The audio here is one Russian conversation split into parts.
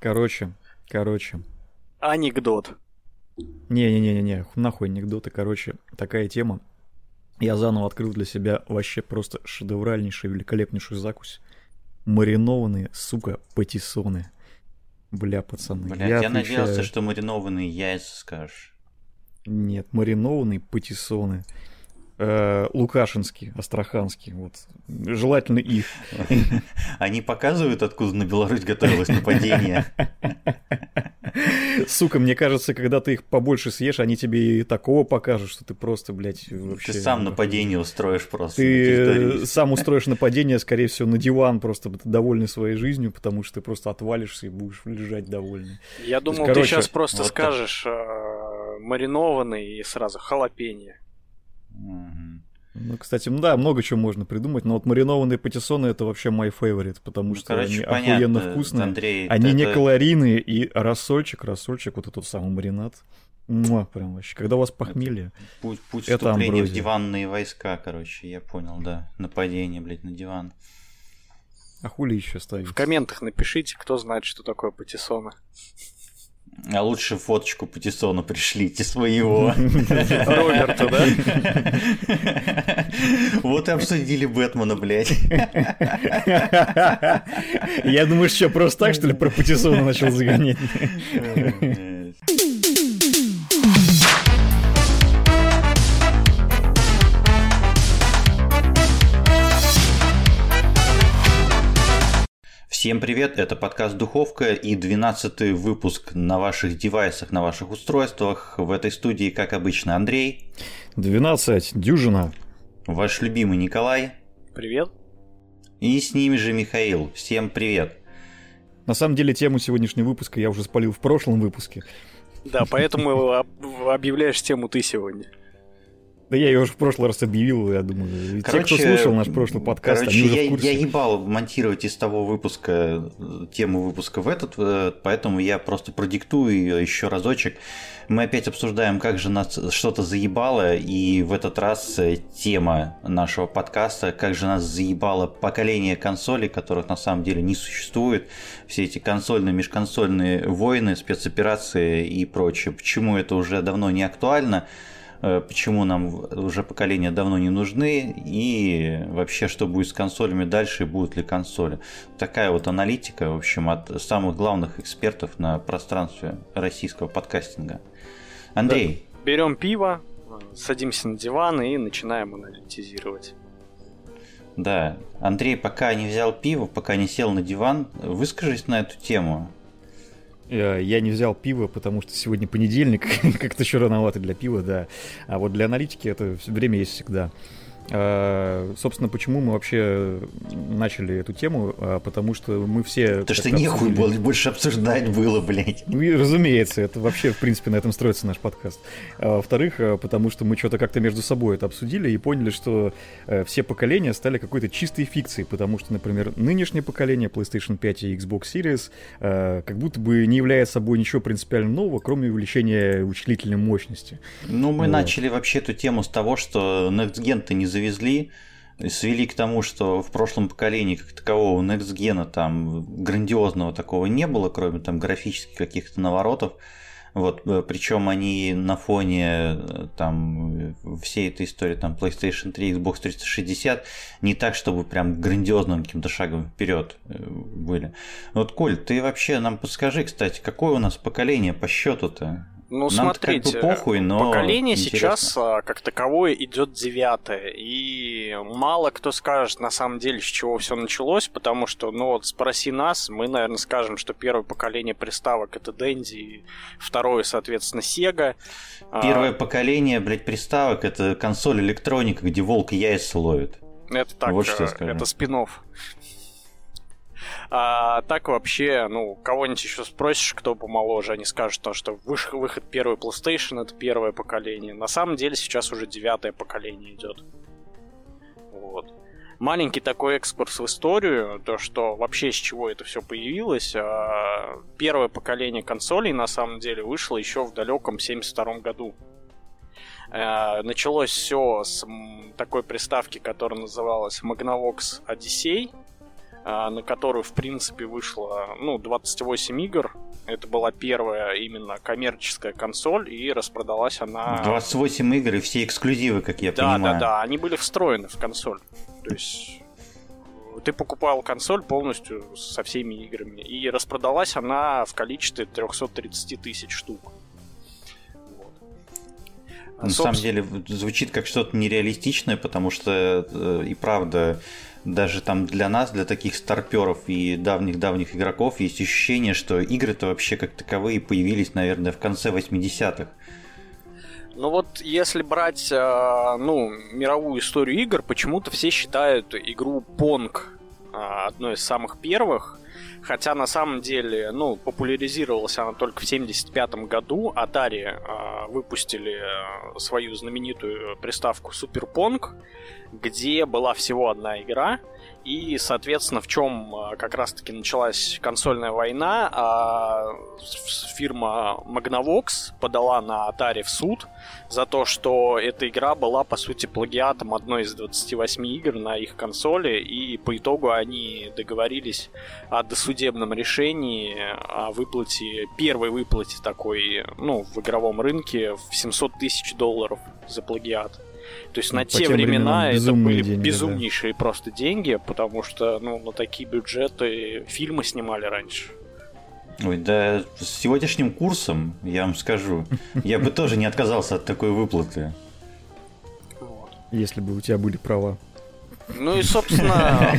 Короче, короче. Анекдот. Не-не-не-не, нахуй анекдоты. Короче, такая тема. Я заново открыл для себя вообще просто шедевральнейшую, великолепнейшую закусь. Маринованные, сука, патиссоны. Бля, пацаны. Бля, я, я отвечаю... надеялся, что маринованные яйца скажешь. Нет, маринованные патиссоны Лукашинский, Астраханский, вот. Желательно их. Они показывают, откуда на Беларусь готовилось нападение. Сука, мне кажется, когда ты их побольше съешь, они тебе и такого покажут, что ты просто, блядь, вообще... Ты сам нападение устроишь просто. Ты сам устроишь нападение, скорее всего, на диван, просто довольный своей жизнью, потому что ты просто отвалишься и будешь лежать довольный. Я думал, ты сейчас просто скажешь э, маринованный и сразу халапеньо. Ну, кстати, да, много чего можно придумать, но вот маринованные патиссоны это вообще my favorite, потому ну, что короче, они понятно, охуенно вкусные. Андрей, они это... не калорийные, и рассольчик, рассольчик, вот этот самый маринад. Муа, прям вообще. Когда у вас похмелье. Путь, путь это вступления в диванные войска, короче, я понял, да. Нападение, блядь, на диван. А хули еще ставить? В комментах напишите, кто знает, что такое патиссоны. А лучше фоточку Патиссона пришлите своего. Роберта, да? Вот и обсудили Бэтмена, блядь. Я думаю, что просто так, что ли, про Патиссона начал загонять. Всем привет, это подкаст «Духовка» и 12 выпуск на ваших девайсах, на ваших устройствах. В этой студии, как обычно, Андрей. 12, дюжина. Ваш любимый Николай. Привет. И с ними же Михаил. Всем привет. На самом деле тему сегодняшнего выпуска я уже спалил в прошлом выпуске. Да, поэтому объявляешь тему ты сегодня. Да я ее уже в прошлый раз объявил, я думаю. Короче, Те, кто слушал наш прошлый подкаст, короче, они уже я, в курсе. я ебал монтировать из того выпуска э, тему выпуска в этот, э, поэтому я просто продиктую ее еще разочек. Мы опять обсуждаем, как же нас что-то заебало, и в этот раз э, тема нашего подкаста, как же нас заебало поколение консолей, которых на самом деле не существует, все эти консольные, межконсольные войны, спецоперации и прочее. Почему это уже давно не актуально? Э, почему нам уже поколения давно не нужны и вообще что будет с консолями дальше и будут ли консоли. Такая вот аналитика, в общем, от самых главных экспертов на пространстве российского подкастинга. Андрей. Да. Берем пиво, садимся на диван и начинаем аналитизировать. Да, Андрей пока не взял пиво, пока не сел на диван, выскажись на эту тему. Э, я не взял пиво, потому что сегодня понедельник, как-то еще рановато для пива, да. А вот для аналитики это время есть всегда. А, собственно, почему мы вообще начали эту тему? А, потому что мы все... То, что нехуй было больше обсуждать было, блядь. Ну, и, разумеется, это вообще, в принципе, на этом строится наш подкаст. А, во-вторых, потому что мы что-то как-то между собой это обсудили и поняли, что все поколения стали какой-то чистой фикцией, потому что, например, нынешнее поколение PlayStation 5 и Xbox Series а, как будто бы не является собой ничего принципиально нового, кроме увеличения вычислительной мощности. Ну, мы вот. начали вообще эту тему с того, что Next Gen-то не завезли, свели к тому, что в прошлом поколении как такового Next Gen там грандиозного такого не было, кроме там графических каких-то наворотов. Вот, э, причем они на фоне э, там всей этой истории там PlayStation 3, Xbox 360 не так, чтобы прям грандиозным каким-то шагом вперед э, были. Вот, Коль, ты вообще нам подскажи, кстати, какое у нас поколение по счету-то? Ну, Нам смотрите, как бы похуй, но поколение интересно. сейчас а, как таковое идет девятое. И мало кто скажет на самом деле, с чего все началось, потому что, ну вот, спроси нас, мы, наверное, скажем, что первое поколение приставок это Dendy, второе, соответственно, Sega. Первое а... поколение, блядь, приставок это консоль электроника, где волк яйца ловит. Это так, вот что это спин -офф. А так вообще, ну, кого-нибудь еще спросишь, кто помоложе, они скажут, то, что выход первый PlayStation это первое поколение. На самом деле сейчас уже девятое поколение идет. Вот. Маленький такой экскурс в историю, то, что вообще с чего это все появилось. А, первое поколение консолей на самом деле вышло еще в далеком 72 году. А, началось все с такой приставки, которая называлась Magnavox Odyssey на которую, в принципе, вышло, ну, 28 игр. Это была первая именно коммерческая консоль, и распродалась она... 28 игр и все эксклюзивы, как я да, понимаю. Да, да, да, они были встроены в консоль. То есть ты покупал консоль полностью со всеми играми. И распродалась она в количестве 330 тысяч штук. На Собственно... самом деле звучит как что-то нереалистичное, потому что э, и правда даже там для нас, для таких старперов и давних-давних игроков есть ощущение, что игры-то вообще как таковые появились, наверное, в конце 80-х. Ну вот, если брать, э, ну, мировую историю игр, почему-то все считают игру Pong э, одной из самых первых, хотя на самом деле, ну, популяризировалась она только в 75 году. Atari э, выпустили свою знаменитую приставку Super Pong, где была всего одна игра, и, соответственно, в чем а, как раз-таки началась консольная война, а фирма Magnavox подала на Atari в суд за то, что эта игра была, по сути, плагиатом одной из 28 игр на их консоли, и по итогу они договорились о досудебном решении о выплате, первой выплате такой, ну, в игровом рынке в 700 тысяч долларов за плагиат. То есть ну, на те времена это были деньги, безумнейшие да. просто деньги, потому что ну, на такие бюджеты фильмы снимали раньше. Ой, да с сегодняшним курсом, я вам скажу, я бы тоже не отказался от такой выплаты. Если бы у тебя были права. Ну и, собственно...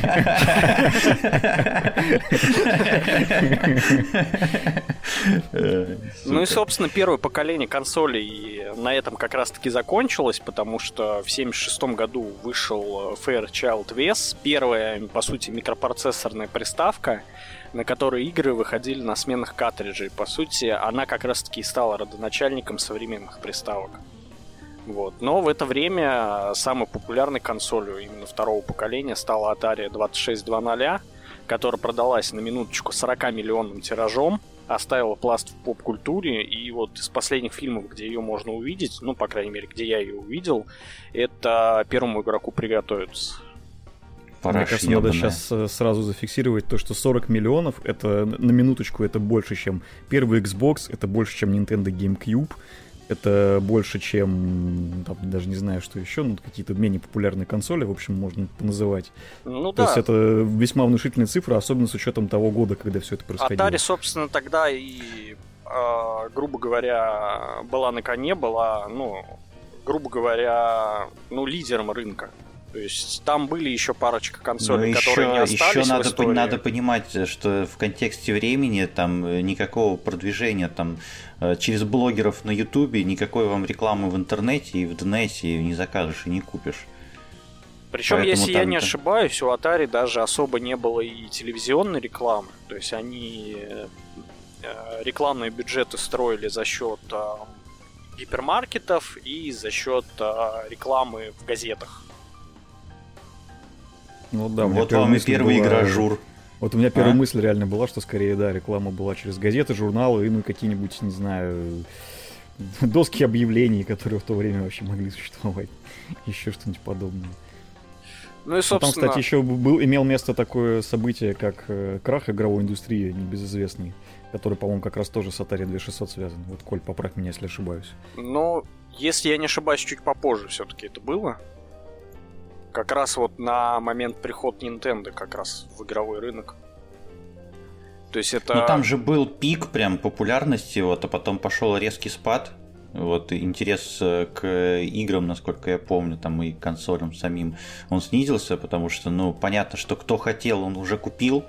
Ну и, собственно, первое поколение консолей на этом как раз-таки закончилось, потому что в 76 году вышел Fairchild VS, первая, по сути, микропроцессорная приставка, на которой игры выходили на сменных картриджей. По сути, она как раз-таки стала родоначальником современных приставок. Вот. Но в это время самой популярной консолью именно второго поколения стала Atari 2600, которая продалась на минуточку 40 миллионным тиражом, оставила пласт в поп-культуре, и вот из последних фильмов, где ее можно увидеть, ну, по крайней мере, где я ее увидел, это первому игроку приготовиться. Мне кажется, надо сейчас э, сразу зафиксировать то, что 40 миллионов, это на минуточку, это больше, чем первый Xbox, это больше, чем Nintendo GameCube, это больше, чем, там, даже не знаю, что еще, ну, какие-то менее популярные консоли, в общем, можно называть. Ну То да. есть это весьма внушительная цифра, особенно с учетом того года, когда все это происходило. Atari, собственно, тогда и, э, грубо говоря, была на коне, была, ну, грубо говоря, ну, лидером рынка. То есть там были еще парочка консолей, ну, которые еще, не остались еще надо, истории. надо понимать, что в контексте времени там э, никакого продвижения там э, через блогеров на Ютубе никакой вам рекламы в интернете и в Днете не закажешь и не купишь. Причем, Поэтому если я не ошибаюсь, у Atari даже особо не было и телевизионной рекламы. То есть они э, рекламные бюджеты строили за счет гипермаркетов и за счет рекламы в газетах. Ну да, вот вам и первый была... игражур. Вот у меня первая а? мысль реально была, что скорее, да, реклама была через газеты, журналы и ну какие-нибудь, не знаю, доски объявлений, которые в то время вообще могли существовать. Еще что-нибудь подобное. Ну и, собственно... Потом, кстати, еще был, имел место такое событие, как э, крах игровой индустрии, небезызвестный, который, по-моему, как раз тоже с Atari 2600 связан. Вот, Коль, поправь меня, если ошибаюсь. Ну, если я не ошибаюсь, чуть попозже все-таки это было. Как раз вот на момент приход Nintendo как раз в игровой рынок. То есть это... Ну там же был пик прям популярности, вот, а потом пошел резкий спад. Вот интерес э, к играм, насколько я помню, там и консолям самим, он снизился, потому что, ну, понятно, что кто хотел, он уже купил,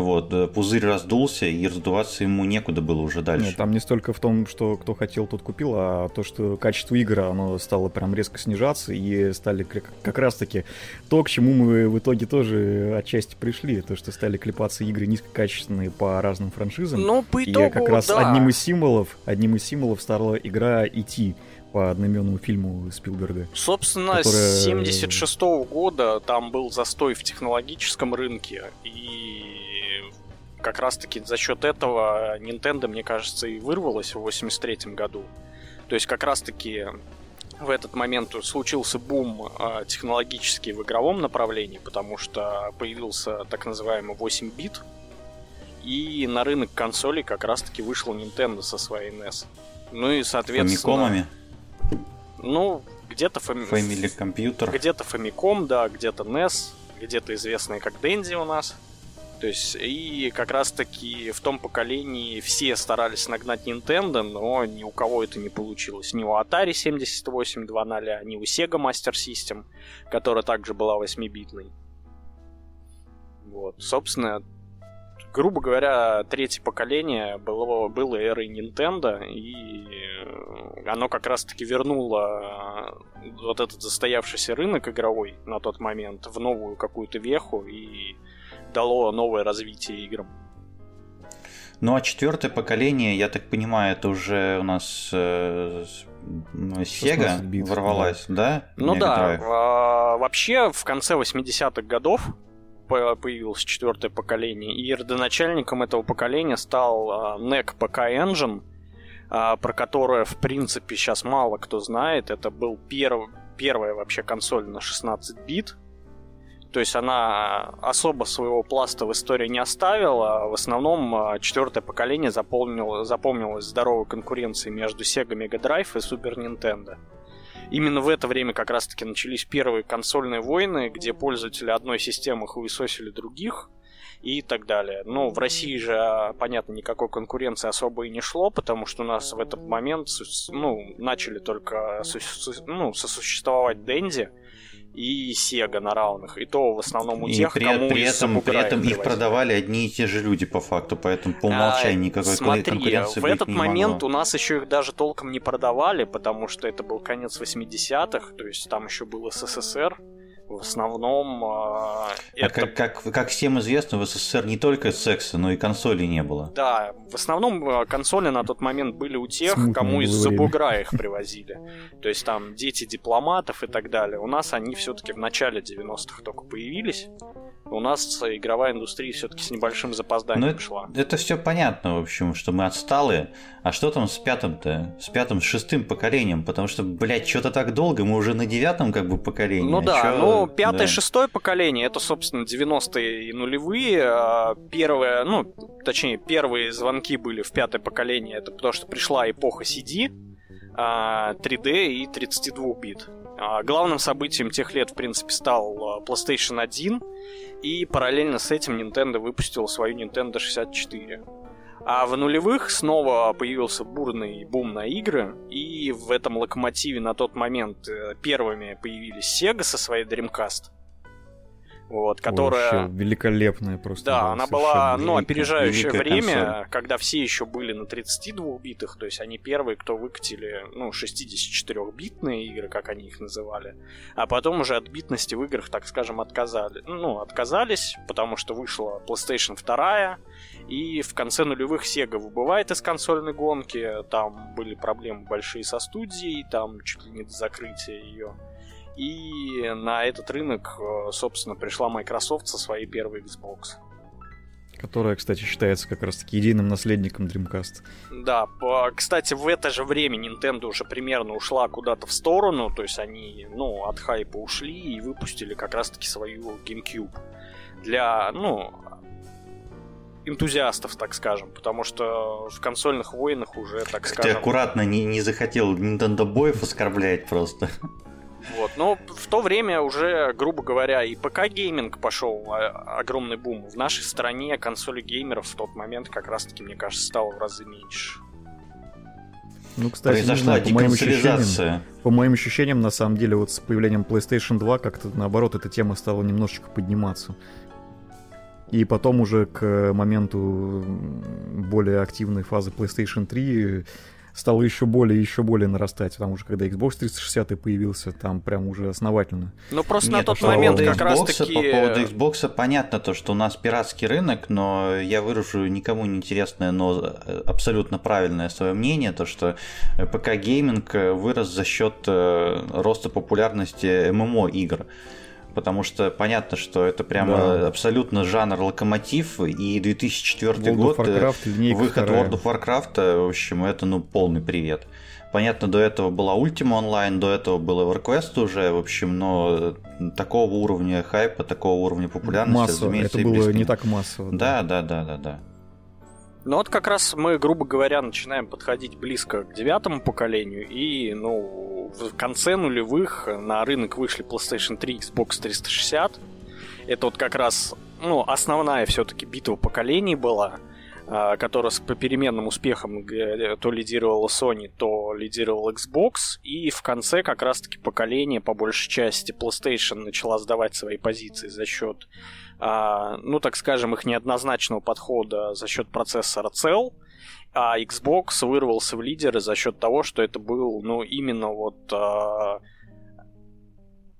вот, э, пузырь раздулся, и раздуваться ему некуда было уже дальше. Нет, там не столько в том, что кто хотел, тот купил, а то, что качество игры, оно стало прям резко снижаться, и стали как раз-таки то, к чему мы в итоге тоже отчасти пришли, то, что стали клепаться игры низкокачественные по разным франшизам. Ну, по итогу, И как раз да. одним из символов, одним из символов стала игра «Идти», по одноименному фильму Спилберга. Собственно, которая... с 76 -го года там был застой в технологическом рынке, и как раз-таки за счет этого Nintendo, мне кажется, и вырвалась в 83 году. То есть как раз-таки в этот момент случился бум э, технологический в игровом направлении, потому что появился так называемый 8-бит, и на рынок консолей как раз-таки вышел Nintendo со своей NES. Ну и, соответственно... Фамикомами? Ну, где-то фами... Family Computer. Где-то Famicom, да, где-то NES, где-то известные как Dendy у нас. То есть, и как раз-таки в том поколении все старались нагнать Nintendo, но ни у кого это не получилось. Ни у Atari 7800, ни у Sega Master System, которая также была 8-битной. Вот, собственно, грубо говоря, третье поколение было, было эрой Nintendo, и оно как раз-таки вернуло вот этот застоявшийся рынок игровой на тот момент в новую какую-то веху и дало новое развитие играм. Ну а четвертое поколение, я так понимаю, это уже у нас э, Sega бит, ворвалась, да? да? Ну да, а, вообще в конце 80-х годов появилось четвертое поколение, и родоначальником этого поколения стал а, NEC PK Engine, а, про которое, в принципе, сейчас мало кто знает. Это был перв... первая вообще консоль на 16 бит. То есть она особо своего пласта в истории не оставила. В основном а, четвертое поколение запомнило, запомнилось здоровой конкуренцией между Sega Mega Drive и Super Nintendo. Именно в это время как раз-таки начались первые консольные войны, где пользователи одной системы хуесосили других и так далее. Ну, в России же, а, понятно, никакой конкуренции особо и не шло, потому что у нас в этот момент ну, начали только ну, сосуществовать Дэнди, и Sega на равных. И то в основном у тех, и при, кому при этом, при этом их продавали одни и те же люди по факту, поэтому по умолчанию а, никакой смотри, конкуренции в этот момент могло. у нас еще их даже толком не продавали, потому что это был конец 80-х, то есть там еще был СССР, в основном э, а это... как, как, как всем известно, в СССР не только секса, но и консолей не было. Да, в основном а, консоли на тот момент были у тех, Смутно кому из-за бугра их привозили. То есть там дети дипломатов и так далее. У нас они все-таки в начале 90-х только появились у нас игровая индустрия все-таки с небольшим запозданием ну, шла. Это, это все понятно, в общем, что мы отсталые. А что там с пятым-то? С пятым, с шестым поколением? Потому что, блядь, что-то так долго, мы уже на девятом как бы поколении. Ну а да, чё... ну пятое, да. шестое поколение, это, собственно, 90-е и нулевые. А первое, ну, точнее, первые звонки были в пятое поколение, это потому что пришла эпоха CD, 3D а, и 32 бит. А, главным событием тех лет, в принципе, стал PlayStation 1, и параллельно с этим Nintendo выпустил свою Nintendo 64. А в нулевых снова появился бурный бум на игры, и в этом локомотиве на тот момент э, первыми появились Sega со своей Dreamcast, вот, которая... Вообще великолепная просто. Да, она была, ну, опережающее время, консоль. когда все еще были на 32-битах, то есть они первые, кто выкатили, ну, 64-битные игры, как они их называли, а потом уже от битности в играх, так скажем, отказали. Ну, отказались, потому что вышла PlayStation 2, и в конце нулевых Sega выбывает из консольной гонки, там были проблемы большие со студией, там чуть ли не до закрытия ее. И на этот рынок, э, собственно, пришла Microsoft со своей первой Xbox. Которая, кстати, считается как раз-таки единым наследником Dreamcast. Да, кстати, в это же время Nintendo уже примерно ушла куда-то в сторону, то есть они, ну, от хайпа ушли и выпустили как раз-таки свою GameCube. Для, ну, энтузиастов, так скажем, потому что в консольных войнах уже, так скажем... Ты аккуратно не, не захотел Nintendo боев оскорблять просто. Вот. Но в то время уже, грубо говоря, и ПК-гейминг пошел а, огромный бум. В нашей стране консоли геймеров в тот момент как раз-таки, мне кажется, стало в разы меньше. Ну, кстати, Произошла знаю, по моим ощущениям, по моим ощущениям, на самом деле, вот с появлением PlayStation 2 как-то наоборот эта тема стала немножечко подниматься. И потом уже к моменту более активной фазы PlayStation 3 стало еще более и еще более нарастать, потому что когда Xbox 360 появился, там прям уже основательно. Ну просто Нет, на тот момент как раз таки... По поводу Xbox понятно то, что у нас пиратский рынок, но я выражу никому не интересное, но абсолютно правильное свое мнение, то что ПК-гейминг вырос за счет э, роста популярности MMO игр. Потому что понятно, что это прямо да. абсолютно жанр локомотив, и 2004 World год, Warcraft, выход вторая. World of Warcraft, в общем, это ну полный привет. Понятно, до этого была Ultima Online, до этого был EverQuest уже, в общем, но такого уровня хайпа, такого уровня популярности, Массово. разумеется, это было не так массово. Да, да, да, да, да. Ну вот как раз мы, грубо говоря, начинаем подходить близко к девятому поколению, и, ну, в конце нулевых на рынок вышли PlayStation 3, Xbox 360. Это вот как раз, ну, основная все-таки битва поколений была, а, которая с попеременным успехом то лидировала Sony, то лидировал Xbox, и в конце как раз-таки поколение, по большей части, PlayStation начала сдавать свои позиции за счет ну, так скажем, их неоднозначного подхода за счет процессора Cell, а Xbox вырвался в лидеры за счет того, что это был, ну, именно вот а,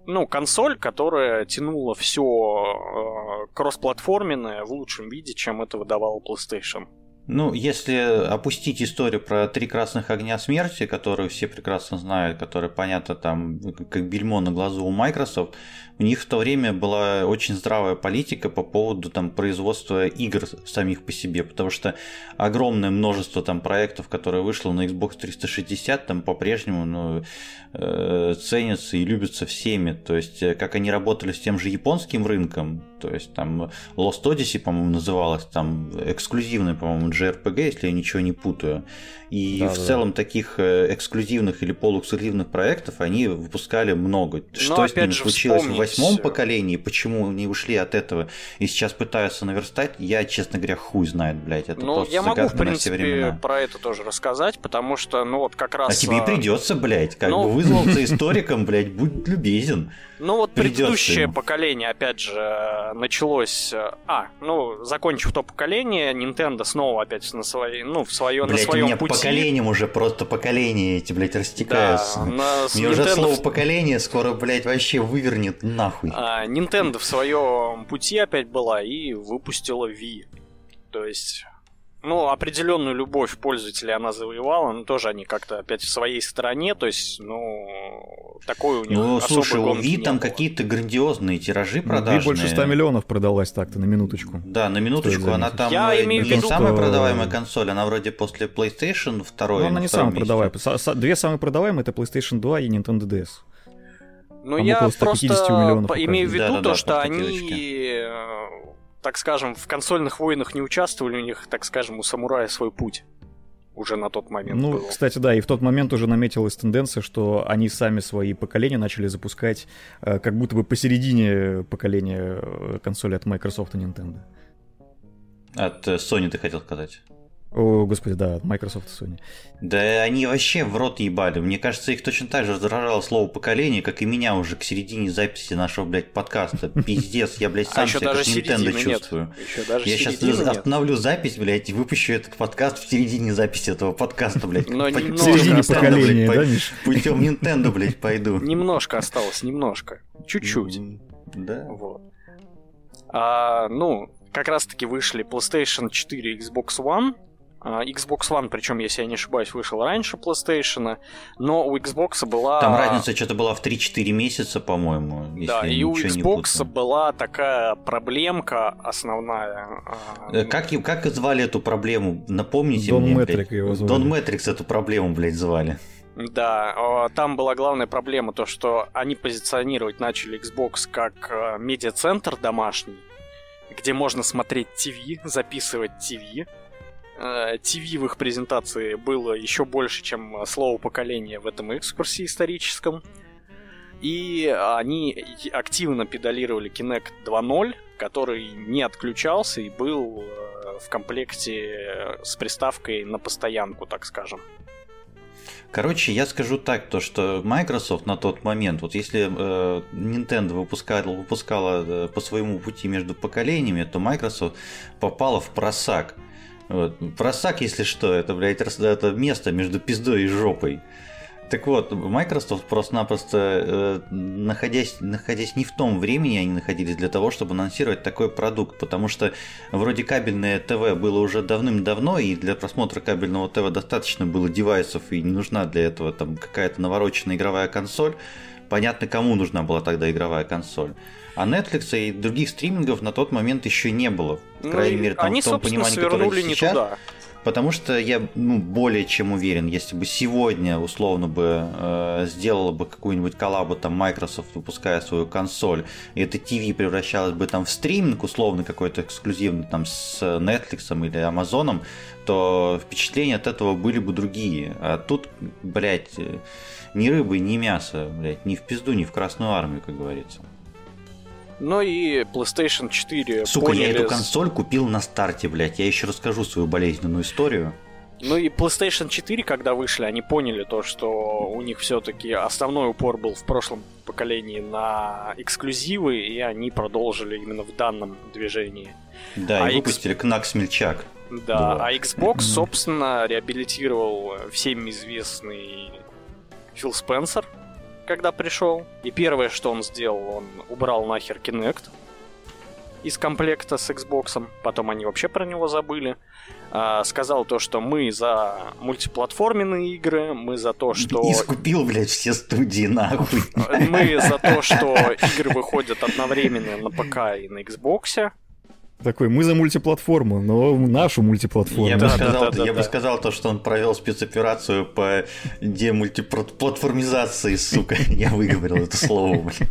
ну, консоль, которая тянула все э, кроссплатформенное в лучшем виде, чем это выдавал PlayStation. Ну, если опустить историю про три красных огня смерти, которую все прекрасно знают, которые, понятно, там, как бельмо на глазу у Microsoft, у них в то время была очень здравая политика по поводу там, производства игр самих по себе, потому что огромное множество там, проектов, которые вышло на Xbox 360, там по-прежнему ну, э, ценятся и любятся всеми. То есть, э, как они работали с тем же японским рынком, то есть там Lost Odyssey, по-моему, называлась, там эксклюзивный, по-моему, JRPG, если я ничего не путаю. И да, в да. целом таких э, эксклюзивных или полуэксклюзивных проектов они выпускали много. Но Что с ними случилось вспомнить... в восьмом поколении, почему они ушли от этого и сейчас пытаются наверстать, я, честно говоря, хуй знает, блядь. Это ну, я могу, в принципе, про это тоже рассказать, потому что, ну, вот как раз... А тебе и а, придется, блядь, как ну... бы вызвался историком, блядь, будь любезен. Ну, вот предыдущее поколение, опять же, началось... Э, а, ну, закончив то поколение, Nintendo снова опять на своей, ну, в свое, блядь, на своем пути. Поколением уже просто поколения эти, блядь, растекаются. Да, на... Мне Nintendo... уже слово поколение скоро, блядь, вообще вывернет нахуй. А, Nintendo в своем пути опять была и выпустила Wii. То есть ну, определенную любовь пользователей она завоевала, но тоже они как-то опять в своей стороне, то есть, ну, такой у них Ну, слушай, у Ви там какие-то грандиозные тиражи ну, продажные. Ви больше 100 миллионов продалась так-то, на минуточку. Да, на минуточку, она там Я имею не виду, самая продаваемая консоль, она вроде после PlayStation 2. Ну, она не самая продаваемая. Две самые продаваемые это PlayStation 2 и Nintendo DS. Ну, я просто имею в виду да, то, да, что они так скажем, в консольных войнах не участвовали, у них, так скажем, у самурая свой путь уже на тот момент Ну, был. кстати, да, и в тот момент уже наметилась тенденция, что они сами свои поколения начали запускать э, как будто бы посередине поколения э, консоли от Microsoft и Nintendo. От э, Sony ты хотел сказать? О, господи, да, Microsoft и Sony. Да они вообще в рот ебали. Мне кажется, их точно так же раздражало слово поколение, как и меня уже к середине записи нашего, блядь, подкаста. Пиздец, я, блядь, а сам а себя как Nintendo чувствую. я сейчас остановлю запись, блядь, и выпущу этот подкаст в середине записи этого подкаста, блядь. Но в середине поколения, да, Миш? Путем Nintendo, блядь, пойду. Немножко осталось, немножко. Чуть-чуть. Да. Вот. А, ну, как раз-таки вышли PlayStation 4 и Xbox One, Xbox One, причем, если я не ошибаюсь, вышел раньше PlayStation, но у Xbox была... Там разница что-то была в 3-4 месяца, по-моему, если Да, и у Xbox была такая проблемка основная. А, э, как, как звали эту проблему? Напомните Дон мне, Мэтрик его звали. Дон Мэтрикс эту проблему, блядь, звали. Да, а, там была главная проблема, то что они позиционировать начали Xbox как медиацентр домашний, где можно смотреть ТВ, записывать ТВ, ТВ э, в их презентации было еще больше, чем слово поколения в этом экскурсе историческом. И они активно педалировали Kinect 2.0, который не отключался и был э, в комплекте с приставкой на постоянку, так скажем. Короче, я скажу так, то что Microsoft на тот момент, вот если э, Nintendo выпускала, выпускала э, по своему пути между поколениями, то Microsoft попала в просак. Вот. Просак, если что, это, блядь, это место между пиздой и жопой. Так вот, Microsoft просто-напросто, э, находясь, находясь не в том времени, они находились для того, чтобы анонсировать такой продукт, потому что вроде кабельное ТВ было уже давным-давно, и для просмотра кабельного ТВ достаточно было девайсов, и не нужна для этого там какая-то навороченная игровая консоль. понятно, кому нужна была тогда игровая консоль. А Netflix и других стримингов на тот момент еще не было. По ну, крайней мере, там, они, в том понимании, которое сейчас. Туда. Потому что я ну, более чем уверен, если бы сегодня условно бы э, сделала бы какую-нибудь коллабу там Microsoft, выпуская свою консоль, и это TV превращалось бы там в стриминг условно какой-то эксклюзивный там с Netflix или Amazon, то впечатления от этого были бы другие. А тут, блядь, ни рыбы, ни мяса, блядь, ни в пизду, ни в Красную Армию, как говорится. Ну и PlayStation 4 Сука, поняли... я эту консоль купил на старте, блядь. Я еще расскажу свою болезненную историю. Ну и PlayStation 4, когда вышли, они поняли то, что у них все-таки основной упор был в прошлом поколении на эксклюзивы, и они продолжили именно в данном движении. Да, а и выпустили X... Knack Смельчак. Да, а Xbox, собственно, реабилитировал всем известный Фил Спенсер, когда пришел. И первое, что он сделал, он убрал нахер Kinect из комплекта с Xbox. Потом они вообще про него забыли. А, сказал то, что мы за мультиплатформенные игры, мы за то, что... И скупил, блядь, все студии, нахуй. Мы за то, что игры выходят одновременно на ПК и на Xbox. Такой, мы за мультиплатформу, но нашу мультиплатформу. Я, бы, сказал, да, да, я да. бы сказал то, что он провел спецоперацию по демультиплатформизации, сука. Я выговорил это слово, блин.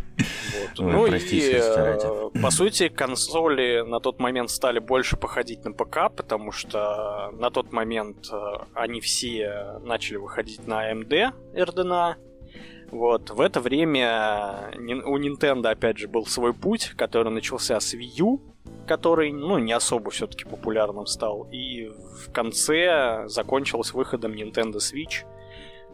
ну и, э, по сути, консоли на тот момент стали больше походить на ПК, потому что на тот момент э, они все начали выходить на AMD RDNA, вот, в это время у Nintendo, опять же, был свой путь, который начался с Wii U, который, ну, не особо все-таки популярным стал. И в конце закончилось выходом Nintendo Switch,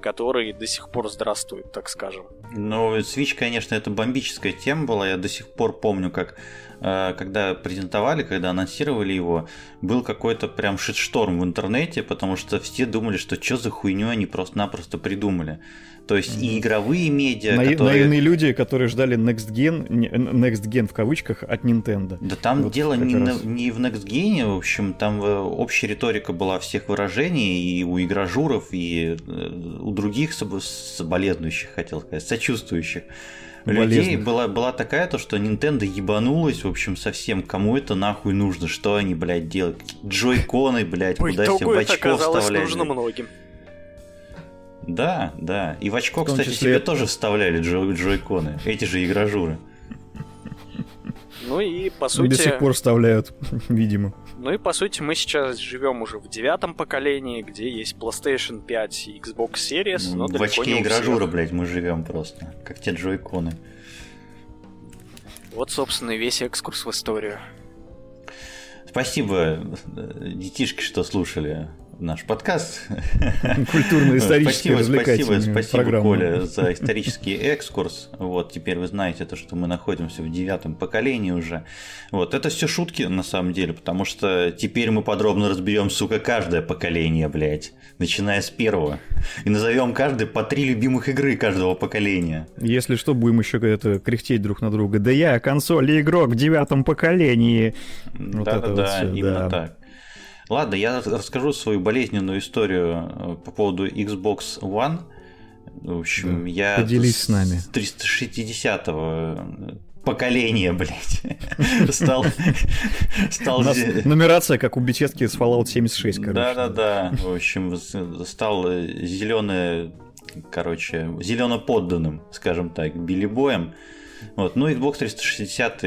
который до сих пор здравствует, так скажем. Ну, Switch, конечно, это бомбическая тема была. Я до сих пор помню, как когда презентовали, когда анонсировали его, был какой-то прям шитшторм в интернете, потому что все думали, что что за хуйню они просто-напросто придумали. То есть и игровые медиа, Наив, которые... Наивные люди, которые ждали Next Gen, Next Gen в кавычках от Nintendo. Да там вот дело не, раз. не в Next Gen, в общем, там э, общая риторика была всех выражений и у игражуров, и э, у других соболезнующих, хотел сказать, сочувствующих людей была, была такая то, что Nintendo ебанулась, в общем, совсем. Кому это нахуй нужно? Что они, блядь, делают? Джойконы, блядь, куда все в очко вставляли? нужно многим. Да, да. И в очко, в кстати, числе... себе тоже вставляли джой джойконы. Эти же игражуры. Ну и по сути... До сих пор вставляют, видимо. Ну и по сути мы сейчас живем уже в девятом поколении, где есть PlayStation 5 и Xbox Series, но В очке игражура, блядь, мы живем просто, как те джойконы. Вот, собственно, и весь экскурс в историю. Спасибо, э, детишки, что слушали наш подкаст. Культурно-историческая Спасибо, спасибо, спасибо, Коля, за исторический экскурс. Вот, теперь вы знаете то, что мы находимся в девятом поколении уже. Вот, это все шутки на самом деле, потому что теперь мы подробно разберем, сука, каждое поколение, блядь, начиная с первого. И назовем каждый по три любимых игры каждого поколения. Если что, будем еще это кряхтеть друг на друга. Да я консоль и игрок в девятом поколении. Да-да-да, вот именно так. Ладно, я расскажу свою болезненную историю э, по поводу Xbox One. В общем, да. я Поделись с, нами. 360-го э, поколения, блядь, стал... стал... У нас нумерация, как у беседки с Fallout 76, короче. Да-да-да, в общем, стал зеленый, короче, зелено подданным, скажем так, Билли Боем. Вот. Ну, Xbox 360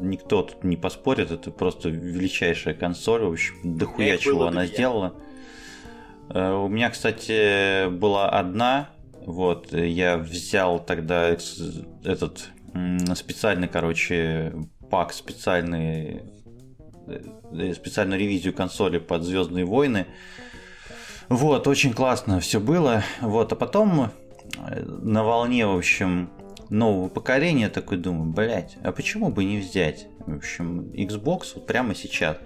никто тут не поспорит, это просто величайшая консоль, в общем, дохуя чего она сделала. Э, у меня, кстати, была одна, вот, я взял тогда этот специальный, короче, пак специальный, э, специальную ревизию консоли под Звездные войны. Вот, очень классно все было. Вот, а потом э, на волне, в общем, нового поколения, такой думаю, блять, а почему бы не взять? В общем, Xbox вот прямо сейчас.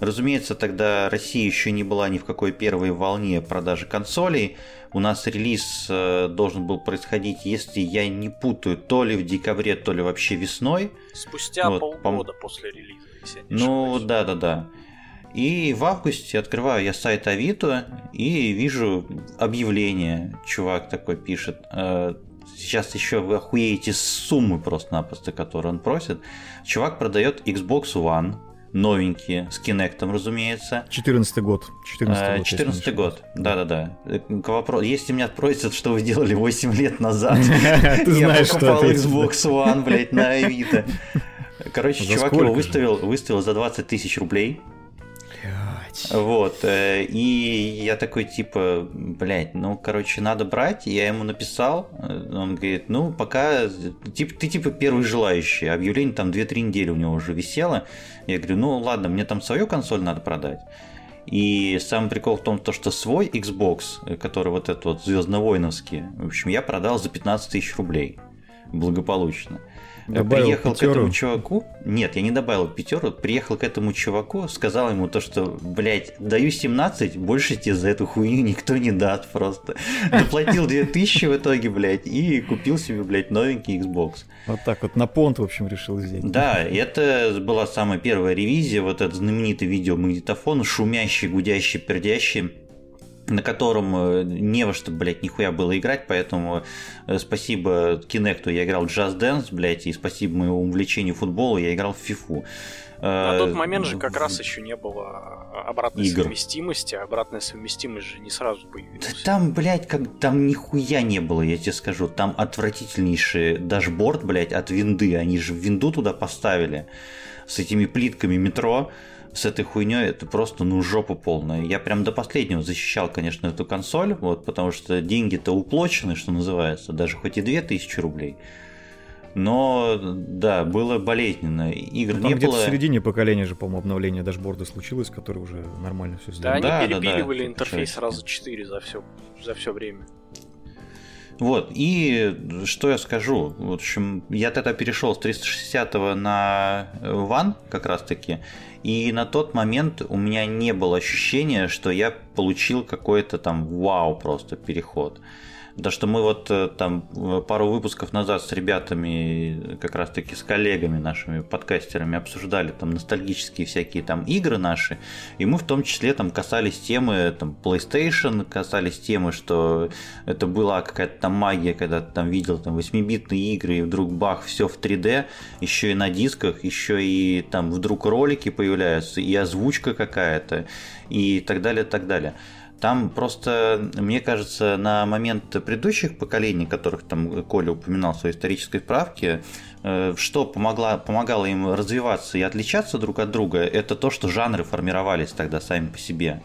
Разумеется, тогда Россия еще не была ни в какой первой волне продажи консолей. У нас релиз э, должен был происходить, если я не путаю, то ли в декабре, то ли вообще весной. Спустя вот, полгода пом... после релиза, если я не Ну, да-да-да. И в августе открываю я сайт Авито и вижу объявление. Чувак такой пишет. Э, сейчас еще вы охуеете с суммы просто-напросто, которую он просит. Чувак продает Xbox One, новенькие, с Kinect, разумеется. 14 год. 14 год. 14 год, да-да-да. Вопрос, если меня спросят, что вы делали 8 лет назад, я покупал Xbox One, блядь, на Авито. Короче, чувак его выставил, выставил за 20 тысяч рублей. Вот. Э, и я такой, типа, блядь, ну, короче, надо брать. Я ему написал. Э, он говорит, ну, пока... Тип, ты, типа, первый желающий. Объявление там 2-3 недели у него уже висело. Я говорю, ну, ладно, мне там свою консоль надо продать. И самый прикол в том, то, что свой Xbox, который вот этот вот звездно-воиновский, в общем, я продал за 15 тысяч рублей. Благополучно. Добавил приехал пятеру. к этому чуваку. Нет, я не добавил пятеру. Приехал к этому чуваку, сказал ему то, что, блядь, даю 17, больше тебе за эту хуйню никто не даст просто. Доплатил 2000 в итоге, блядь, и купил себе, блядь, новенький Xbox. Вот так вот, на понт, в общем, решил взять. Да, это была самая первая ревизия, вот этот знаменитый видеомагнитофон, шумящий, гудящий, пердящий на котором э, не во что, блядь, нихуя было играть, поэтому э, спасибо Кинекту я играл в Just Dance, блядь, и спасибо моему увлечению футбола я играл в фифу. На тот момент же как раз еще не было обратной игр. совместимости, а обратная совместимость же не сразу появилась. Да там, блядь, как там нихуя не было, я тебе скажу. Там отвратительнейший дашборд, блядь, от винды. Они же винду туда поставили с этими плитками метро с этой хуйней это просто, ну, жопа полная. Я прям до последнего защищал, конечно, эту консоль, вот, потому что деньги-то уплочены, что называется, даже хоть и 2000 рублей. Но, да, было болезненно. Игр ну, там не где-то было... в середине поколения же, по-моему, обновление дашборда случилось, которое уже нормально все сделало. Да, они да, перепиливали да, да. интерфейс сразу 4 за все, за все время. Вот, и что я скажу? В общем, я тогда перешел с 360 на One как раз таки, и на тот момент у меня не было ощущения, что я получил какой-то там вау просто переход. Да что мы вот э, там пару выпусков назад с ребятами, как раз таки с коллегами нашими, подкастерами обсуждали там ностальгические всякие там игры наши, и мы в том числе там касались темы там PlayStation, касались темы, что это была какая-то там магия, когда ты там видел там 8-битные игры, и вдруг бах, все в 3D, еще и на дисках, еще и там вдруг ролики появляются, и озвучка какая-то, и так далее, так далее. Там просто, мне кажется, на момент предыдущих поколений, которых там Коля упоминал в своей исторической справке, э, что помогла, помогало им развиваться и отличаться друг от друга, это то, что жанры формировались тогда сами по себе.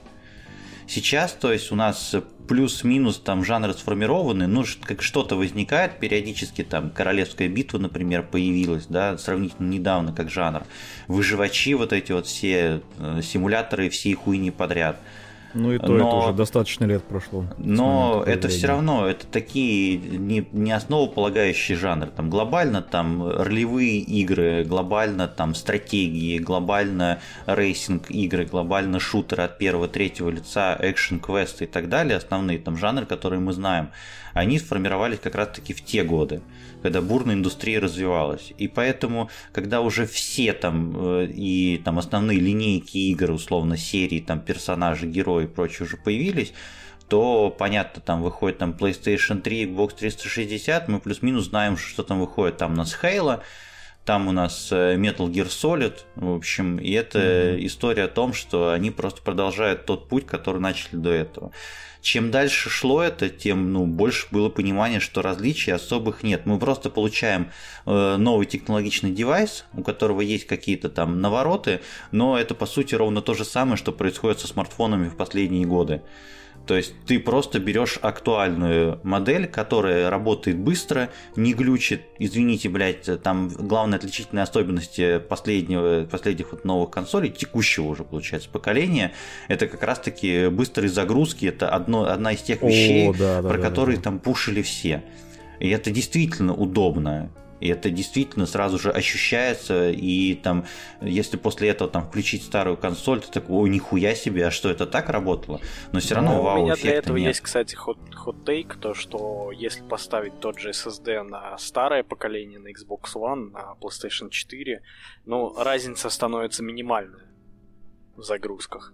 Сейчас, то есть у нас плюс-минус там жанры сформированы, ну как что-то возникает периодически, там Королевская битва, например, появилась, да, сравнительно недавно как жанр. Выживачи, вот эти вот все э, симуляторы, все хуйни подряд – ну и то, но, это уже достаточно лет прошло. Но это все равно, это такие не, не основополагающие жанры. Там глобально там ролевые игры, глобально там стратегии, глобально racing игры, глобально шутеры от первого, третьего лица, экшен квесты и так далее, основные там жанры, которые мы знаем, они сформировались как раз таки в те годы когда бурная индустрия развивалась. И поэтому, когда уже все там э, и там основные линейки игр, условно, серии, там персонажи, герои и прочее уже появились, то понятно, там выходит там PlayStation 3, Xbox 360, мы плюс-минус знаем, что там выходит. Там у нас Halo, там у нас э, Metal Gear Solid, в общем, и это mm-hmm. история о том, что они просто продолжают тот путь, который начали до этого. Чем дальше шло это, тем ну, больше было понимание, что различий особых нет. Мы просто получаем э, новый технологичный девайс, у которого есть какие-то там навороты, но это по сути ровно то же самое, что происходит со смартфонами в последние годы. То есть ты просто берешь актуальную модель, которая работает быстро, не глючит. Извините, блядь, там главная отличительная особенность последнего, последних вот новых консолей, текущего уже, получается, поколения, это как раз-таки быстрые загрузки. Это одно, одна из тех вещей, О, да, да, про да, которые да. там пушили все. И это действительно удобно. И это действительно сразу же ощущается, и там, если после этого там включить старую консоль, ты такой, ой, нихуя себе, а что это так работало? Но все равно ну, вау У меня для этого нет. есть, кстати, хот-тейк, то, что если поставить тот же SSD на старое поколение, на Xbox One, на PlayStation 4, ну, разница становится минимальная в загрузках.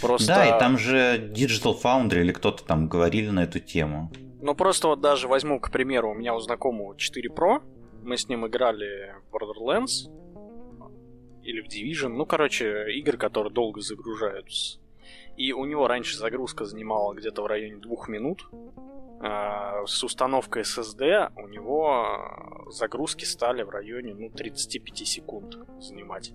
Просто... Да, и там же Digital Foundry или кто-то там говорили на эту тему. Ну, просто вот даже возьму, к примеру, у меня у знакомого 4 Pro, мы с ним играли в Borderlands или в Division, ну, короче, игры, которые долго загружаются. И у него раньше загрузка занимала где-то в районе двух минут. А, с установкой SSD у него загрузки стали в районе ну, 35 секунд занимать.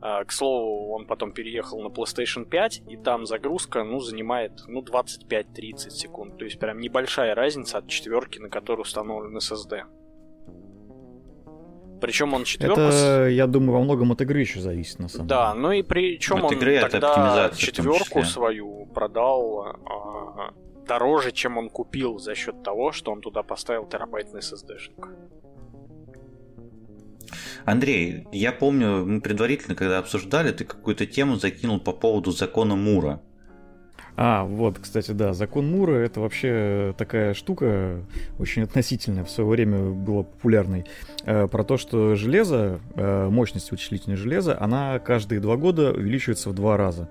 А, к слову, он потом переехал на PlayStation 5, и там загрузка, ну, занимает, ну, 25-30 секунд. То есть прям небольшая разница от четверки, на которой установлен SSD. Причем он четверку... Это, я думаю, во многом от игры еще зависит, на самом деле. Да, ну и причем он игры тогда четверку свою продал а, дороже, чем он купил за счет того, что он туда поставил терабайтный SSD-шник. Андрей, я помню, мы предварительно, когда обсуждали, ты какую-то тему закинул по поводу закона Мура. А, вот, кстати, да, закон Мура это вообще такая штука очень относительная, в свое время была популярной, э, про то, что железо, э, мощность вычислительного железа, она каждые два года увеличивается в два раза.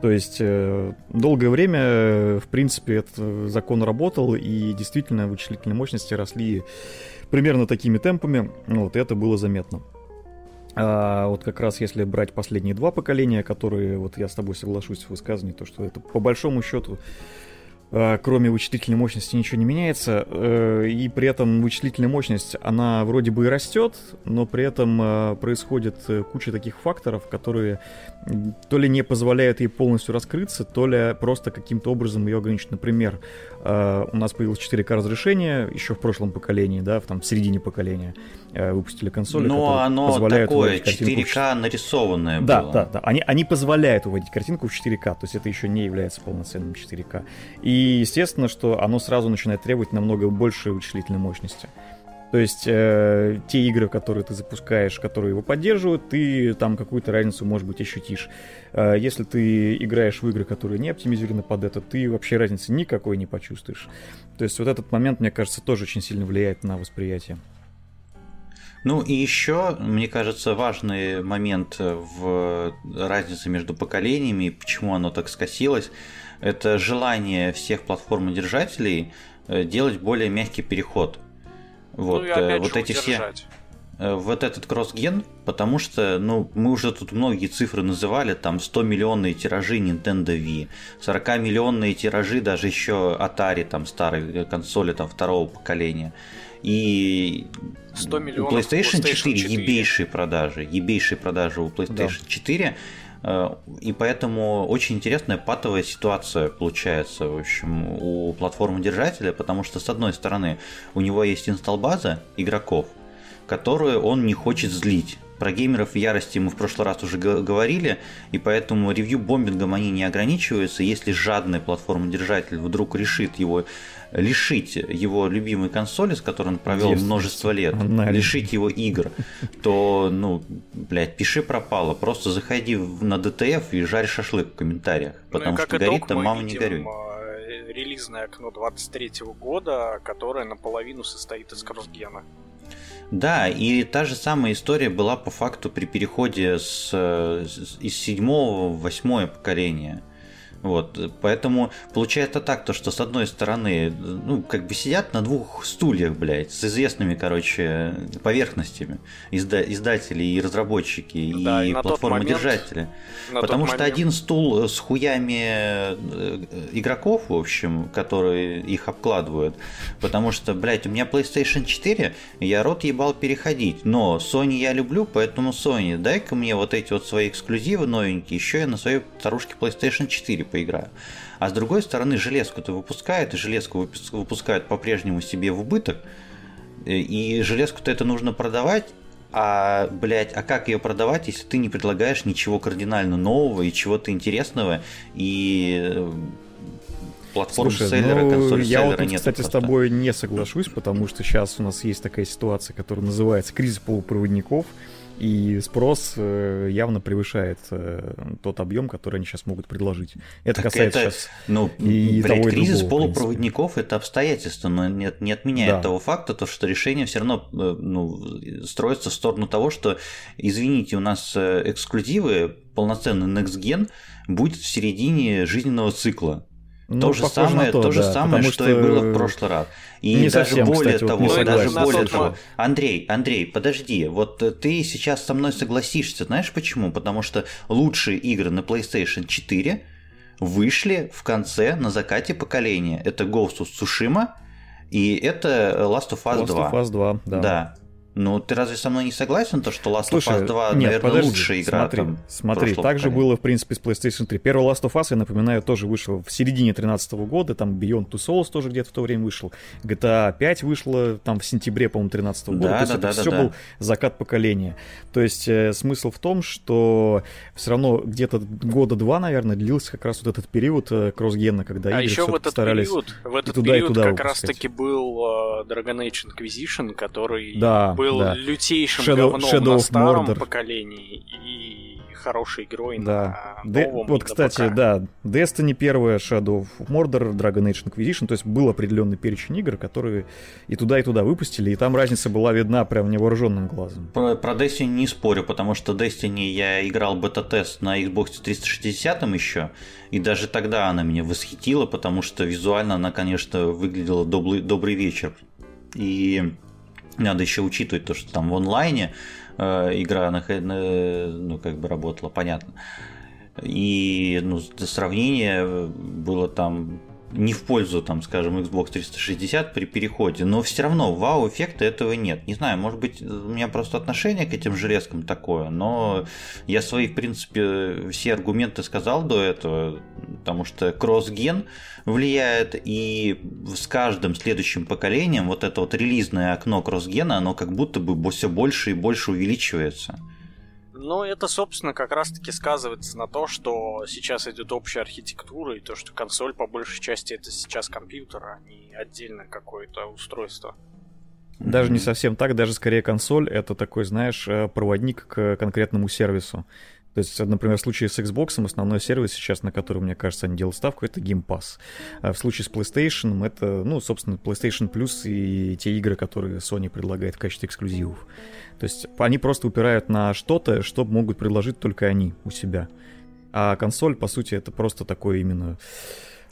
То есть э, долгое время, в принципе, этот закон работал, и действительно вычислительные мощности росли примерно такими темпами, вот, и это было заметно. А вот как раз если брать последние два поколения, которые, вот я с тобой соглашусь в высказывании, то что это по большому счету а, кроме вычислительной мощности ничего не меняется, э, и при этом вычислительная мощность, она вроде бы и растет, но при этом э, происходит э, куча таких факторов, которые то ли не позволяют ей полностью раскрыться, то ли просто каким-то образом ее ограничивают. Например, у нас появилось 4К разрешение еще в прошлом поколении, да, в, там, в середине поколения выпустили консоли, Но оно позволяют такое 4К в... нарисованное да, было. Да, да, они, они позволяют выводить картинку в 4К, то есть это еще не является полноценным 4К. И и естественно, что оно сразу начинает требовать намного большей вычислительной мощности. То есть э, те игры, которые ты запускаешь, которые его поддерживают, ты там какую-то разницу, может быть, ощутишь. Э, если ты играешь в игры, которые не оптимизированы под это, ты вообще разницы никакой не почувствуешь. То есть вот этот момент, мне кажется, тоже очень сильно влияет на восприятие. Ну и еще, мне кажется, важный момент в разнице между поколениями, почему оно так скосилось, это желание всех платформодержателей э, делать более мягкий переход. Вот, ну, э, вот эти все э, вот этот кросс-ген, потому что, ну, мы уже тут многие цифры называли, там 100 миллионные тиражи Nintendo Wii, 40 миллионные тиражи даже еще Atari, там старой консоли там второго поколения. И 100 миллионов PlayStation, PlayStation 4, 4 ебейшие продажи, ебейшие продажи у PlayStation да. 4, Э, и поэтому очень интересная патовая ситуация получается, в общем, у платформы держателя, потому что, с одной стороны, у него есть инсталл-база игроков, которую он не хочет злить. Про геймеров в ярости мы в прошлый раз уже говорили, и поэтому ревью-бомбингом они не ограничиваются. Если жадный платформодержатель вдруг решит его лишить его любимой консоли, с которой он провел множество лет, Анализ. лишить его игр, то, ну, блядь, пиши пропало. Просто заходи на ДТФ и жарь шашлык в комментариях. Ну потому ну, что горит там мама не горюй э, релизное окно 23 года, которое наполовину состоит из кроссгена. Да, и та же самая история была по факту при переходе с, с, из седьмого в восьмое поколение. Вот, поэтому получается так, то, что с одной стороны, ну, как бы сидят на двух стульях, блядь, с известными, короче, поверхностями изда- издатели и разработчики, да, и, и платформодержатели. Потому что момент... один стул с хуями э, игроков, в общем, которые их обкладывают, потому что, блядь, у меня PlayStation 4, я рот ебал переходить, но Sony я люблю, поэтому Sony, дай-ка мне вот эти вот свои эксклюзивы новенькие, еще я на своей старушке PlayStation 4 поиграю. А с другой стороны, железку-то выпускают, и железку выпускают по-прежнему себе в убыток, э, и железку-то это нужно продавать, а, блядь, а как ее продавать, если ты не предлагаешь ничего кардинально нового и чего-то интересного, и э, платформ Слушай, селлера, ну, консоль я вот тут, нет кстати, просто. с тобой не соглашусь, потому что сейчас у нас есть такая ситуация, которая называется кризис полупроводников, и спрос э, явно превышает э, тот объем, который они сейчас могут предложить. Это так касается это, сейчас ну, и блядь, того, и кризис другого, полупроводников это обстоятельство, но не, не отменяет да. того факта, то, что решение все равно э, ну, строится в сторону того, что, извините, у нас эксклюзивы, полноценный Next Gen будет в середине жизненного цикла. Ну, то же самое, то, то же да, самое, что, что и было в прошлый раз. И не даже совсем, более кстати, того, вот даже более того, Андрей, Андрей, подожди, вот ты сейчас со мной согласишься, знаешь почему? Потому что лучшие игры на PlayStation 4 вышли в конце, на закате поколения. Это Ghost of Tsushima и это Last of Us Last 2. Last of Us 2, да. Да. Ну, ты разве со мной не согласен, то, что Last Слушай, of Us 2, нет, наверное, подожди, лучшая игра смотри, там, Смотри, так же было, в принципе, с PlayStation 3. Первый Last of Us, я напоминаю, тоже вышел в середине 2013 года, там Beyond Two Souls тоже где-то в то время вышел, GTA 5 вышла там в сентябре, по-моему, 2013 года, Да, то есть да, это да, все да, был закат поколения. То есть э, смысл в том, что все равно где-то года два, наверное, длился как раз вот этот период э, кроссгена, когда А игры еще в этот старались период, в этот и туда, и период туда как раз-таки был э, Dragon Age Inquisition, который Да, был да. лютейшим Shadow- говном Shadow на of старом Mordor. поколении и хорошей игрой Да. на новом. вот, кстати, ПК. да, Destiny 1, Shadow of Mordor, Dragon Age Inquisition, то есть был определенный перечень игр, которые и туда, и туда выпустили, и там разница была видна прям невооруженным глазом. Про, про Destiny не спорю, потому что Destiny я играл бета-тест на Xbox 360 еще, и даже тогда она меня восхитила, потому что визуально она, конечно, выглядела добрый, добрый вечер. И надо еще учитывать то, что там в онлайне э, игра на, ну, как бы работала, понятно. И ну, сравнение было там не в пользу, там, скажем, Xbox 360 при переходе, но все равно вау-эффекта этого нет. Не знаю, может быть, у меня просто отношение к этим железкам такое, но я свои, в принципе, все аргументы сказал до этого, потому что кросс-ген влияет, и с каждым следующим поколением вот это вот релизное окно кросс-гена, оно как будто бы все больше и больше увеличивается. Ну, это, собственно, как раз-таки сказывается на то, что сейчас идет общая архитектура, и то, что консоль по большей части это сейчас компьютер, а не отдельно какое-то устройство. Даже не совсем так, даже скорее консоль это такой, знаешь, э, проводник к конкретному сервису. То есть, например, в случае с Xbox основной сервис сейчас, на который, мне кажется, они делают ставку, это Game Pass. А в случае с PlayStation это, ну, собственно, PlayStation Plus и те игры, которые Sony предлагает в качестве эксклюзивов. То есть они просто упирают на что-то, что могут предложить только они у себя. А консоль, по сути, это просто такое именно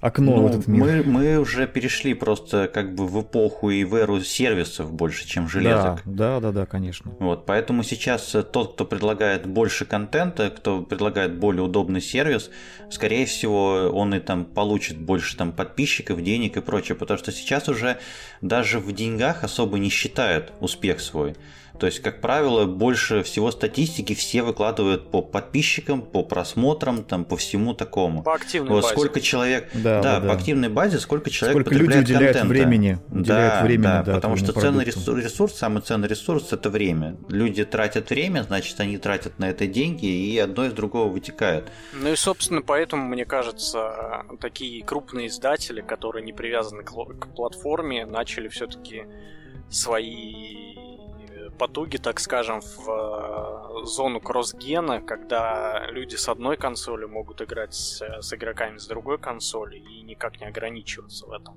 окно ну, в этот мир. Мы, мы уже перешли просто как бы в эпоху и в эру сервисов больше, чем железок. Да, да, да, да, конечно. Вот, поэтому сейчас тот, кто предлагает больше контента, кто предлагает более удобный сервис, скорее всего, он и там получит больше там подписчиков, денег и прочее, потому что сейчас уже даже в деньгах особо не считают успех свой. То есть, как правило, больше всего статистики все выкладывают по подписчикам, по просмотрам, там, по всему такому. По активной вот базе. сколько человек, Да, да, да, по активной базе, сколько человек Сколько люди потребляет уделяют контента. времени, уделяют да, времени, да, да, потому что ценный продукту. ресурс, ресурс, самый ценный ресурс это время. Люди тратят время, значит, они тратят на это деньги, и одно из другого вытекает. Ну и, собственно, поэтому, мне кажется, такие крупные издатели, которые не привязаны к платформе, начали все-таки свои потуги, так скажем, в э, зону кроссгена, когда люди с одной консоли могут играть с, с игроками с другой консоли и никак не ограничиваться в этом.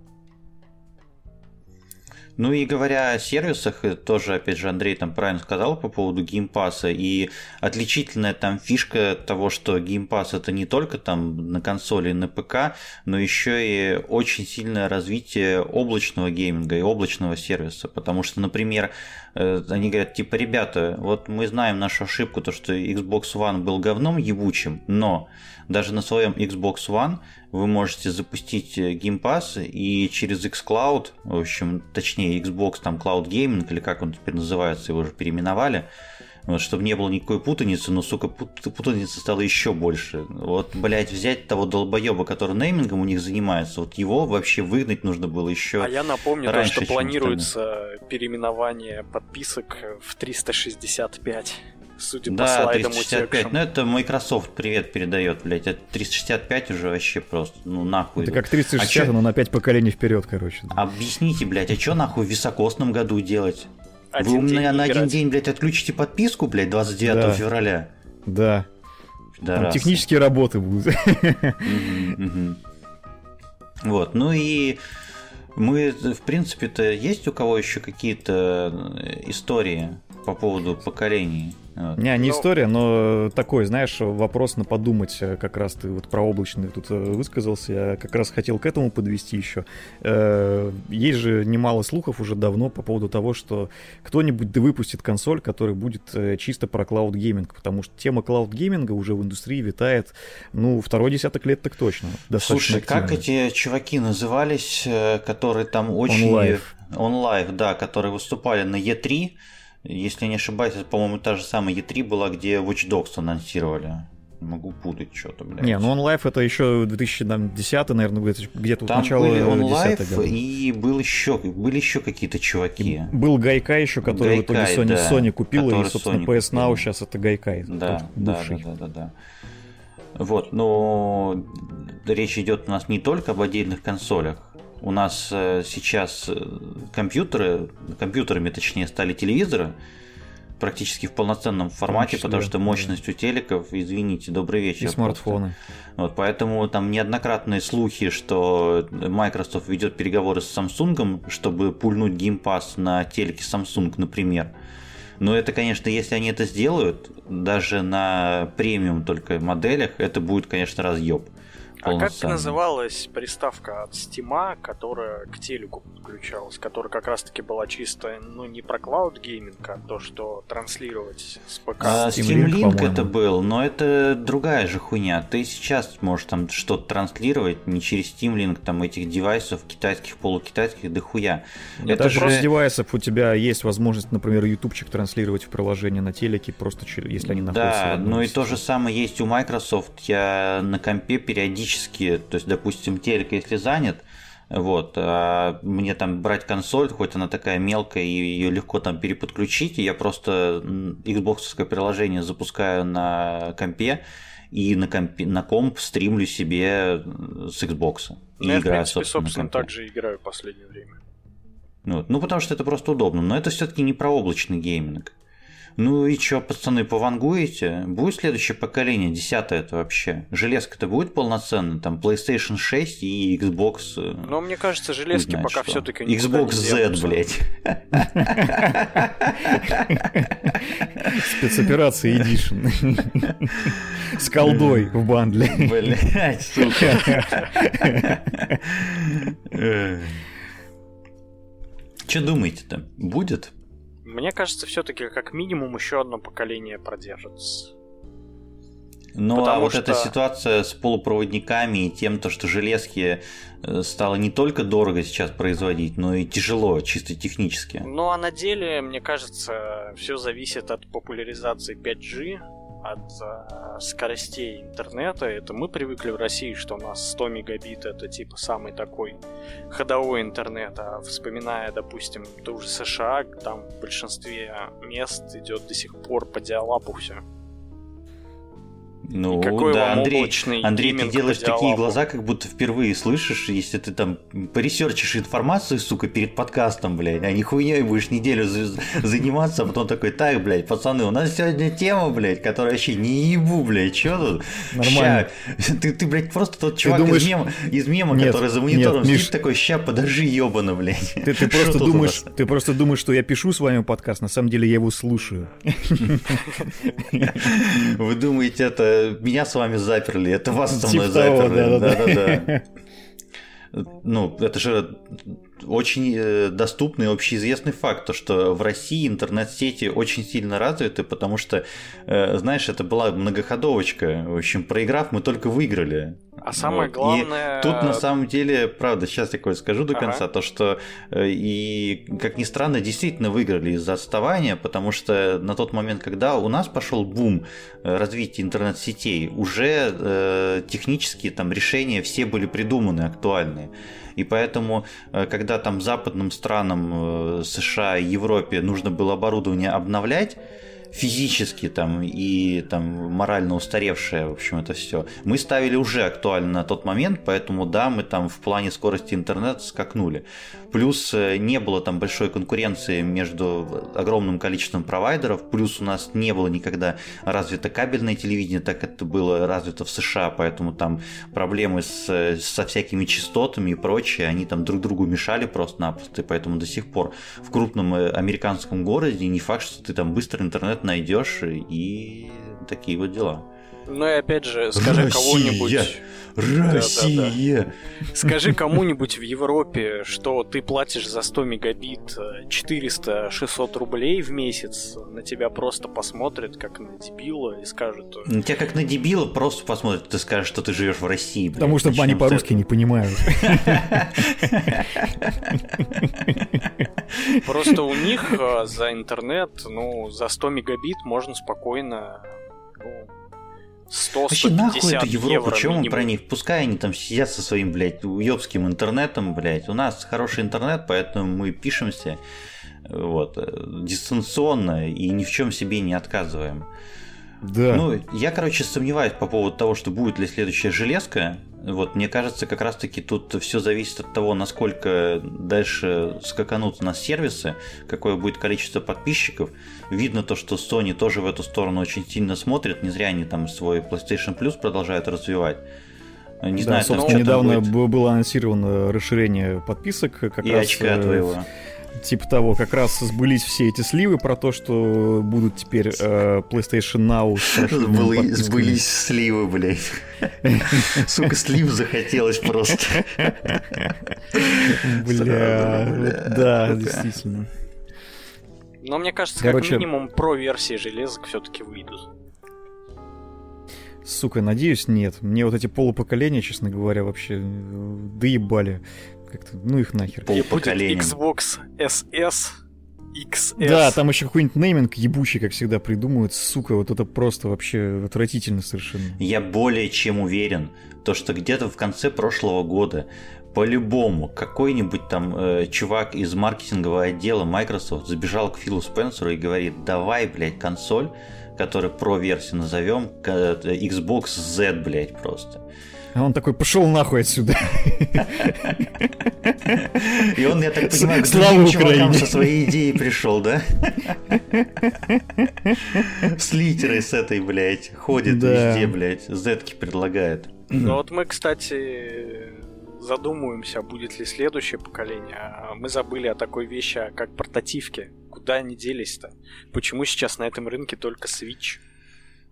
Ну и говоря о сервисах, э, тоже, опять же, Андрей там правильно сказал по поводу геймпаса, и отличительная там фишка того, что геймпас это не только там на консоли и на ПК, но еще и очень сильное развитие облачного гейминга и облачного сервиса, потому что, например, э, они говорят, типа, ребята, вот мы знаем нашу ошибку, то, что Xbox One был говном ебучим, но даже на своем Xbox One вы можете запустить э, Game Pass и через xCloud, в общем, точнее Xbox там Cloud Gaming, или как он теперь называется, его уже переименовали, вот, чтобы не было никакой путаницы, но, сука, пут- путаницы стало еще больше. Вот, блядь, взять того долбоеба, который неймингом у них занимается, вот его вообще выгнать нужно было еще А я напомню, то, раньше, что чем планируется переименование подписок в 365. Судя по Да, слайдам 365. утекшим. Ну, это Microsoft привет передает, блядь. Это 365 уже вообще просто, ну, нахуй. Это как А 360, чё- но на 5 поколений вперед, короче. Объясните, блядь, а что нахуй в високосном году делать? Один Вы у меня день на один играть. день, блядь, отключите подписку, блядь, 29 Да. февраля. Да. Там Пидорасы. технические работы будут. Вот, ну и мы, в принципе-то, есть у кого еще какие-то э, истории по поводу поколений. Не, не но... история, но такой, знаешь, вопрос на подумать, э, как раз ты вот про облачный тут э, высказался, я как раз хотел к этому подвести еще. Э, есть же немало слухов уже давно по поводу того, что кто-нибудь да выпустит консоль, которая будет чисто про cloud gaming, потому что тема cloud gaming а уже в индустрии витает, ну, второй десяток лет так точно. Слушай, активно. как эти чуваки назывались, которые там очень... OnLive, да, которые выступали на E3, если не ошибаюсь, по-моему, та же самая E3 была, где Watch Dogs анонсировали. Могу путать что-то, блядь. Не, ну OnLive это еще 2010, наверное, где-то Там начало были онлайф и был еще, были еще какие-то чуваки. И был Гайкай еще, который Гайкай, в итоге Sony, да, Sony купила, и, собственно, Sony PS Now купила. сейчас это Гайкай. Да, да, да, да, да, да. Вот, но речь идет у нас не только об отдельных консолях, у нас э, сейчас э, компьютеры, компьютерами точнее стали телевизоры, практически в полноценном формате, числе, потому что мощность да. у телеков, извините, добрый вечер. И смартфоны. Вот, поэтому там неоднократные слухи, что Microsoft ведет переговоры с Samsung, чтобы пульнуть Game Pass на телеке Samsung, например. Но это, конечно, если они это сделают, даже на премиум только моделях, это будет, конечно, разъеб. А как называлась приставка от Steam, которая к телеку подключалась, которая как раз-таки была чисто, ну, не про клауд гейминг, а то, что транслировать с ПК? А, Steam Link это был, но это другая же хуйня. Ты сейчас можешь там что-то транслировать не через Steam Link, там этих девайсов китайских, полукитайских, да хуя. Нет, это даже просто... с девайсов у тебя есть возможность, например, ютубчик транслировать в приложение на телеке, просто если они находятся Да, ну и то же самое есть у Microsoft. Я на компе периодически периодически, то есть, допустим, телек, если занят, вот, а мне там брать консоль, хоть она такая мелкая и ее легко там переподключить, я просто Xbox приложение запускаю на компе и на, компе, на комп стримлю себе с Xbox. И ну, я, играю, в принципе, собственно, так же играю в последнее время. Вот. Ну, потому что это просто удобно. Но это все-таки не про облачный гейминг. Ну и чё, пацаны, повангуете? Будет следующее поколение, десятое это вообще? Железка-то будет полноценная? Там PlayStation 6 и Xbox... Э, Но мне кажется, железки пока что. все-таки Xbox Z, блядь. Спецоперация Edition. С колдой в бандле. Блядь, сука. Что думаете-то? Будет? Мне кажется, все-таки как минимум еще одно поколение продержится. Ну а вот что... эта ситуация с полупроводниками и тем, то, что железки э, стало не только дорого сейчас производить, но и тяжело, чисто технически. Ну а на деле, мне кажется, все зависит от популяризации 5G, от э, скоростей интернета. Это мы привыкли в России, что у нас 100 мегабит это типа самый такой ходовой интернет. А вспоминая, допустим, ту же США, там в большинстве мест идет до сих пор по диалапу все. Ну, да, Андрей, Андрей, ты делаешь такие глаза, как будто впервые слышишь, если ты там поресерчишь информацию, сука, перед подкастом, блядь, а не хуйней будешь неделю заниматься, а потом такой, так, блядь, пацаны, у нас сегодня тема, блядь, которая вообще не ебу, блядь, чё тут? Нормально. Ща. Ты, ты, блядь, просто тот чувак думаешь... из мема, из мема нет, который за монитором нет, сидит Миш... такой, ща, подожди, ёбана, блядь. Ты, ты, просто думаешь, ты просто думаешь, что я пишу с вами подкаст, на самом деле я его слушаю. Вы думаете, это меня с вами заперли, это вас со мной типа заперли. Да-да-да. Ну, это же очень э, доступный общеизвестный факт, то, что в России интернет-сети очень сильно развиты, потому что, э, знаешь, это была многоходовочка. В общем, проиграв, мы только выиграли. А самое вот. главное... И тут на самом деле, правда, сейчас я кое скажу до конца, ага. то что э, и, как ни странно, действительно выиграли из-за отставания, потому что на тот момент, когда у нас пошел бум развития интернет-сетей, уже э, технические там решения все были придуманы, актуальные. И поэтому, э, когда там западным странам, э, США и Европе нужно было оборудование обновлять, физически там и там морально устаревшее, в общем, это все. Мы ставили уже актуально на тот момент, поэтому да, мы там в плане скорости интернета скакнули. Плюс э, не было там большой конкуренции между огромным количеством провайдеров, плюс у нас не было никогда развито кабельное телевидение, так это было развито в США, поэтому там проблемы с, со всякими частотами и прочее, они там друг другу мешали просто-напросто, и поэтому до сих пор в крупном э, американском городе не факт, что ты там быстро интернет найдешь и такие вот дела. Ну и опять же, скажи кого-нибудь... Россия! Да, да, да. Скажи кому-нибудь в Европе, что ты платишь за 100 мегабит 400-600 рублей в месяц, на тебя просто посмотрят как на дебила и скажут... На тебя как на дебила просто посмотрят, ты скажешь, что ты живешь в России. Блядь. Потому что они по-русски не понимают. Просто у них э, за интернет, ну, за 100 мегабит можно спокойно ну, 100 Вообще нахуй эту Европу, евро чем мы про них? Пускай они там сидят со своим, блядь, уебским интернетом, блядь. У нас хороший интернет, поэтому мы пишемся вот, э, дистанционно и ни в чем себе не отказываем. Да. Ну, я, короче, сомневаюсь по поводу того, что будет ли следующая железка. Вот, мне кажется, как раз-таки тут все зависит от того, насколько дальше скаканут у нас сервисы, какое будет количество подписчиков. Видно то, что Sony тоже в эту сторону очень сильно смотрит, не зря они там свой PlayStation Plus продолжают развивать. Не да, знаю, собственно, недавно будет. было анонсировано расширение подписок как И раз очка э, твоего типа того, как раз сбылись все эти сливы про то, что будут теперь э, PlayStation Now. Сбыли, сбылись сливы, блядь. Сука, слив захотелось просто. Бля, да, действительно. Но мне кажется, как минимум про-версии железок все-таки выйдут. Сука, надеюсь, нет. Мне вот эти полупоколения, честно говоря, вообще э, доебали. Как-то, ну их нахер. Полупоколение. Xbox SS, XS. Да, там еще какой-нибудь нейминг ебучий, как всегда, придумывают. Сука, вот это просто вообще отвратительно совершенно. Я более чем уверен, то, что где-то в конце прошлого года по-любому какой-нибудь там э, чувак из маркетингового отдела Microsoft забежал к Филу Спенсеру и говорит, давай, блядь, консоль, которую про версию назовем, э, Xbox Z, блядь, просто. А он такой, пошел нахуй отсюда. И он, я так понимаю, к чувакам со своей идеей пришел, да? С литерой с этой, блядь, ходит да. везде, блядь, зетки предлагает. Ну вот мы, кстати, задумываемся, будет ли следующее поколение. А мы забыли о такой вещи, как портативки. Куда они делись-то? Почему сейчас на этом рынке только Switch?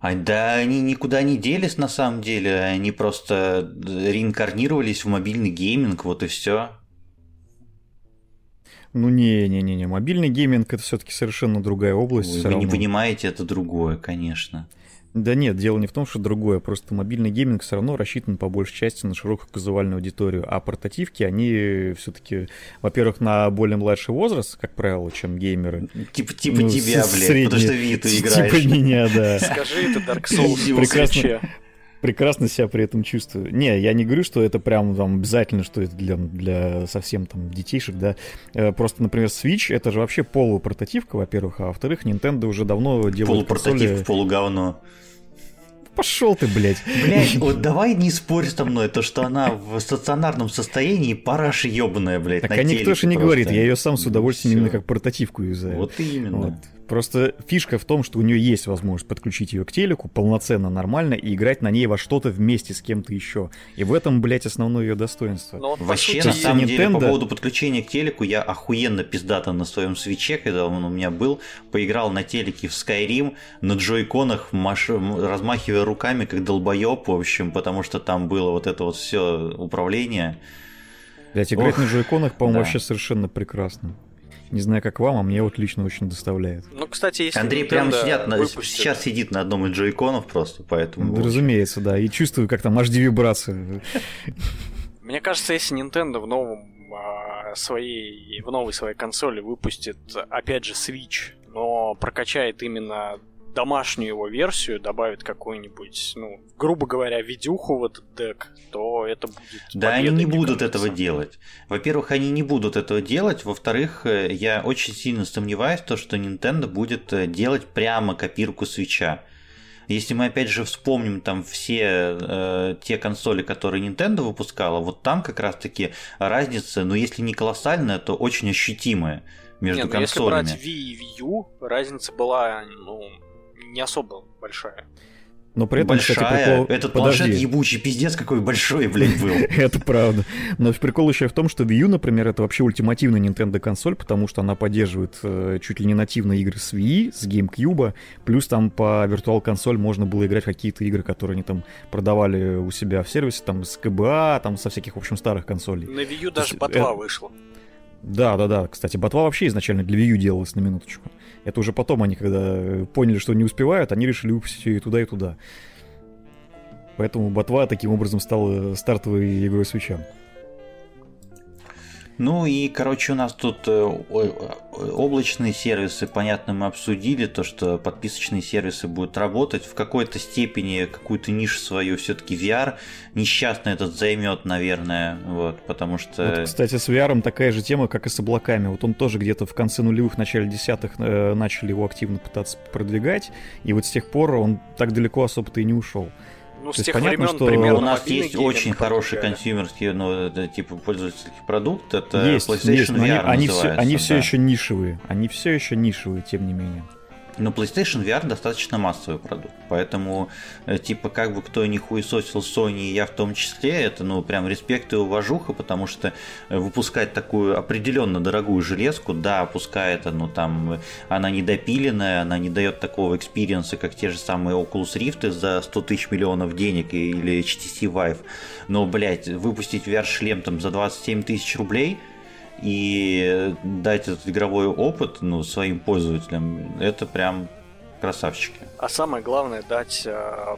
А, да, они никуда не делись на самом деле, они просто реинкарнировались в мобильный гейминг, вот и все. Ну не-не-не, мобильный гейминг это все-таки совершенно другая область. Вы равно. не понимаете, это другое, конечно. Да нет, дело не в том, что другое, просто мобильный гейминг все равно рассчитан по большей части на широкую казуальную аудиторию, а портативки, они все-таки, во-первых, на более младший возраст, как правило, чем геймеры. Типа, типа ну, тебя, блядь, средний, потому что Виту играешь. Типа меня, да. Скажи это Dark Souls прекрасно, прекрасно себя при этом чувствую. Не, я не говорю, что это прям там обязательно, что это для, для совсем там детейшек, да. Э, просто, например, Switch это же вообще полупортативка, во-первых, а во-вторых, Nintendo уже давно делает Полупортативка, консоли... полуговно. Пошел ты, блядь. Блядь, вот давай не спорь со мной, то, что она в стационарном состоянии параша ебаная, блядь. Так а никто же не просто. говорит, я ее сам с удовольствием Всё. именно как портативку юзаю. Вот именно. Вот. Просто фишка в том, что у нее есть возможность подключить ее к телеку полноценно, нормально и играть на ней во что-то вместе с кем-то еще. И в этом, блядь, основное ее достоинство. Но, ну, Вообще, на самом Nintendo... деле, по поводу подключения к телеку, я охуенно пиздато на своем свече, когда он у меня был, поиграл на телеке в Skyrim, на джойконах, маш... размахивая руками, как долбоеб, в общем, потому что там было вот это вот все управление. Блять, играть Ох, на джойконах, по-моему, да. вообще совершенно прекрасно. Не знаю, как вам, а мне вот лично очень доставляет. Ну, кстати, если Андрей прямо сидят, выпустит... сейчас сидит на одном из джойконов просто, поэтому... Да, разумеется, да, и чувствую, как там HD вибрации. Мне кажется, если Nintendo в новом а, своей, в новой своей консоли выпустит, опять же, Switch, но прокачает именно домашнюю его версию, добавят какую-нибудь, ну, грубо говоря, видюху в этот дек, то это будет... Да, они не будут этого делать. Во-первых, они не будут этого делать. Во-вторых, э, я очень сильно сомневаюсь, то, что Nintendo будет э, делать прямо копирку свеча. Если мы опять же вспомним там все э, те консоли, которые Nintendo выпускала, вот там как раз-таки разница, ну если не колоссальная, то очень ощутимая между Нет, ну, консолями. Если брать Wii и Wii U, разница была ну, не особо большая. Но при этом, Большая. кстати, прикол... Этот Подожди. планшет ебучий пиздец какой большой, блядь, был. это правда. Но прикол еще в том, что Wii U, например, это вообще ультимативная Nintendo консоль, потому что она поддерживает э, чуть ли не нативные игры с Wii, с GameCube, плюс там по Virtual консоль можно было играть какие-то игры, которые они там продавали у себя в сервисе, там с КБА, там со всяких, в общем, старых консолей. На Wii U даже ботва вышла. Да, да, да. Кстати, ботва вообще изначально для Wii U делалась на минуточку. Это уже потом они, когда поняли, что не успевают, они решили выпустить ее и туда, и туда. Поэтому ботва таким образом стала стартовой игрой свеча. Ну и, короче, у нас тут э, облачные сервисы, понятно, мы обсудили, то, что подписочные сервисы будут работать. В какой-то степени какую-то нишу свою все-таки VR несчастно этот займет, наверное, вот, потому что... Вот, кстати, с VR такая же тема, как и с облаками. Вот он тоже где-то в конце нулевых, начале десятых э, начали его активно пытаться продвигать, и вот с тех пор он так далеко особо-то и не ушел. Ну, с тех понятно, времен, что примерно, у нас есть очень хороший консюмерский, ну, это, типа пользовательский продукт, это есть, PlayStation есть, VR они, они все, они да. все еще нишевые, они все еще нишевые, тем не менее. Но PlayStation VR достаточно массовый продукт, поэтому, э, типа, как бы кто ни хуесосил Sony, и я в том числе, это, ну, прям респект и уважуха, потому что э, выпускать такую определенно дорогую железку, да, пускай это, ну, там, она недопиленная, она не дает такого experience а, как те же самые Oculus Rift за 100 тысяч миллионов денег или HTC Vive, но, блядь, выпустить VR-шлем там за 27 тысяч рублей – и дать этот игровой опыт ну, своим пользователям, это прям красавчики. А самое главное дать э,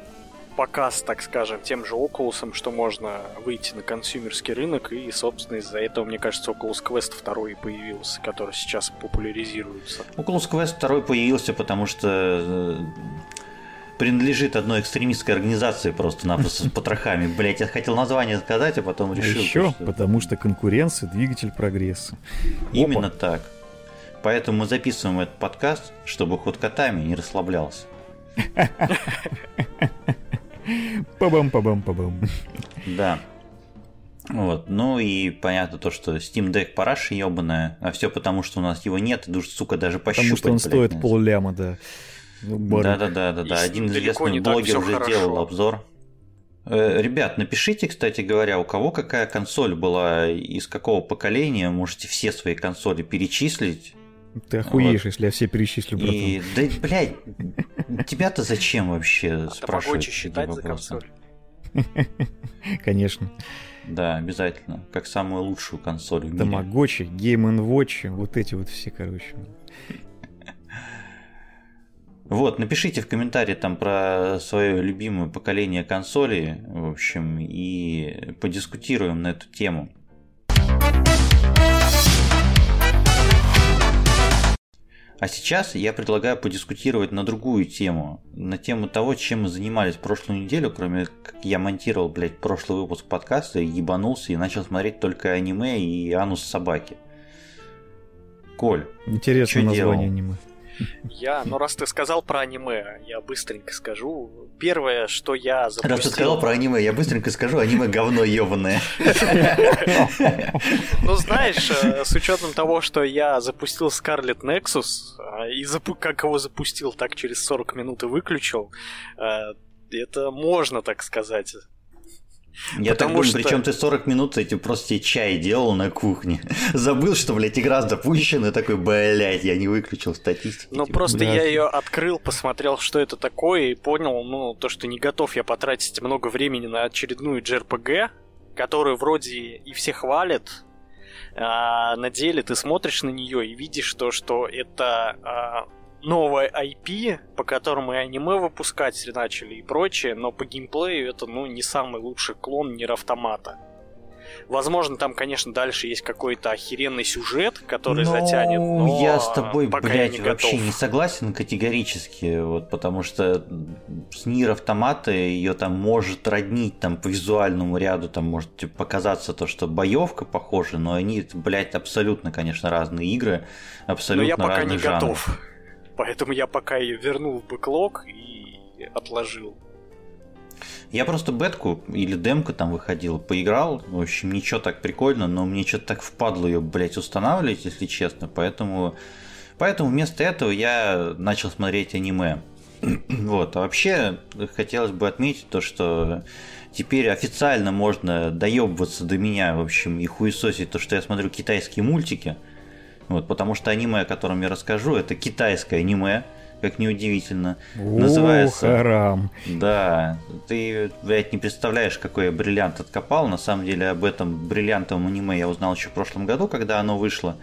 показ, так скажем, тем же Oculus, что можно выйти на консюмерский рынок, и, собственно, из-за этого, мне кажется, Oculus Quest 2 появился, который сейчас популяризируется. Oculus Quest 2 появился, потому что э, принадлежит одной экстремистской организации просто-напросто с потрохами. Блять, я хотел название сказать, а потом решил. Еще, что... потому что конкуренция – двигатель прогресса. Именно Опа. так. Поэтому мы записываем этот подкаст, чтобы ход котами не расслаблялся. Пабам-пабам-пабам. Да. Вот, ну и понятно то, что Steam Deck параша ебаная, а все потому, что у нас его нет, и, сука, даже пощупать. Потому что он блядь, стоит полляма, да. Ну, да, да, да, да, да. Один известный блогер уже хорошо. делал обзор. Э, ребят, напишите, кстати говоря, у кого какая консоль была, из какого поколения, можете все свои консоли перечислить. Ты охуеешь, вот. если я все перечислю, братан. И, да, блядь, тебя-то зачем вообще а спрашивать? считать за консоль? Конечно. Да, обязательно. Как самую лучшую консоль в мире. Тамагочи, Game Watch, вот эти вот все, короче. Вот, напишите в комментарии там про свое любимое поколение консолей, в общем, и подискутируем на эту тему. А сейчас я предлагаю подискутировать на другую тему. На тему того, чем мы занимались прошлую неделю, кроме как я монтировал, блядь, прошлый выпуск подкаста, ебанулся и начал смотреть только аниме и анус собаки. Коль, Интересное название делал? аниме. Я, ну раз ты сказал про аниме, я быстренько скажу. Первое, что я запустил... Раз ты сказал про аниме, я быстренько скажу, аниме говно ебаное. Ну знаешь, э, с учетом того, что я запустил Scarlet Nexus, а, и как его запустил, так через 40 минут и выключил, э, это можно так сказать. Я Потому так думаю, что... причем ты 40 минут эти просто чай делал на кухне. Забыл, что, блядь, игра запущена, и такой, блядь, я не выключил статистику. Ну, типа, просто блядь. я ее открыл, посмотрел, что это такое, и понял, ну, то, что не готов я потратить много времени на очередную JRPG, которую вроде и все хвалят, а на деле ты смотришь на нее и видишь то, что это а, новое IP, по которому и аниме выпускать начали и прочее, но по геймплею это, ну, не самый лучший клон Нир Автомата. Возможно, там, конечно, дальше есть какой-то охеренный сюжет, который но... затянет. Но я с тобой, пока блядь, не вообще не согласен категорически, вот, потому что с Нир автомата ее там может роднить там по визуальному ряду, там может типа, показаться то, что боевка похожа, но они, блядь, абсолютно, конечно, разные игры, абсолютно но я пока не жанры. готов. Поэтому я пока ее вернул в бэклог и отложил. Я просто бетку или демку там выходил, поиграл. В общем, ничего так прикольно, но мне что-то так впадло ее, блядь, устанавливать, если честно. Поэтому, поэтому вместо этого я начал смотреть аниме. вот, а вообще хотелось бы отметить то, что теперь официально можно доебываться до меня, в общем, и хуесосить то, что я смотрю китайские мультики. Вот, потому что аниме, о котором я расскажу, это китайское аниме как неудивительно. О, Называется... харам. Да, ты, блядь, не представляешь, какой я бриллиант откопал. На самом деле об этом бриллиантовом аниме я узнал еще в прошлом году, когда оно вышло.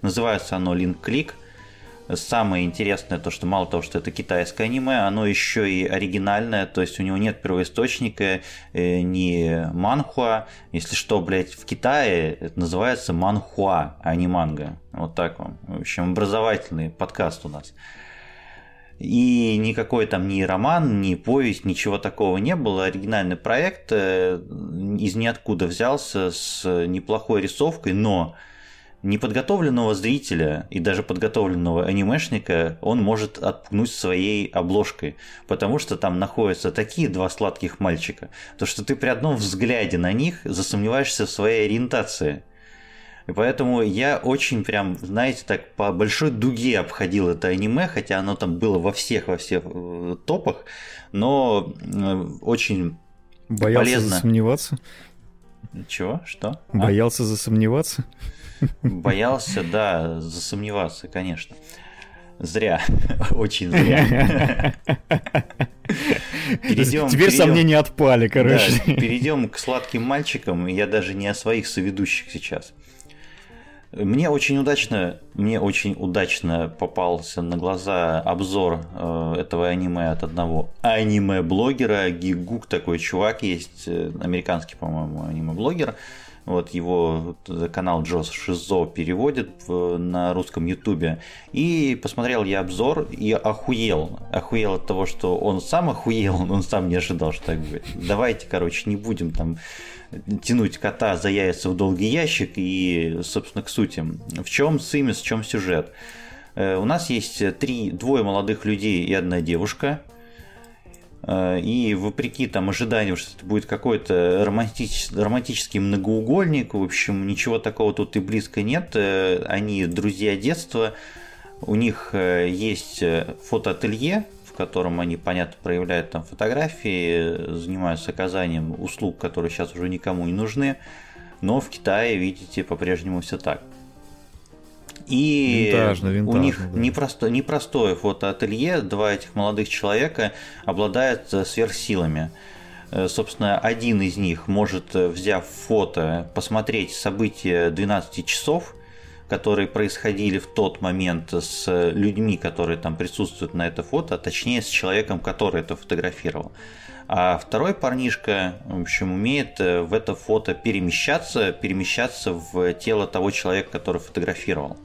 Называется оно Link Click. Самое интересное то, что мало того, что это китайское аниме, оно еще и оригинальное, то есть у него нет первоисточника, э, не манхуа. Если что, блядь, в Китае это называется манхуа, а не манга. Вот так вам. В общем, образовательный подкаст у нас. И никакой там ни роман, ни повесть, ничего такого не было. Оригинальный проект э, из ниоткуда взялся с неплохой рисовкой, но неподготовленного зрителя и даже подготовленного анимешника он может отпугнуть своей обложкой, потому что там находятся такие два сладких мальчика, то что ты при одном взгляде на них засомневаешься в своей ориентации. И поэтому я очень прям, знаете, так по большой дуге обходил это аниме, хотя оно там было во всех, во всех э, топах, но э, очень Боялся полезно. засомневаться? Чего? Что? А? Боялся а? засомневаться? Боялся, да, засомневаться, конечно. Зря, очень зря. Перейдем, Теперь перейдем, сомнения отпали, короче. Да, перейдем к сладким мальчикам. Я даже не о своих соведущих сейчас. Мне очень удачно, мне очень удачно попался на глаза обзор э, этого аниме от одного аниме-блогера. Гигук такой чувак есть, э, американский, по-моему, аниме-блогер. Вот его канал Джос Шизо переводит на русском ютубе. И посмотрел я обзор и охуел. Охуел от того, что он сам охуел, он сам не ожидал, что так будет. Давайте, короче, не будем там тянуть кота за яйца в долгий ящик и, собственно, к сути. В чем сымис, в чем сюжет? Э, у нас есть три, двое молодых людей и одна девушка. Э, и вопреки там ожиданиям, что это будет какой-то романтич... романтический многоугольник, в общем, ничего такого тут и близко нет. Э, они друзья детства, у них есть фотоателье, в котором они, понятно, проявляют там фотографии, занимаются оказанием услуг, которые сейчас уже никому не нужны. Но в Китае, видите, по-прежнему все так. И винтажно, винтажно, у них да. непросто, непростое фотоателье, два этих молодых человека обладают э, сверхсилами. Э, собственно, один из них может, э, взяв фото, посмотреть события 12 часов которые происходили в тот момент с людьми, которые там присутствуют на это фото, а точнее с человеком, который это фотографировал. А второй парнишка, в общем, умеет э, в это фото перемещаться, перемещаться в тело того человека, который фотографировал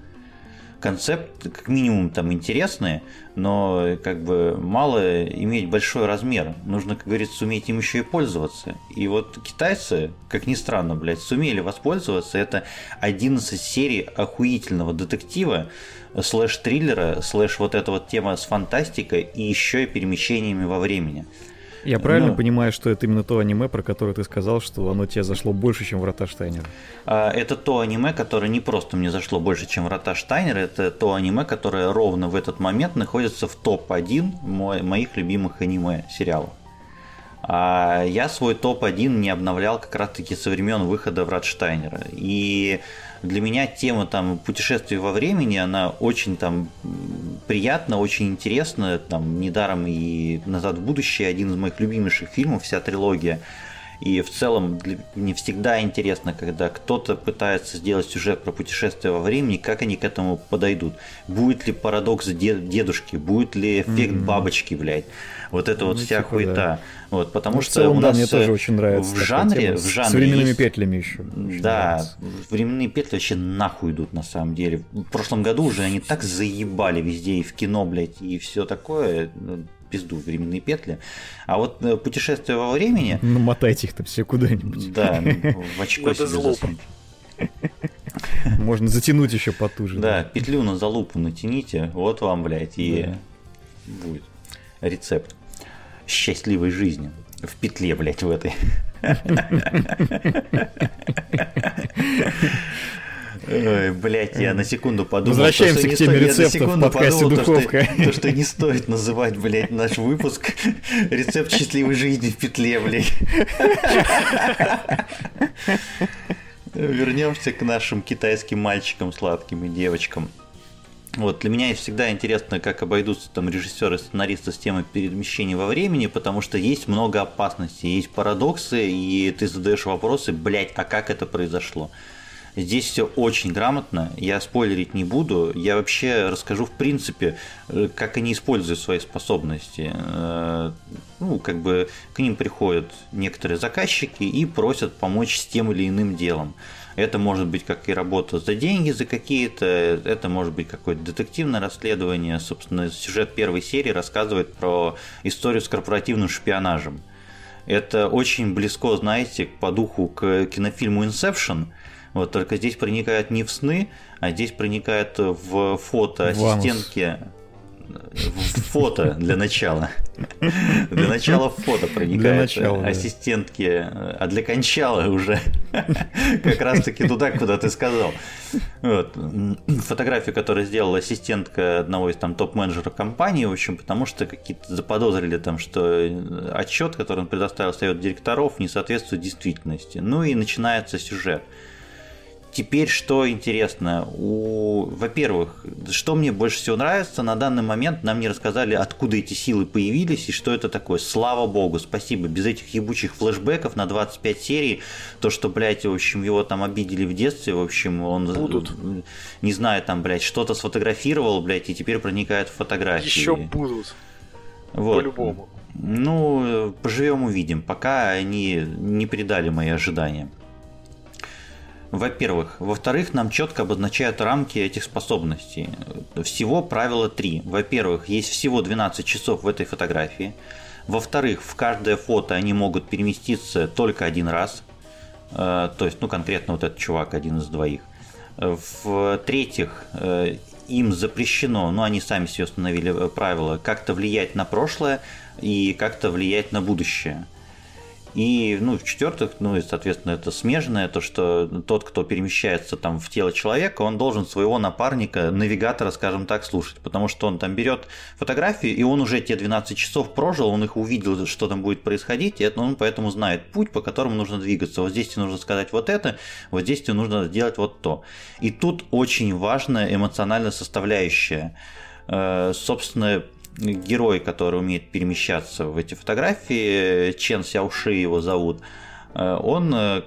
концепт как минимум там интересные, но как бы мало иметь большой размер. Нужно, как говорится, уметь им еще и пользоваться. И вот китайцы, как ни странно, блядь, сумели воспользоваться. Это 11 серий охуительного детектива, слэш-триллера, слэш вот эта вот тема с фантастикой и еще и перемещениями во времени. Я правильно ну, понимаю, что это именно то аниме, про которое ты сказал, что оно тебе зашло больше, чем Врата Штайнера? А, это то аниме, которое не просто мне зашло больше, чем Врата Штайнера, это то аниме, которое ровно в этот момент находится в топ-1 моих любимых аниме сериалов. А я свой топ-1 не обновлял как раз-таки со времен выхода Врат Штайнера. И для меня тема там путешествий во времени, она очень там приятна, очень интересна. Там недаром и «Назад в будущее» один из моих любимейших фильмов, вся трилогия. И в целом мне всегда интересно, когда кто-то пытается сделать сюжет про путешествие во времени, как они к этому подойдут. Будет ли парадокс дедушки, будет ли эффект mm-hmm. бабочки, блядь. Вот это ну, вот вся типа, хуета. Да. Вот, потому ну, что целом, у нас да, мне тоже очень нравится в жанре, в жанре с временными есть... петлями еще. Да, нравится. временные петли вообще нахуй идут на самом деле. В прошлом году уже они так заебали везде и в кино, блядь, и все такое пизду временные петли. А вот э, путешествие во времени... Ну, мотайте их там все куда-нибудь. Да, в очко себе засунуть. Можно затянуть еще потуже. Да, петлю на залупу натяните, вот вам, блядь, и будет рецепт счастливой жизни. В петле, блядь, в этой. Ой, блядь, я на секунду подумал. Возвращаемся то, к теме рецептов в подкасте подумал, «Духовка». То что, то, что не стоит называть, блядь, наш выпуск «Рецепт счастливой жизни в петле», блядь. Вернемся к нашим китайским мальчикам сладким и девочкам. Вот, для меня всегда интересно, как обойдутся там режиссеры и сценаристы с темой перемещения во времени, потому что есть много опасностей, есть парадоксы, и ты задаешь вопросы, блять, а как это произошло? Здесь все очень грамотно, я спойлерить не буду, я вообще расскажу в принципе, э, как они используют свои способности. Э, ну, как бы к ним приходят некоторые заказчики и просят помочь с тем или иным делом. Это может быть как и работа за деньги, за какие-то, это может быть какое-то детективное расследование. Собственно, сюжет первой серии рассказывает про историю с корпоративным шпионажем. Это очень близко, знаете, по духу к кинофильму «Инсепшн», вот только здесь проникает не в сны, а здесь проникает в фото ассистентки в фото для начала. Для начала в фото проникает начала, ассистентки, а для кончала уже как раз таки туда, куда ты сказал. Вот. Фотографию, которую сделала ассистентка одного из там топ-менеджеров компании, в общем, потому что какие-то заподозрили там, что отчет, который он предоставил совет директоров, не соответствует действительности. Ну и начинается сюжет. Теперь что интересно, у... во-первых, что мне больше всего нравится, на данный момент нам не рассказали, откуда эти силы появились и что это такое. Слава богу, спасибо. Без этих ебучих флешбеков на 25 серий, то, что, блядь, в общем, его там обидели в детстве, в общем, он, будут. не знаю, там, блядь, что-то сфотографировал, блядь, и теперь проникает в фотографии. Еще будут. Вот. По-любому. Ну, поживем увидим. Пока они не придали мои ожидания. Во-первых. Во-вторых, нам четко обозначают рамки этих способностей. Всего правило три. Во-первых, есть всего 12 часов в этой фотографии. Во-вторых, в каждое фото они могут переместиться только один раз. Э, то есть, ну, конкретно вот этот чувак, один из двоих. В-третьих, э, им запрещено, ну, они сами себе установили э, правила, как-то влиять на прошлое и как-то влиять на будущее. И, ну, в-четвертых, ну, и, соответственно, это смежное, то, что тот, кто перемещается там в тело человека, он должен своего напарника, навигатора, скажем так, слушать, потому что он там берет фотографии, и он уже те 12 часов прожил, он их увидел, что там будет происходить, и это он поэтому знает путь, по которому нужно двигаться. Вот здесь тебе нужно сказать вот это, вот здесь тебе нужно сделать вот то. И тут очень важная эмоциональная составляющая. Э, собственно, герой, который умеет перемещаться в эти фотографии, Чен Сяуши его зовут, э, он э,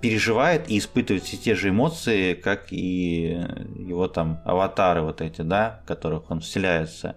переживает и испытывает все те же эмоции, как и его там аватары вот эти, да, в которых он вселяется.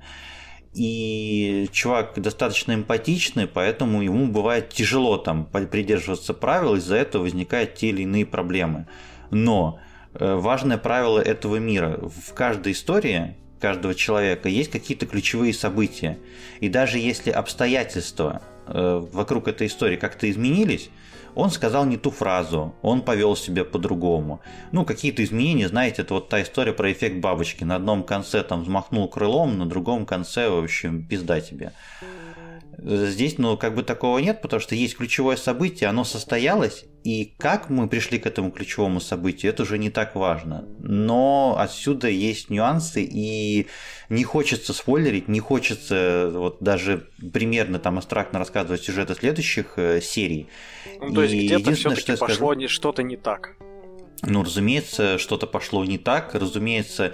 И чувак достаточно эмпатичный, поэтому ему бывает тяжело там придерживаться правил, из-за этого возникают те или иные проблемы. Но э, важное правило этого мира. В каждой истории каждого человека есть какие-то ключевые события. И даже если обстоятельства э, вокруг этой истории как-то изменились, он сказал не ту фразу, он повел себя по-другому. Ну, какие-то изменения, знаете, это вот та история про эффект бабочки. На одном конце там взмахнул крылом, на другом конце, в общем, пизда тебе. Здесь, ну, как бы такого нет, потому что есть ключевое событие, оно состоялось, и как мы пришли к этому ключевому событию, это уже не так важно. Но отсюда есть нюансы, и не хочется спойлерить, не хочется вот даже примерно там абстрактно рассказывать сюжеты следующих э, серий. Ну, то есть где-то все-таки пошло скажу... что-то не так. Ну, разумеется, что-то пошло не так. Разумеется,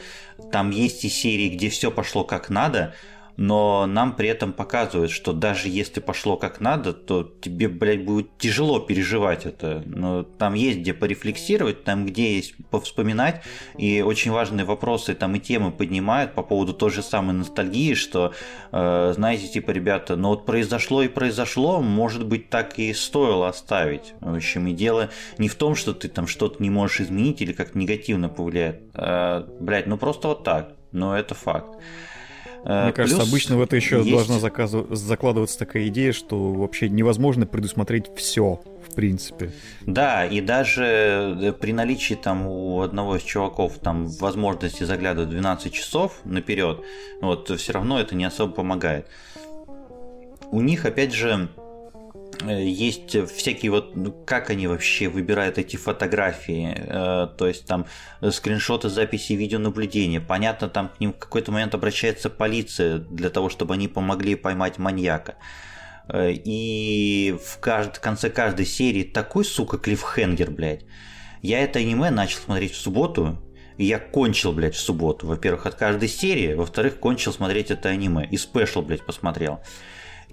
там есть и серии, где все пошло как надо, но нам при этом показывают, что даже если пошло как надо, то тебе, блядь, будет тяжело переживать это. Но там есть где порефлексировать, там где есть повспоминать, и очень важные вопросы там и темы поднимают по поводу той же самой ностальгии, что, э, знаете, типа, ребята, ну вот произошло и произошло, может быть, так и стоило оставить. В общем, и дело не в том, что ты там что-то не можешь изменить или как негативно повлияет. А, блядь, ну просто вот так. Но это факт. Э, Мне кажется, обычно в это еще есть... должна заказу... закладываться такая идея, что вообще невозможно предусмотреть все, в принципе. Да, и даже э, при наличии там у одного из чуваков там возможности заглядывать 12 часов наперед, вот все равно это не особо помогает. У них, опять же, есть всякие вот, ну, как они вообще выбирают эти фотографии, э, то есть там скриншоты записи видеонаблюдения. Понятно, там к ним в какой-то момент обращается полиция для того, чтобы они помогли поймать маньяка. Э, и в кажд... конце каждой серии такой, сука, клиффхенгер, блядь. Я это аниме начал смотреть в субботу, и я кончил, блядь, в субботу. Во-первых, от каждой серии, во-вторых, кончил смотреть это аниме. И спешл, блядь, посмотрел.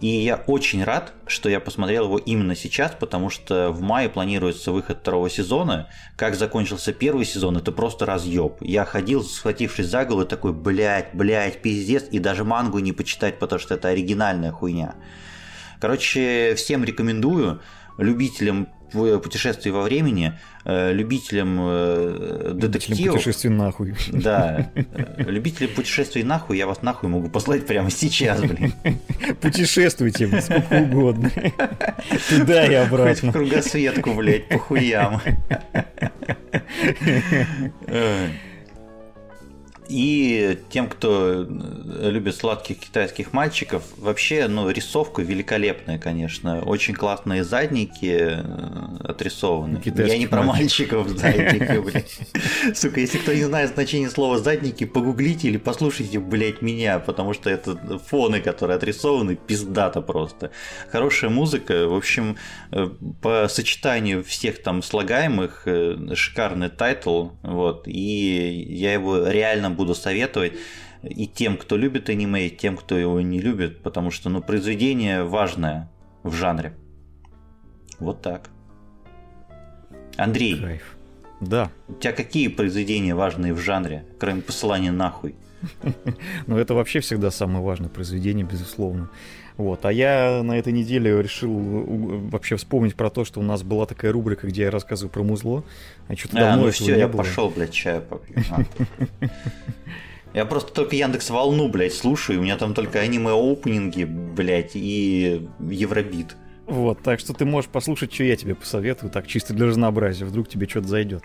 И я очень рад, что я посмотрел его именно сейчас, потому что в мае планируется выход второго сезона. Как закончился первый сезон, это просто разъеб. Я ходил, схватившись за голову, такой, блядь, блядь, пиздец, и даже мангу не почитать, потому что это оригинальная хуйня. Короче, всем рекомендую любителям путешествий во времени, э, любителям э, детективов. путешествий нахуй. Да. Любителям путешествий нахуй, я вас нахуй могу послать прямо сейчас, блин. Путешествуйте сколько угодно. Туда и обратно. Хоть в кругосветку, блядь, по хуям. И тем, кто э, любит сладких китайских мальчиков, вообще, ну, рисовка великолепная, конечно. Очень классные задники э, отрисованы. Китайских Я не про мальчиков задники, блядь. Сука, если кто не знает значение слова задники, погуглите или послушайте, блядь, меня, потому что это фоны, которые отрисованы, пиздата просто. Хорошая музыка, в общем, э, по сочетанию всех там слагаемых, шикарный title, вот, и я его реально буду советовать и тем, кто любит аниме, и тем, кто его не любит, потому что ну, произведение важное в жанре. Вот так. Андрей. Кайф. Да. У тебя какие произведения важные в жанре, кроме посылания нахуй? Ну, это вообще всегда самое важное произведение, безусловно. Вот. А я на этой неделе решил вообще вспомнить про то, что у нас была такая рубрика, где я рассказываю про музло. А что-то а, давно ну все, я было. пошел, блядь, чаю попью. А. Я просто только Яндекс Волну, блядь, слушаю, у меня там только аниме-опенинги, блядь, и Евробит. Вот, так что ты можешь послушать, что я тебе посоветую, так чисто для разнообразия, вдруг тебе что-то зайдет.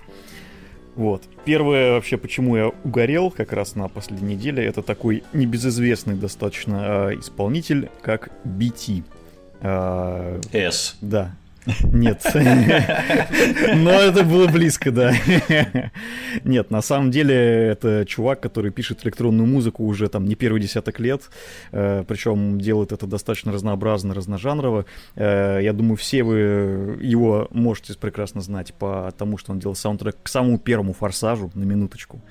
Вот. Первое вообще, почему я угорел как раз на последней неделе, это такой небезызвестный достаточно э, исполнитель, как BT. Э, S. Да, нет. Но это было близко, да. Нет, на самом деле это чувак, который пишет электронную музыку уже там не первый десяток лет, э, причем делает это достаточно разнообразно, разножанрово. Э, я думаю, все вы его можете прекрасно знать по тому, что он делал саундтрек к самому первому «Форсажу», на минуточку.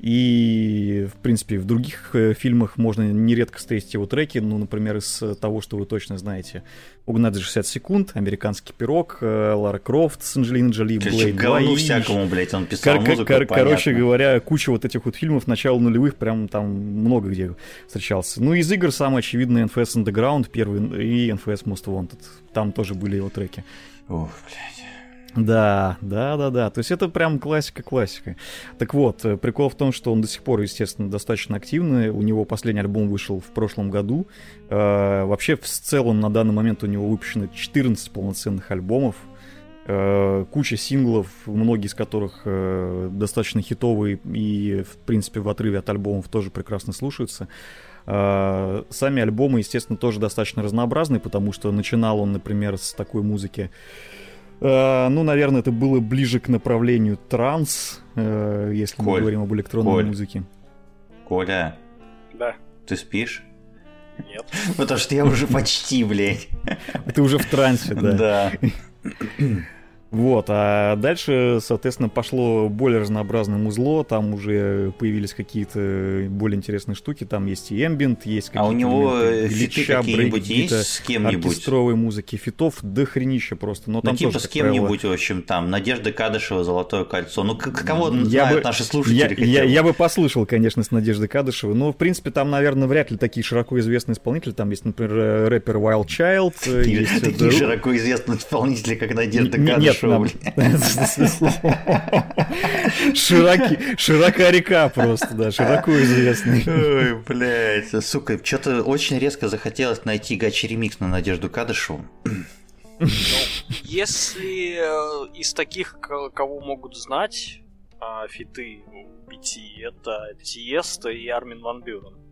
И, в принципе, в других э, фильмах можно нередко встретить его треки, ну, например, из того, что вы точно знаете. «Угнать за 60 секунд», «Американский пирог», э, «Лара Крофт» с Анджелиной Джоли, «Блейд 2». Ну, всякому, блядь, он писал кор- музыку, кор- Короче говоря, куча вот этих вот фильмов начала нулевых, прям там много где встречался. Ну, из игр самый очевидный NFS Underground первый и NFS Most Wanted. Там тоже были его треки. Ух, блядь. Да, да, да, да. То есть это прям классика-классика. Так вот, э, прикол в том, что он до сих пор, естественно, достаточно активный. У него последний альбом вышел в прошлом году. Э, вообще, в целом, на данный момент у него выпущено 14 полноценных альбомов. Э, куча синглов, многие из которых э, достаточно хитовые и, в принципе, в отрыве от альбомов тоже прекрасно слушаются. Э, сами альбомы, естественно, тоже достаточно разнообразны, потому что начинал он, например, с такой музыки, ну, наверное, это было ближе к направлению транс, э, если Коль, мы говорим об электронной Коль, музыке. Коля. Да. Ты спишь? Нет. Потому что я уже почти, блядь. Ты уже в трансе, да? Да. Вот, а дальше, соответственно, пошло более разнообразное музло, там уже появились какие-то более интересные штуки, там есть и эмбиент, есть какие-то... А у него фиты какие-нибудь есть с кем-нибудь? Оркестровой музыки, фитов до хренища просто, но ну, там типа тоже, с кем-нибудь, правило... в общем, там, Надежда Кадышева, Золотое кольцо, ну, кого я знают бы, наши слушатели? Я, я, я бы послушал, конечно, с Надеждой Кадышевой, но, в принципе, там, наверное, вряд ли такие широко известные исполнители, там есть, например, рэпер Wild Child, есть... Такие широко известные исполнители, как Надежда Кадышева, Широки, широка река просто, да, широко известный. Ой, блядь, сука, что-то очень резко захотелось найти гачи ремикс на Надежду Кадышеву. Если э, из таких, кого могут знать, а, фиты пяти, это Тиеста и Армин Ван Бюрен.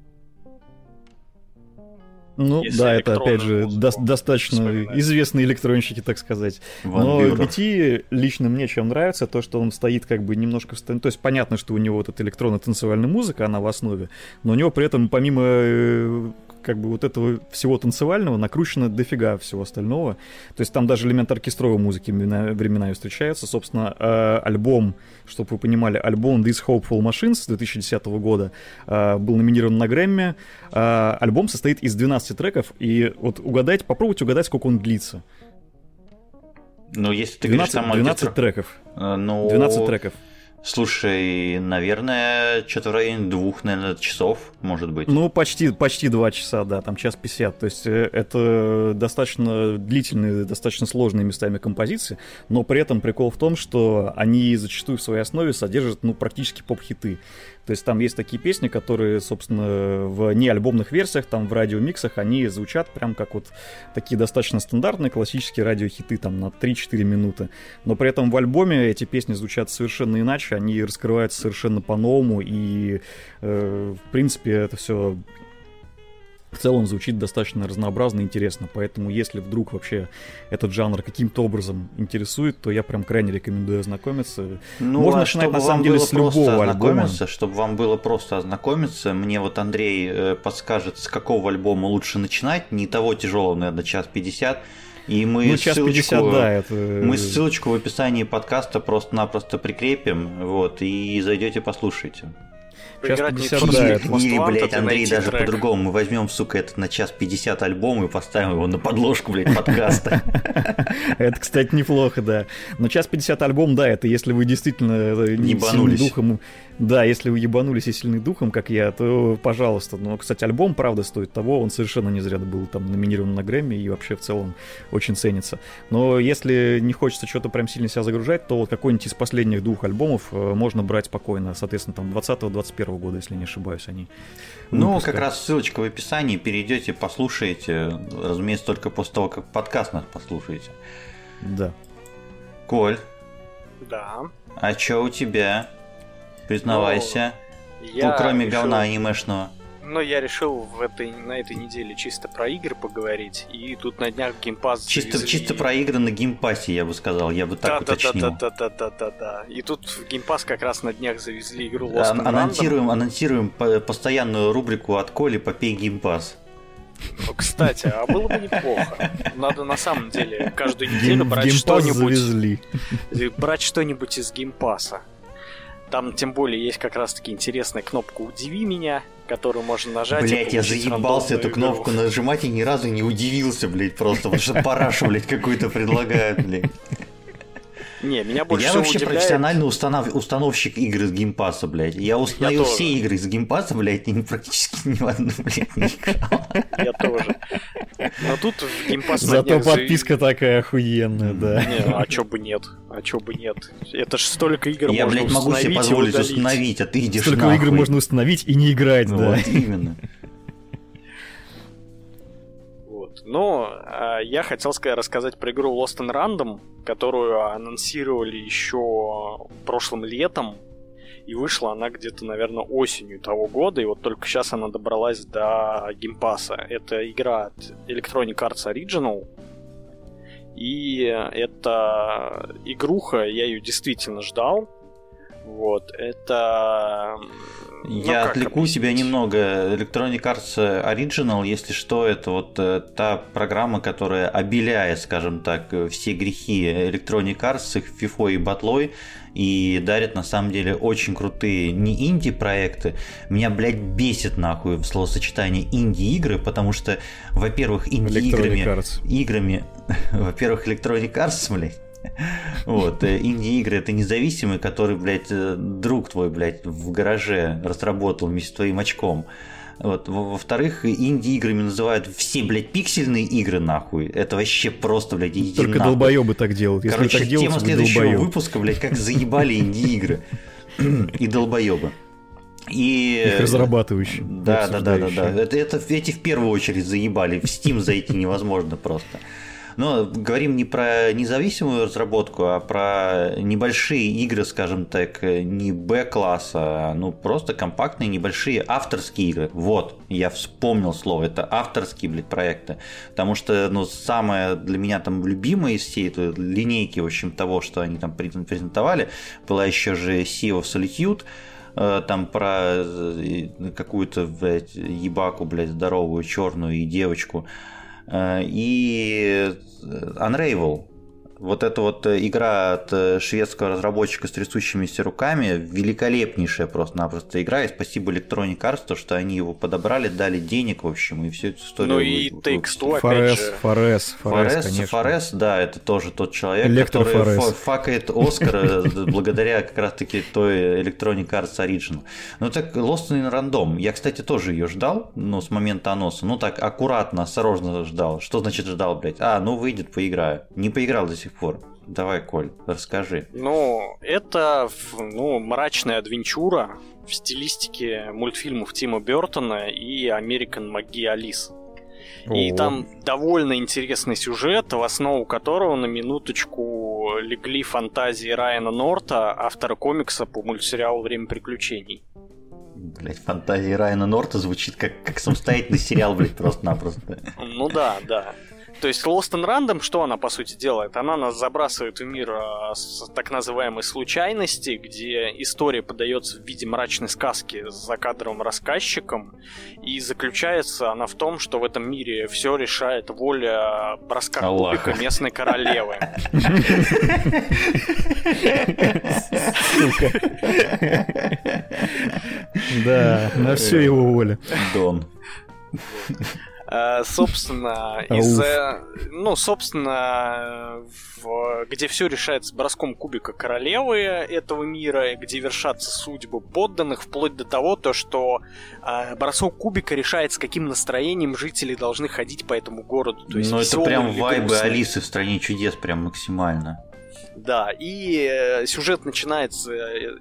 Ну Если да, это опять же до- достаточно вспоминать. известные электронщики, так сказать. Ван Но BT лично мне чем нравится, то, что он стоит как бы немножко в стороне. То есть понятно, что у него вот эта электронно-танцевальная музыка, она в основе, но у него при этом помимо э, как бы вот этого всего танцевального накручено дофига всего остального. То есть там даже элемент оркестровой музыки временами встречается. Собственно, э, альбом, чтобы вы понимали, альбом These Hopeful Machines 2010 года э, был номинирован на Грэмми. Э, альбом состоит из 12 треков, и вот угадайте, попробуйте угадать, сколько он длится. Ну, если ты 12, говоришь, там 12 треков. Ну... 12 треков. Слушай, наверное, что-то в районе двух, наверное, часов, может быть. Ну, почти, почти два часа, да, там час пятьдесят. То есть э, это достаточно длительные, достаточно сложные местами композиции, но при этом прикол в том, что они зачастую в своей основе содержат, ну, практически поп-хиты. То есть там есть такие песни, которые, собственно, в неальбомных версиях, там в радиомиксах, они звучат прям как вот такие достаточно стандартные классические радиохиты, там на 3-4 минуты. Но при этом в альбоме эти песни звучат совершенно иначе, они раскрываются совершенно по-новому, и, э, в принципе, это все в целом звучит достаточно разнообразно и интересно. Поэтому, если вдруг вообще этот жанр каким-то образом интересует, то я прям крайне рекомендую ознакомиться. Ну, Можно а начинать, на самом деле, с любого альбома. Чтобы вам было просто ознакомиться, мне вот Андрей э, подскажет, с какого альбома лучше начинать. Не того тяжелого, наверное, час 50. И мы ну, час ссылочку, 50, да, это... мы ссылочку в описании подкаста просто-напросто прикрепим, вот, и зайдете послушайте. Час 50, да, это... Или, блядь, Андрей даже по-другому. Мы возьмем, сука, этот на час 50 альбом и поставим его на подложку, блядь, подкаста. Это, кстати, неплохо, да. Но час 50 альбом, да, это если вы действительно э, не духом да, если вы ебанулись и сильны духом, как я, то пожалуйста. Но, кстати, альбом, правда, стоит того, он совершенно не зря был там номинирован на Грэмми и вообще в целом очень ценится. Но если не хочется что-то прям сильно себя загружать, то вот какой-нибудь из последних двух альбомов э, можно брать спокойно. Соответственно, там 20-21 года, если не ошибаюсь, они Ну, выпускают. как раз ссылочка в описании, перейдете, послушаете. Разумеется, только после того, как подкаст нас послушаете. Да. Коль. Да. А что у тебя? Признавайся. Ну, я ну, кроме решил... говна анимешного. Но я решил в этой, на этой неделе чисто про игры поговорить, и тут на днях геймпас чисто, завезли... чисто про игры на Game Pass е, я бы сказал, я бы так да, уточнил. Да, да, да, да, да, да, да. И тут в Game Pass как раз на днях завезли игру Lost а, анонсируем, анонсируем постоянную рубрику от Коли «Попей Game Pass». Ну, кстати, а было бы неплохо. Надо на самом деле каждую неделю брать что-нибудь. Брать что-нибудь из Game Pass а. Там тем более есть как раз таки интересная кнопка «Удиви меня», которую можно нажать. Блять, я заебался эту игру. кнопку нажимать и ни разу не удивился, блять, просто, потому что парашу, блять, какую-то предлагают, блять. Не, меня больше Я вообще удивляет... профессиональный установ... установщик игр из Game Pass а, блядь. Я установил я все игры из Game Pass а, блядь, и практически ни в одну, блядь, не играл. Я тоже. Но тут в Game Pass Зато подписка такая охуенная, да. Не, а чё бы нет? А чё бы нет? Это ж столько игр я, можно блядь, могу себе позволить установить, а ты идешь Столько игр можно установить и не играть, да. Вот именно. Но э, я хотел сказать, рассказать про игру Lost in Random, которую анонсировали еще прошлым летом. И вышла она где-то, наверное, осенью того года, и вот только сейчас она добралась до геймпаса. Это игра от Electronic Arts Original, и это игруха, я ее действительно ждал. Вот, это... Ну, Я ну, отвлеку объяснить? себя немного. Electronic Arts Original, если что, это вот э, та программа, которая обеляет, скажем так, все грехи Electronic Arts с их FIFA и батлой и дарят на самом деле очень крутые не инди-проекты. Меня, блядь, бесит нахуй в словосочетание инди-игры, потому что, во-первых, инди-играми... Играми... Во-первых, Electronic Arts, блядь, вот, э, инди-игры это независимый, который, блядь, э, друг твой, блядь, в гараже разработал вместе с твоим очком. Вот. Во-вторых, инди-играми называют все, блядь, пиксельные игры, нахуй. Это вообще просто, блядь, иди Только нахуй. долбоебы так делают. Если Короче, так тема следующего долбоеб. выпуска, блядь, как заебали инди-игры и долбоебы. И... Их разрабатывающие. Да, да, да, да, да. Это, это эти в первую очередь заебали. В Steam зайти невозможно просто. Но говорим не про независимую разработку, а про небольшие игры, скажем так, не Б-класса, а ну просто компактные небольшие авторские игры. Вот, я вспомнил слово, это авторские, блядь, проекты. Потому что, ну, самое для меня там любимое из всей этой линейки, в общем, того, что они там презентовали, была еще же Sea of Solitude, э, там про э, какую-то, блядь, ебаку, блядь, здоровую, черную и девочку. Э, и Unravel, вот эта вот э, игра от э, шведского разработчика с трясущимися руками, великолепнейшая просто-напросто игра, и спасибо Electronic Arts, то, что они его подобрали, дали денег, в общем, и всю эту историю... Ну и Takes-Two, опять же. Форес, Форес, конечно. Форес, да, это тоже тот человек, Электро который Форес. факает Оскар э, благодаря как раз-таки той Electronic Arts Original. Ну так, Lost in Random, я, кстати, тоже ее ждал, ну, с момента анонса, ну так, аккуратно, осторожно ждал. Что значит ждал, блядь? А, ну выйдет, поиграю. Не поиграл до сих сих пор. Давай, Коль, расскажи. Ну, это ну, мрачная адвенчура в стилистике мультфильмов Тима Бертона и American Маги Алис. И там довольно интересный сюжет, в основу которого на минуточку легли фантазии Райана Норта, автора комикса по мультсериалу «Время приключений». Блять, фантазии Райана Норта звучит как, как самостоятельный сериал, блядь, просто-напросто. Ну да, да. То есть Lost and Random, что она по сути делает? Она нас забрасывает в мир а, с так называемой случайности, где история подается в виде мрачной сказки с закадровым рассказчиком, и заключается она в том, что в этом мире все решает воля броска Аллаха. кубика местной королевы. Да, на все его воля. Дон. Э, собственно, из-за... Ну, собственно, в... где все решается броском кубика королевы этого мира, где вершатся судьбы подданных, вплоть до того, то, что э, бросок кубика решает, с каким настроением жители должны ходить по этому городу. То есть ну, это прям вайбы грустные. Алисы в «Стране чудес» прям максимально. Да, и э, сюжет начинается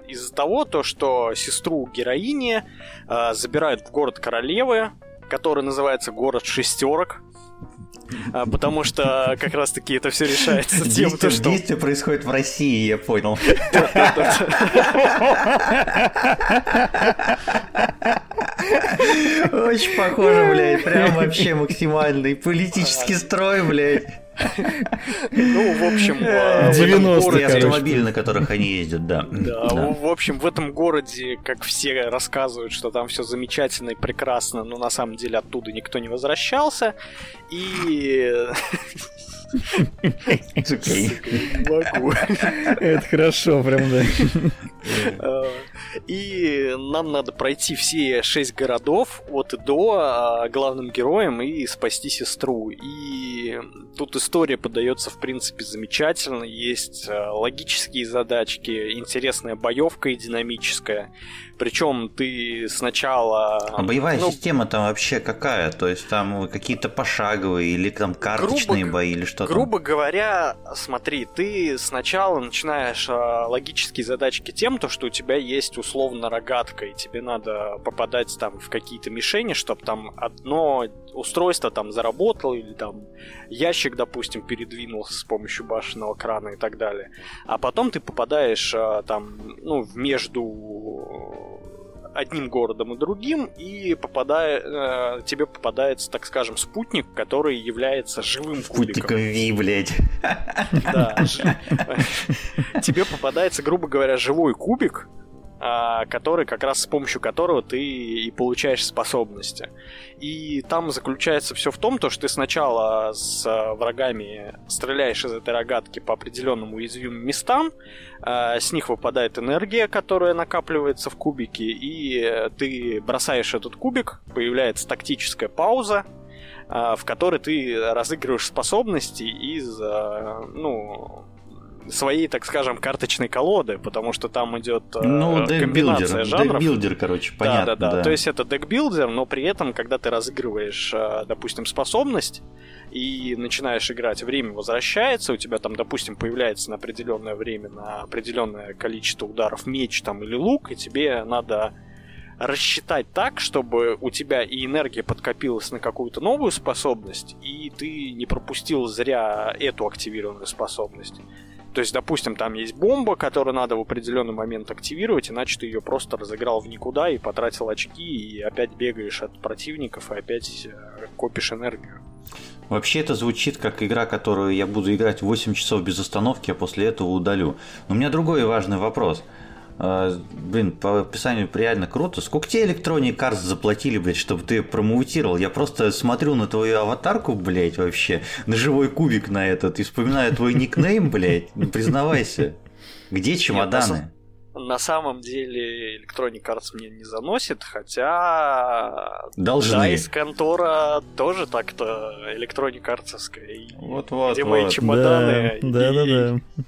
из-за того, то, что сестру героини э, забирают в город королевы, который называется «Город шестерок», а, потому что как раз-таки это все решается тем, действие, что... Действие происходит в России, я понял. Очень похоже, блядь, прям вообще максимальный политический строй, блядь. Ну, в общем... 90-е э, автомобили, на которых они ездят, да. Да, в общем, в этом городе, как все рассказывают, что там все замечательно и прекрасно, но на самом деле оттуда никто не возвращался. И... Могу. Это хорошо, прям, да. И нам надо пройти все шесть городов от и до а, главным героем и спасти сестру. И тут история подается, в принципе, замечательно. Есть а, логические задачки, интересная боевка и динамическая. Причем ты сначала... А боевая ну, система там вообще какая? То есть там какие-то пошаговые или там карточные грубо, бои или что-то? Грубо говоря, смотри, ты сначала начинаешь а, логические задачки тем, то, что у тебя есть условно рогатка, и тебе надо попадать там в какие-то мишени, чтобы там одно устройство там заработало, или там ящик, допустим, передвинулся с помощью башенного крана и так далее. А потом ты попадаешь а, там, ну, между одним городом и другим, и попадая, э, тебе попадается, так скажем, спутник, который является живым Спутником кубиком. Ви, блядь. Да. Тебе попадается, грубо говоря, живой кубик, который как раз с помощью которого ты и получаешь способности. И там заключается все в том, то, что ты сначала с врагами стреляешь из этой рогатки по определенным уязвимым местам, а, с них выпадает энергия, которая накапливается в кубике, и ты бросаешь этот кубик, появляется тактическая пауза, а, в которой ты разыгрываешь способности из, ну, своей, так скажем, карточной колоды, потому что там идет э, ну, комбинация жанров. Deckbuilder, короче, понятно. Да, да, да, да. То есть это deckbuilder, но при этом, когда ты разыгрываешь, э, допустим, способность и начинаешь играть, время возвращается, у тебя там, допустим, появляется на определенное время, на определенное количество ударов меч там или лук, и тебе надо рассчитать так, чтобы у тебя и энергия подкопилась на какую-то новую способность, и ты не пропустил зря эту активированную способность. То есть, допустим, там есть бомба, которую надо в определенный момент активировать, иначе ты ее просто разыграл в никуда и потратил очки, и опять бегаешь от противников, и опять э, копишь энергию. Вообще это звучит как игра, которую я буду играть 8 часов без остановки, а после этого удалю. Но у меня другой важный вопрос – блин, по описанию реально круто. Сколько тебе Electronic Arts заплатили, блядь, чтобы ты промоутировал? Я просто смотрю на твою аватарку, блядь, вообще, на живой кубик на этот, и вспоминаю твой никнейм, блядь, ну, признавайся. Где чемоданы? на самом деле Electronic Arts мне не заносит, хотя Должны. из контора тоже так-то Electronic Arts. Вот, вот, где вот. мои чемоданы. Да, да, да. да.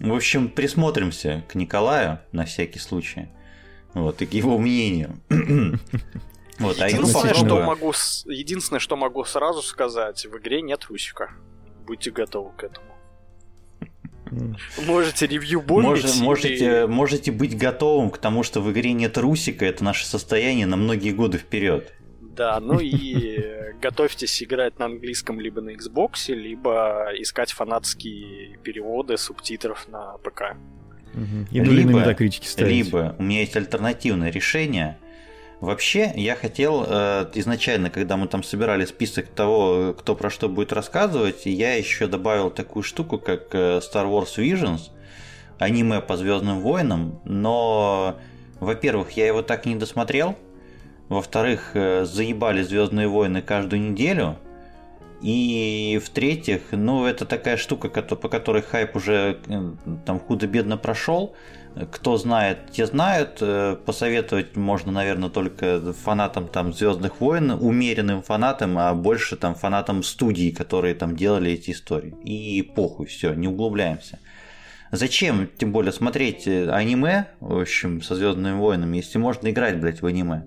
В общем, присмотримся к Николаю на всякий случай. Вот, и к его мнению. Вот, а единственное, что могу, единственное, что могу сразу сказать, в игре нет Русика. Будьте готовы к этому. Можете ревью бомбить. Может, можете, можете быть готовым к тому, что в игре нет Русика, это наше состояние на многие годы вперед. Да, ну и готовьтесь играть на английском либо на Xbox, либо искать фанатские переводы субтитров на ПК. И либо, либо у меня есть альтернативное решение. Вообще, я хотел э, изначально, когда мы там собирали список того, кто про что будет рассказывать, я еще добавил такую штуку, как э, Star Wars Visions, аниме по Звездным войнам, но, во-первых, я его так и не досмотрел, во-вторых, э, заебали Звездные войны каждую неделю. И в-третьих, ну, это такая штука, по которой хайп уже э, там худо-бедно прошел. Кто знает, те знают. Э, посоветовать можно, наверное, только фанатам там Звездных войн, умеренным фанатам, а больше там фанатам студии, которые там делали эти истории. И похуй, все, не углубляемся. Зачем, тем более, смотреть аниме, в общем, со Звездными войнами, если можно играть, блядь, в аниме?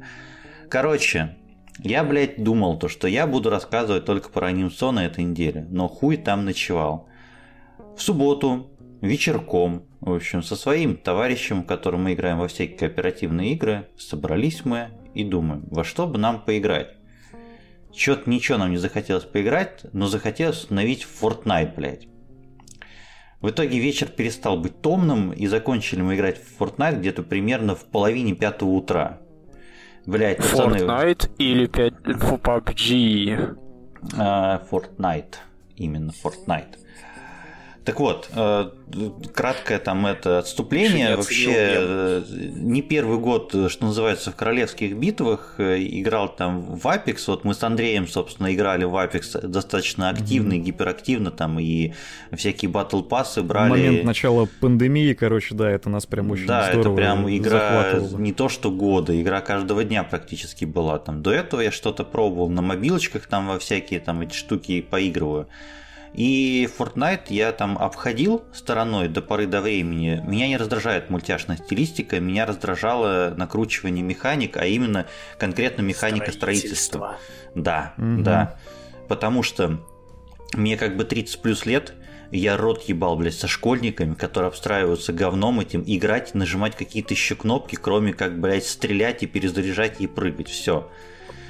Короче, я, блядь, думал то, что я буду рассказывать только про анимационно на этой неделе, но хуй там ночевал. В субботу, вечерком, в общем, со своим товарищем, которым мы играем во всякие кооперативные игры, собрались мы и думаем, во что бы нам поиграть. Чё-то ничего нам не захотелось поиграть, но захотелось установить Fortnite, блядь. В итоге вечер перестал быть томным, и закончили мы играть в Fortnite где-то примерно в половине пятого утра. Блять, пацаны... Fortnite или 5 PUBG? Uh, Fortnite. Именно Fortnite. Так вот, э, краткое там это отступление. Вообще э, не первый год, что называется, в королевских битвах э, играл там в Apex. Вот мы с Андреем, собственно, играли в Apex достаточно активно mm-hmm. и гиперактивно там и всякие батл пассы брали. В момент начала пандемии, короче, да, это нас прям очень да, здорово это прям игра не то что года, игра каждого дня практически была там. До этого я что-то пробовал на мобилочках там во всякие там эти штуки поигрываю. И Fortnite я там обходил стороной до поры до времени. Меня не раздражает мультяшная стилистика, меня раздражало накручивание механик, а именно конкретно механика строительства. Да, угу. да. Потому что мне как бы 30 плюс лет, я рот ебал, блядь, со школьниками, которые обстраиваются говном этим, играть, нажимать какие-то еще кнопки, кроме как, блядь, стрелять и перезаряжать и прыгать. Все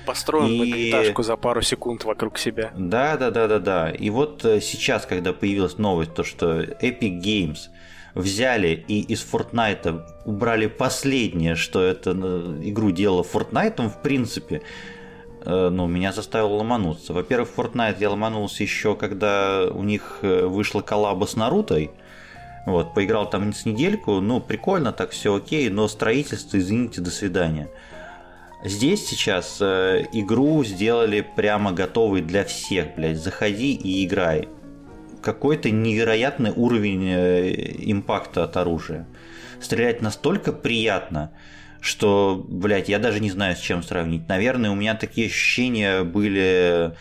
построен и... многоэтажку за пару секунд вокруг себя. Да, да, да, да, да. И вот э, сейчас, когда появилась новость, то что Epic Games взяли и из Fortnite убрали последнее, что это э, игру делала Fortnite, в принципе, э, ну, меня заставило ломануться. Во-первых, Fortnite я ломанулся еще, когда у них вышла коллаба с Нарутой. Вот, поиграл там с недельку, ну, прикольно, так все окей, но строительство, извините, до свидания. Здесь сейчас э, игру сделали прямо готовой для всех, блядь. Заходи и играй. Какой-то невероятный уровень э, импакта от оружия. Стрелять настолько приятно, что, блядь, я даже не знаю, с чем сравнить. Наверное, у меня такие ощущения были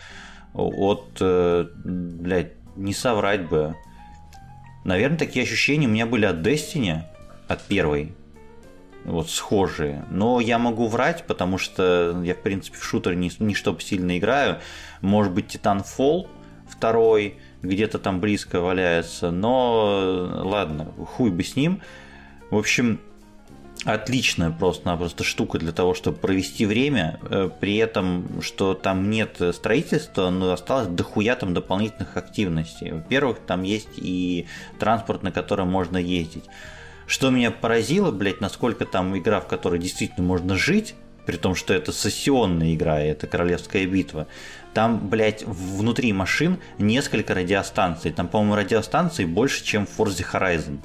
от, э, блядь, не соврать бы. Наверное, такие ощущения у меня были от Destiny, от первой, вот схожие. Но я могу врать, потому что я, в принципе, в шутер не, не чтобы сильно играю. Может быть, Titanfall второй где-то там близко валяется, но ладно, хуй бы с ним. В общем, отличная просто-напросто штука для того, чтобы провести время, э, при этом, что там нет строительства, но осталось дохуя там дополнительных активностей. Во-первых, там есть и транспорт, на котором можно ездить. Что меня поразило, блядь, насколько там игра, в которой действительно можно жить, при том, что это сессионная игра, это королевская битва. Там, блядь, внутри машин несколько радиостанций. Там, по-моему, радиостанций больше, чем в Forza Horizon.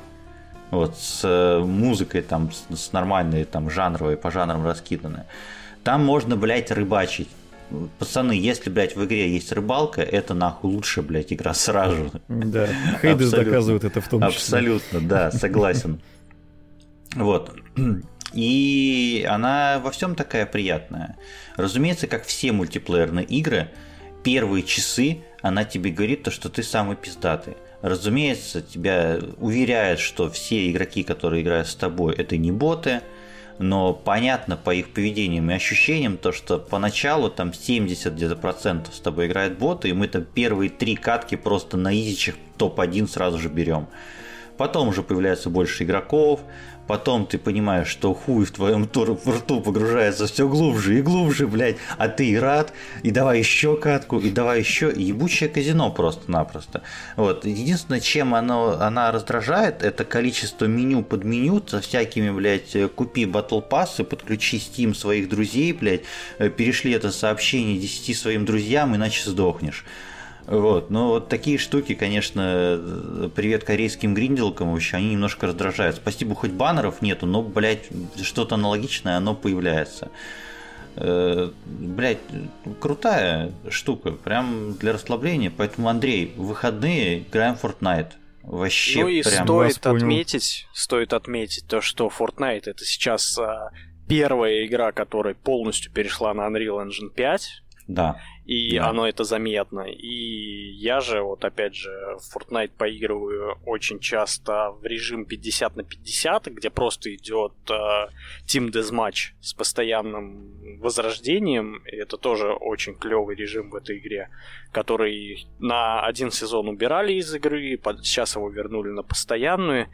Вот, с э, музыкой там, с нормальной, там, жанровой, по жанрам раскиданной. Там можно, блядь, рыбачить. Пацаны, если, блядь, в игре есть рыбалка, это нахуй лучше, блядь, игра сразу. Да, Хейдес доказывает это в том числе. Абсолютно, да, согласен. Вот. И она во всем такая приятная. Разумеется, как все мультиплеерные игры, первые часы она тебе говорит то, что ты самый пиздатый. Разумеется, тебя уверяет, что все игроки, которые играют с тобой, это не боты, но понятно по их поведениям и ощущениям то, что поначалу там 70 где-то процентов с тобой играют боты, и мы там первые три катки просто на изичах топ-1 сразу же берем. Потом уже появляется больше игроков, Потом ты понимаешь, что хуй в твоем рту погружается все глубже и глубже, блядь, а ты и рад, и давай еще катку, и давай еще, ебучее казино просто-напросто. Вот. Единственное, чем оно, она раздражает, это количество меню под меню со всякими, блядь, купи батл пассы, подключи Steam своих друзей, блядь, перешли это сообщение 10 своим друзьям, иначе сдохнешь. Вот, но вот такие штуки, конечно, привет корейским гринделкам вообще, они немножко раздражают. Спасибо, хоть баннеров нету, но, блядь, что-то аналогичное, оно появляется. Э, блядь, крутая штука, прям для расслабления. Поэтому, Андрей, в выходные играем Fortnite. Вообще ну и прям стоит отметить, стоит отметить то, что Fortnite это сейчас а, первая игра, которая полностью перешла на Unreal Engine 5. Да и да. оно это заметно. И я же, вот опять же, в Fortnite поигрываю очень часто в режим 50 на 50, где просто идет э, Team Deathmatch с постоянным возрождением. И это тоже очень клевый режим в этой игре, который на один сезон убирали из игры, сейчас его вернули на постоянную.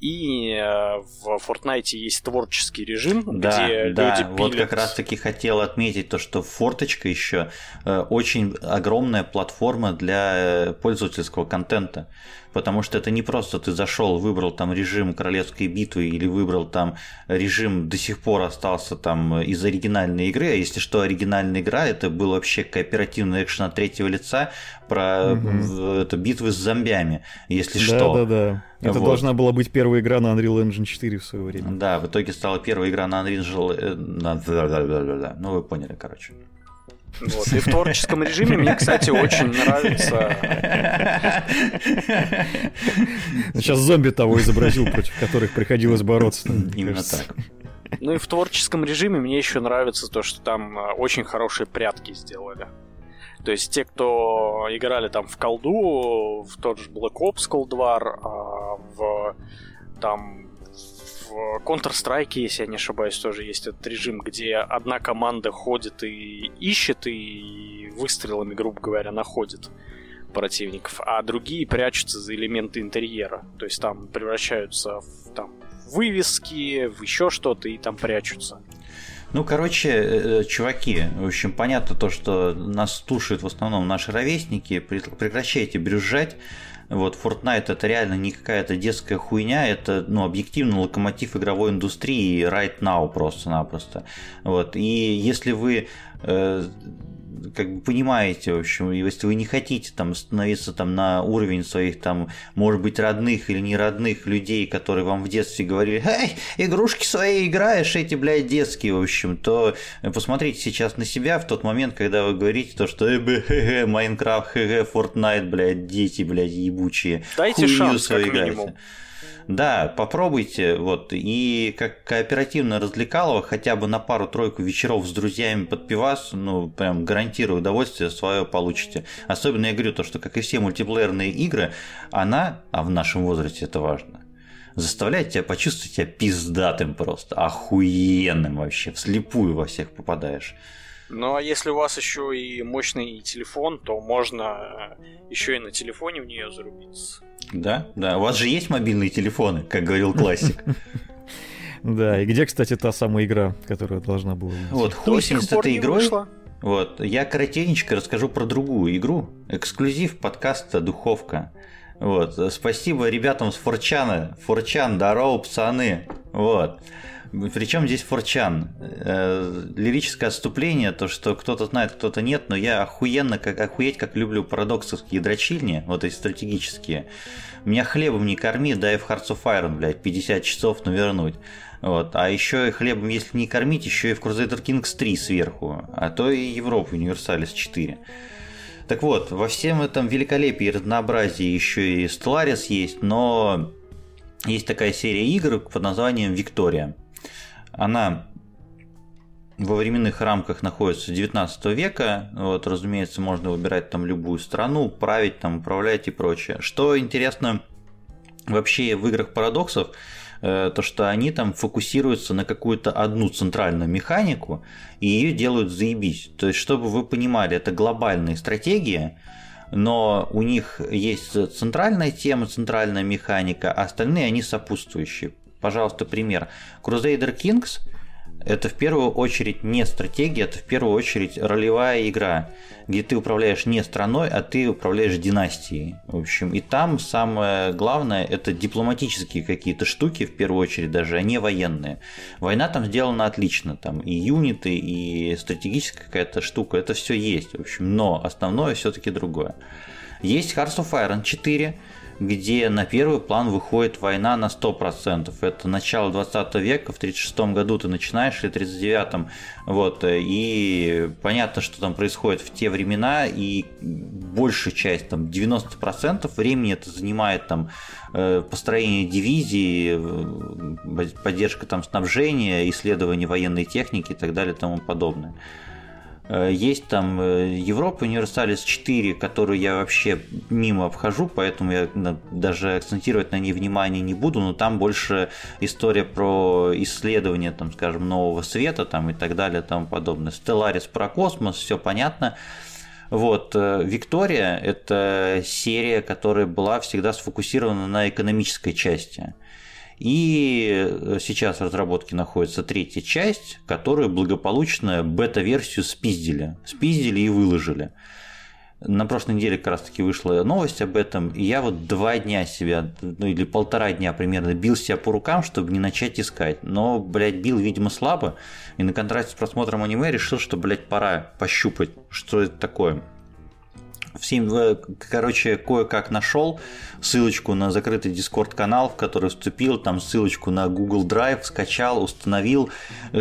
И э, в Fortnite есть творческий режим, да, где да, люди пилят... Вот как раз таки хотел отметить то, что форточка еще э, очень огромная платформа для э, пользовательского контента потому что это не просто ты зашел, выбрал там режим королевской битвы или выбрал там режим до сих пор остался там из оригинальной игры, а если что, оригинальная игра, это был вообще кооперативный экшен от третьего лица про угу. это, битвы с зомбями, если да, что. Да-да-да. Это вот. должна была быть первая игра на Unreal Engine 4 в свое время. Да, в итоге стала первая игра на Unreal... Э. Ну, вы поняли, короче. Вот. И в творческом режиме мне, кстати, очень нравится. Сейчас зомби того изобразил, против которых приходилось бороться. Именно так. Ну и в творческом режиме мне еще нравится то, что там а, очень хорошие прятки сделали. То есть те, кто играли там в колду, в тот же Black Ops Cold War, а в там в Counter-Strike, если я не ошибаюсь, тоже есть этот режим, где одна команда ходит и ищет, и выстрелами, грубо говоря, находит противников, а другие прячутся за элементы интерьера. То есть там превращаются в там, вывески, в еще что-то, и там прячутся. Ну, короче, э, э, чуваки, в общем, понятно то, что нас слушают в основном наши ровесники. Прекращайте брюзжать. Вот, Fortnite это реально не какая-то детская хуйня, это, ну, объективно локомотив игровой индустрии right now просто-напросто. Вот, и если вы э, как бы понимаете, в общем, если вы не хотите там становиться там на уровень своих там, может быть, родных или не родных людей, которые вам в детстве говорили, эй, игрушки свои играешь, эти, блядь, детские, в общем, то посмотрите сейчас на себя в тот момент, когда вы говорите то, что э, Майнкрафт, хг, Fortnite, блядь, дети, блядь, ебучие. Дайте шанс, как играете. минимум. Да, попробуйте, вот, и как кооперативно развлекалово, хотя бы на пару-тройку вечеров с друзьями под пивас, ну, прям гарантирую удовольствие свое получите. Особенно я говорю то, что, как и все мультиплеерные игры, она, а в нашем возрасте это важно, заставляет тебя почувствовать себя пиздатым просто, охуенным вообще, вслепую во всех попадаешь. Ну а если у вас еще и мощный телефон, то можно еще и на телефоне в нее зарубиться. Да, да. У вас же есть мобильные телефоны, как говорил классик. Да, и где, кстати, та самая игра, которая должна была быть? Вот, хуй с этой игрой. Вот, я коротенечко расскажу про другую игру. Эксклюзив подкаста «Духовка». Вот, спасибо ребятам с Форчана. Форчан, здорово, пацаны. Вот. Причем здесь Форчан. Э, лирическое отступление, то, что кто-то знает, кто-то нет, но я охуенно, как охуеть, как люблю парадоксовские дрочильни, вот эти стратегические. Меня хлебом не корми, дай в Hearts of Iron, блядь, 50 часов навернуть. Вот. А еще и хлебом, если не кормить, еще и в Crusader Kings 3 сверху, а то и Европа Universalis 4. Так вот, во всем этом великолепии и разнообразии еще и Stellaris есть, но есть такая серия игр под названием Виктория. Она во временных рамках находится 19 века. Вот, разумеется, можно выбирать там любую страну, править, там, управлять и прочее. Что интересно вообще в играх парадоксов, э, то что они там фокусируются на какую-то одну центральную механику и ее делают заебись. То есть, чтобы вы понимали, это глобальные стратегии, но у них есть центральная тема, центральная механика, а остальные они сопутствующие пожалуйста, пример. Crusader Kings это в первую очередь не стратегия, это в первую очередь ролевая игра, где ты управляешь не страной, а ты управляешь династией. В общем, и там самое главное это дипломатические какие-то штуки, в первую очередь даже, а не военные. Война там сделана отлично, там и юниты, и стратегическая какая-то штука, это все есть, в общем, но основное все-таки другое. Есть Hearts of Iron 4, где на первый план выходит война на 100%. Это начало 20 века, в 36 году ты начинаешь, или 39-м. Вот, и понятно, что там происходит в те времена, и большая часть, там 90% времени это занимает там э, построение дивизии, э, поддержка там снабжения, исследование военной техники и так далее и тому подобное. Э, есть там э, Европа Universalis 4, которую я вообще мимо обхожу, поэтому я даже акцентировать на ней внимание не буду, но там больше история про исследование, там, скажем, нового света там, и так далее тому подобное. Stellaris про космос, все понятно. Вот, э, Виктория – это серия, которая была всегда сфокусирована на экономической части. И э, сейчас в разработке находится третья часть, которую благополучно бета-версию спиздили. Спиздили и выложили. На прошлой неделе как раз таки вышла новость об этом, и я вот два дня себя, ну или полтора дня примерно, бил себя по рукам, чтобы не начать искать. Но, блядь, бил, видимо, слабо, и на контрасте с просмотром аниме решил, что, блядь, пора пощупать, что это такое всем, короче, кое-как нашел ссылочку на закрытый Discord канал, в который вступил, там ссылочку на Google Drive, скачал, установил,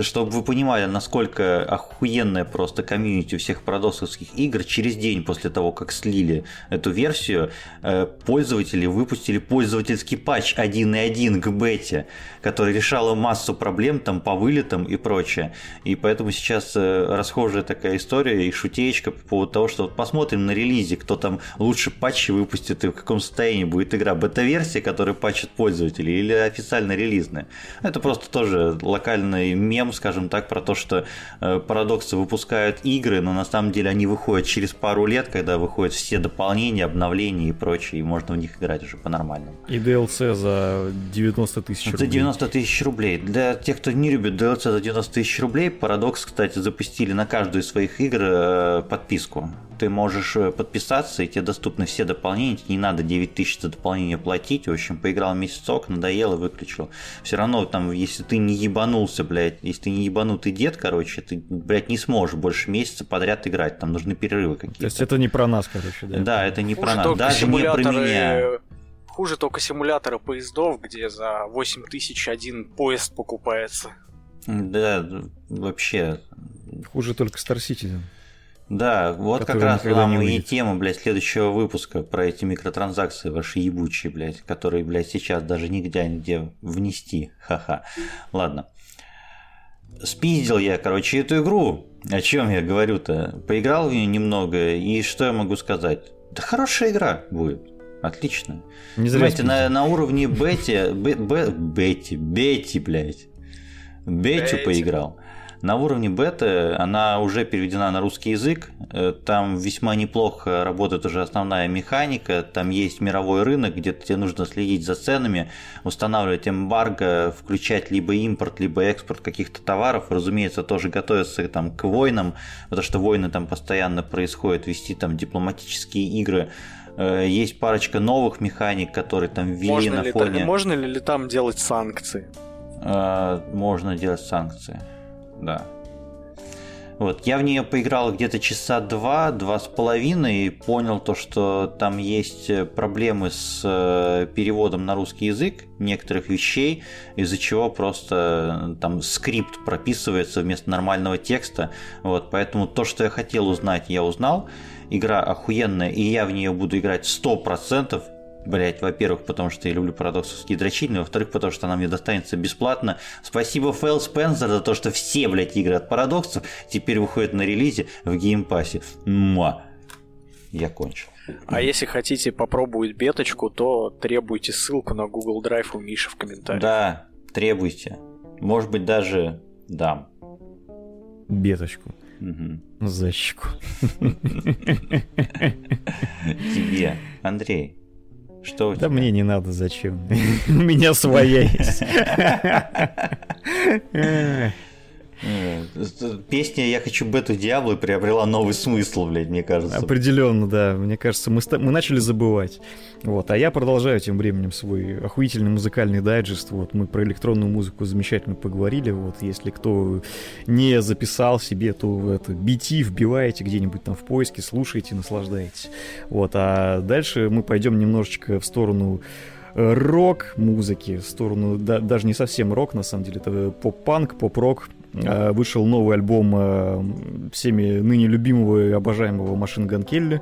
чтобы вы понимали, насколько охуенная просто комьюнити всех парадоксовских игр. Через день после того, как слили эту версию, э, пользователи выпустили пользовательский патч 1.1 к бете, который решал массу проблем там по вылетам и прочее. И поэтому сейчас э, расхожая такая история и шутеечка по поводу того, что посмотрим на релиз релизе, кто там лучше патчи выпустит и в каком состоянии будет игра. Бета-версия, которая патчит пользователи, или официально релизная. Это просто тоже локальный мем, скажем так, про то, что э, парадоксы выпускают игры, но на самом деле они выходят через пару лет, когда выходят все дополнения, обновления и прочее, и можно в них играть уже по-нормальному. И DLC за 90 тысяч рублей. За 90 тысяч рублей. Для тех, кто не любит DLC за 90 тысяч рублей, Парадокс, кстати, запустили на каждую из своих игр э, подписку. Ты можешь подписаться подписаться, и тебе доступны все дополнения, не надо 9 тысяч за дополнение платить, в общем, поиграл месяцок, надоело, выключил. Все равно там, если ты не ебанулся, блядь, если ты не ебанутый дед, короче, ты, блядь, не сможешь больше месяца подряд играть, там нужны перерывы какие-то. То есть это не про нас, короче, да? Да, это не Хуже про нас, даже не про меня. Хуже только симуляторы поездов, где за 8 тысяч один поезд покупается. Да, вообще. Хуже только Star Citizen. Да, вот как раз вам и тема, блядь, следующего выпуска про эти микротранзакции ваши ебучие, блядь, которые, блядь, сейчас даже нигде нигде внести. Ха-ха. Ладно. Спиздил я, короче, эту игру. О чем я говорю-то? Поиграл в нее немного, и что я могу сказать? Да хорошая игра будет. Отлично. Не зря Знаете, на, на уровне Бетти, Бетти, Бетти, блядь. Бетю поиграл. На уровне беты она уже переведена на русский язык. Э, там весьма неплохо работает уже основная механика. Там есть мировой рынок, где тебе нужно следить за ценами, устанавливать эмбарго, включать либо импорт, либо экспорт каких-то товаров. Разумеется, тоже готовиться там, к войнам, потому что войны там постоянно происходят, вести там дипломатические игры. Э, есть парочка новых механик, которые там ввели можно на ли фоне... можно ли там делать санкции? Э, можно делать санкции да. Вот, я в нее поиграл где-то часа два, два с половиной, и понял то, что там есть э, проблемы с э, переводом на русский язык некоторых вещей, из-за чего просто э, там скрипт прописывается вместо нормального текста. Вот, поэтому то, что я хотел узнать, я узнал. Игра охуенная, и я в нее буду играть 100%, Блять, во-первых, потому что я люблю парадоксовские дрочильни, во-вторых, потому что она мне достанется бесплатно. Спасибо Фил Спенсер за то, что все, блядь, игры от парадоксов теперь выходят на релизе в Game Pass е. Муа. Я кончил. А если хотите попробовать беточку, то требуйте ссылку на Google Drive у Миши в комментариях. Да, требуйте. Может быть, даже дам. Беточку. Угу. Защику. Тебе, Андрей, что у да тебя? мне не надо, зачем? У меня своя есть. Э, песня «Я хочу бету Диабло» приобрела новый смысл, блядь, мне кажется. Определенно, да. Мне кажется, мы, мы начали забывать. Вот. А я продолжаю тем временем свой охуительный музыкальный дайджест. Вот. Мы про электронную музыку замечательно поговорили. Вот. Если кто не записал себе, то это BT вбиваете где-нибудь там в поиске, слушайте, наслаждаетесь. Вот. А дальше мы пойдем немножечко в сторону э, рок-музыки, в сторону, да, даже не совсем рок, на самом деле, это поп-панк, поп-рок, Э, вышел новый альбом э, всеми ныне любимого и обожаемого Машин Ган Келли.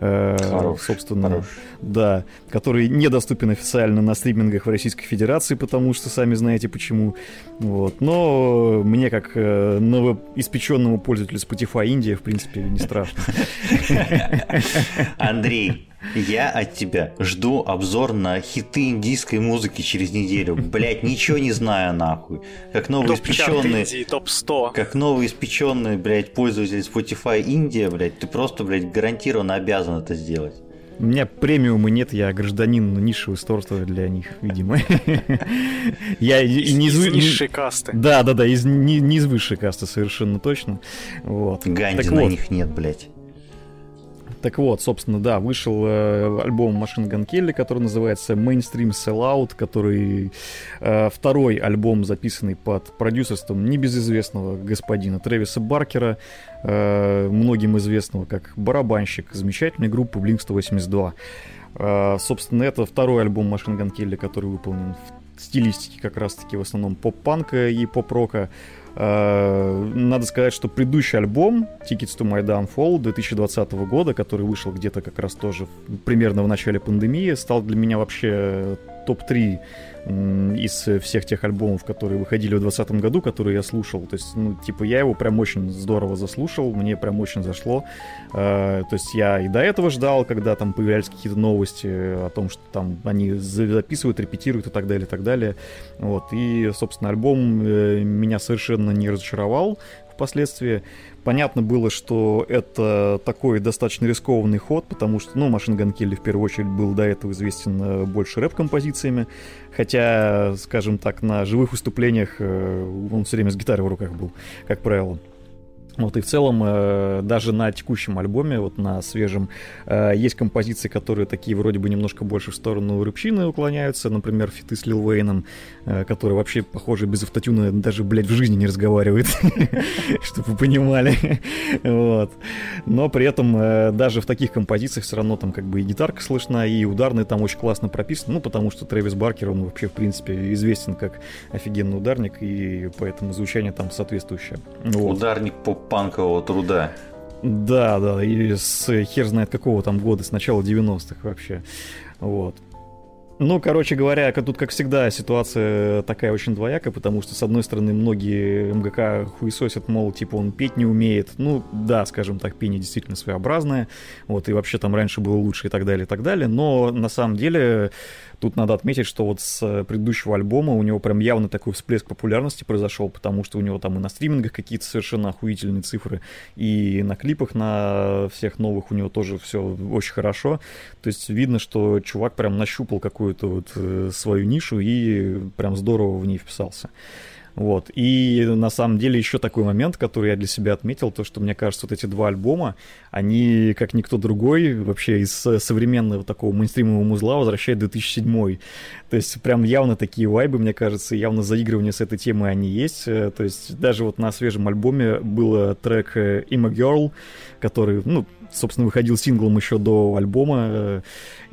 Э, хорош, собственно, хорош. да, который недоступен официально на стримингах в Российской Федерации, потому что сами знаете почему. Вот. Но мне, как новоиспеченному пользователю Spotify Индия, в принципе, не страшно. Андрей, я от тебя жду обзор на хиты индийской музыки через неделю. Блять, ничего не знаю нахуй. Как новоиспеченный... Топ-100. Как новоиспеченный, блядь, пользователь Spotify Индия, блядь, ты просто, блядь, гарантированно обязан это сделать. У меня премиума нет, я гражданин низшего сорта для них, видимо. Я не из низшей касты. Да, да, да, из не из высшей касты совершенно точно. Вот. Ганди на них нет, блядь. Так вот, собственно, да, вышел э, альбом Machine Gun Kelly, который называется Mainstream Sellout, который э, второй альбом, записанный под продюсерством небезызвестного господина Трэвиса Баркера, э, многим известного как барабанщик замечательной группы Blink-182. Э, собственно, это второй альбом Machine Gun Kelly, который выполнен в стилистике как раз-таки в основном поп-панка и поп-рока. Э, надо сказать, что предыдущий альбом Tickets to My Downfall 2020 года, который вышел где-то как раз тоже примерно в начале пандемии, стал для меня вообще топ-3 из всех тех альбомов, которые выходили в 2020 году, которые я слушал. То есть, ну, типа, я его прям очень здорово заслушал, мне прям очень зашло. Э, то есть я и до этого ждал, когда там появлялись какие-то новости о том, что там они записывают, репетируют и так далее, и так далее. Вот. И, собственно, альбом э, меня совершенно не разочаровал впоследствии. Понятно было, что это такой достаточно рискованный ход, потому что, ну, Машин Ган в первую очередь был до этого известен э, больше рэп-композициями, хотя, скажем так, на живых выступлениях э, он все время с гитарой в руках был, как правило. Вот, и в целом, э, даже на текущем альбоме, вот на свежем, э, есть композиции, которые такие вроде бы немножко больше в сторону рыбчины уклоняются, например, фиты с Лил Уэйном, э, который вообще, похоже, без автотюна даже, блядь, в жизни не разговаривает, чтобы вы понимали. Вот. Но при этом даже в таких композициях все равно там как бы и гитарка слышна, и ударные там очень классно прописаны, ну, потому что Трэвис Баркер, он вообще, в принципе, известен как офигенный ударник, и поэтому звучание там соответствующее. Ударник поп панкового труда. Да, да, и с хер знает какого там года, с начала 90-х вообще. Вот. Ну, короче говоря, тут, как всегда, ситуация такая очень двоякая, потому что, с одной стороны, многие МГК хуесосят, мол, типа, он петь не умеет. Ну, да, скажем так, пение действительно своеобразное, вот, и вообще там раньше было лучше и так далее, и так далее, но на самом деле Тут надо отметить, что вот с э, предыдущего альбома у него прям явно такой всплеск популярности произошел, потому что у него там и на стримингах какие-то совершенно охуительные цифры, и на клипах на всех новых у него тоже все очень хорошо. То есть видно, что чувак прям нащупал какую-то вот э, свою нишу и прям здорово в ней вписался. Вот. И на самом деле еще такой момент, который я для себя отметил, то, что мне кажется, вот эти два альбома, они, как никто другой, вообще из современного такого мейнстримового музла возвращают 2007 То есть прям явно такие вайбы, мне кажется, явно заигрывания с этой темой они есть. То есть даже вот на свежем альбоме был трек «I'm a Girl», который, ну, собственно, выходил синглом еще до альбома.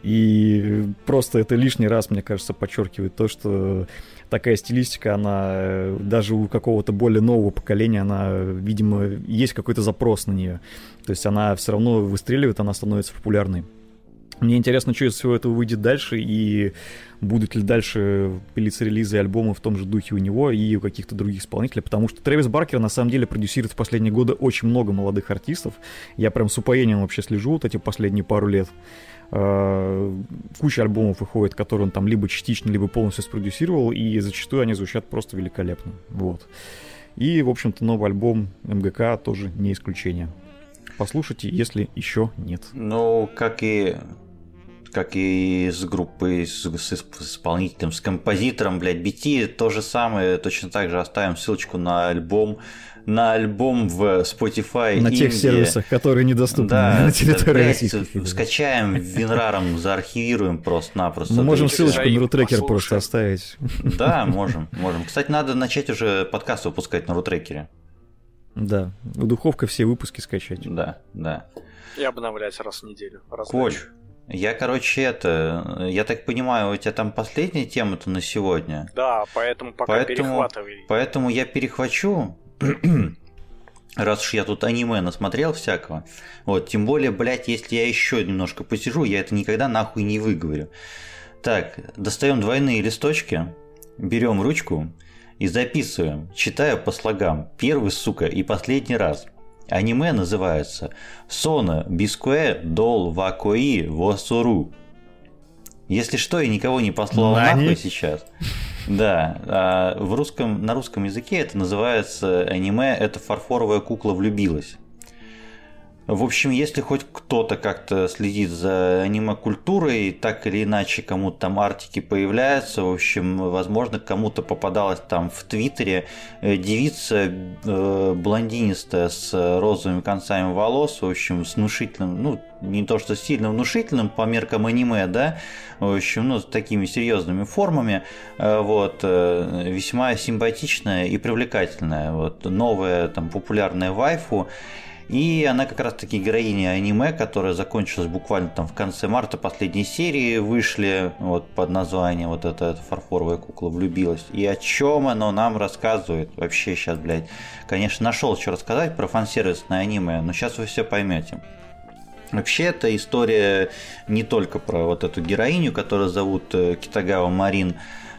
И просто это лишний раз, мне кажется, подчеркивает то, что такая стилистика, она э, даже у какого-то более нового поколения, она, видимо, есть какой-то запрос на нее. То есть она все равно выстреливает, она становится популярной. Мне интересно, что из всего этого выйдет дальше, и будут ли дальше пилиться релизы альбома в том же духе у него и у каких-то других исполнителей, потому что Трэвис Баркер на самом деле продюсирует в последние годы очень много молодых артистов. Я прям с упоением вообще слежу вот эти последние пару лет. Э, куча альбомов выходит, которые он там либо частично, либо полностью спродюсировал, и зачастую они звучат просто великолепно. Вот. И, в общем-то, новый альбом МГК тоже не исключение. Послушайте, если еще нет. Ну, как и как и с группой, с, с, с исполнителем, с композитором, блядь, BT, то же самое, точно так же оставим ссылочку на альбом на альбом в Spotify. На тех сервисах, которые недоступны да, на территории да, Российской Скачаем Винраром, заархивируем просто-напросто. Мы можем ссылочку на рутрекер просто оставить. Да, можем, можем. Кстати, надо начать уже подкаст выпускать на рутрекере. Да, духовка все выпуски скачать. Да, да. И обновлять раз в неделю. Раз Коль, я, короче, это, я так понимаю, у тебя там последняя тема-то на сегодня. Да, поэтому пока поэтому, перехватывай. Поэтому я перехвачу, раз уж я тут аниме насмотрел всякого, вот, тем более, блядь, если я еще немножко посижу, я это никогда нахуй не выговорю. Так, достаем двойные листочки, берем ручку и записываем, читаю по слогам, первый, сука, и последний раз. Аниме называется «Сона бискуэ дол вакои восуру». Если что, я никого не послал нахуй сейчас. Да, а в русском, на русском языке это называется аниме «Это фарфоровая кукла влюбилась». В общем, если хоть кто-то как-то следит за аниме-культурой, так или иначе кому-то там артики появляются, в общем, возможно, кому-то попадалась там в Твиттере э, девица э, блондинистая с розовыми концами волос, в общем, с внушительным, ну, не то что сильно внушительным по меркам аниме, да, в общем, ну, с такими серьезными формами, э, вот, э, весьма симпатичная и привлекательная, вот, новая там популярная вайфу, и она как раз-таки героиня аниме, которая закончилась буквально там в конце марта последней серии, вышли вот под названием вот эта, эта фарфоровая кукла влюбилась. И о чем оно нам рассказывает? Вообще сейчас, блядь, конечно, нашел что рассказать про фан-сервисное аниме, но сейчас вы все поймете. Вообще, это история не только про вот эту героиню, которую зовут э, Китагава Марин,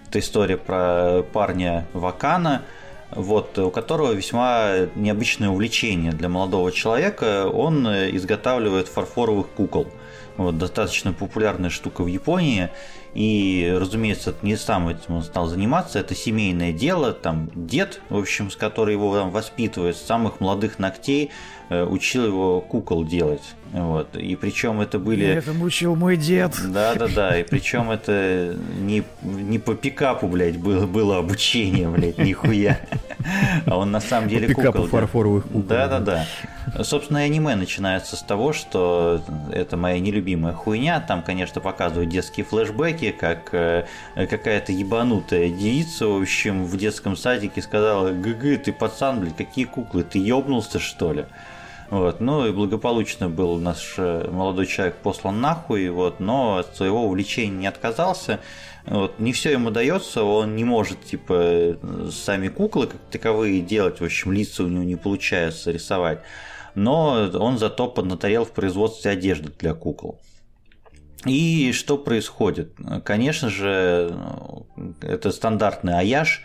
это история про парня Вакана, вот, у которого весьма необычное увлечение для молодого человека. Он изготавливает фарфоровых кукол. Вот, достаточно популярная штука в Японии. И, разумеется, это не сам этим он стал заниматься, это семейное дело. Там дед, в общем, с который его там, воспитывает с самых молодых ногтей, учил его кукол делать. Вот. И причем это были... Это учил мой дед. Да-да-да, и причем это не, не по пикапу, блядь, было, было обучение, блядь, нихуя. А он на самом деле по пикапу фарфоровых кукол. Да-да-да. Собственно, аниме начинается с того, что это моя нелюбимая хуйня. Там, конечно, показывают детские флешбеки, как э, какая-то ебанутая девица, в общем, в детском садике сказала, ГГ, ты пацан, блядь, какие куклы, ты ебнулся, что ли? Вот. Ну и благополучно был наш э, молодой человек послан нахуй, вот, но от своего увлечения не отказался. Вот, не все ему дается, он не может, типа, сами куклы как таковые делать, в общем, лица у него не получается рисовать. Но он зато поднаторел в производстве одежды для кукол. И что происходит? Конечно же, это стандартный аяж,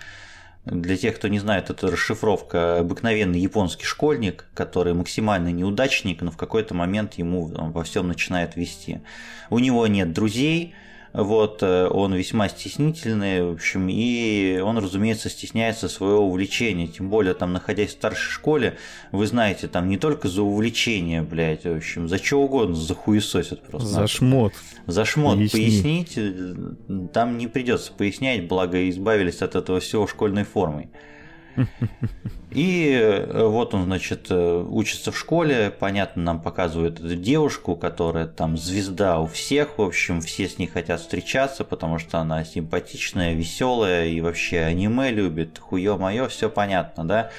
для тех, кто не знает, это расшифровка обыкновенный японский школьник, который максимально неудачник, но в какой-то момент ему во всем начинает вести. У него нет друзей, вот, э, он весьма стеснительный, в общем, и он, разумеется, стесняется своего увлечения. Тем более, там, находясь в старшей школе, вы знаете, там не только за увлечение, блядь, в общем, за что угодно, за хуесосят просто. За шмот. За шмот Поясни. пояснить, э, там не придется пояснять, благо избавились от этого всего школьной формой. И э, вот он, значит, э, учится в школе, понятно, нам показывают эту девушку, которая там звезда у всех, в общем, все с ней хотят встречаться, потому что она симпатичная, веселая и вообще аниме любит, хуё моё, все понятно, да.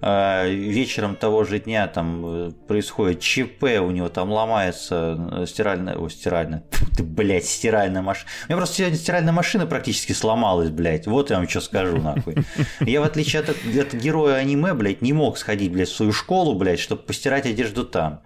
А, вечером того же дня там э, происходит ЧП, у него там ломается э, стиральная, о, стиральная, ты, блядь, стиральная машина. У меня просто сегодня стиральная машина практически сломалась, блядь, вот я вам что скажу, нахуй. Я, в отличие от, от героя аниме, блядь, не мог сходить, блядь, в свою школу, блядь, чтобы постирать одежду там.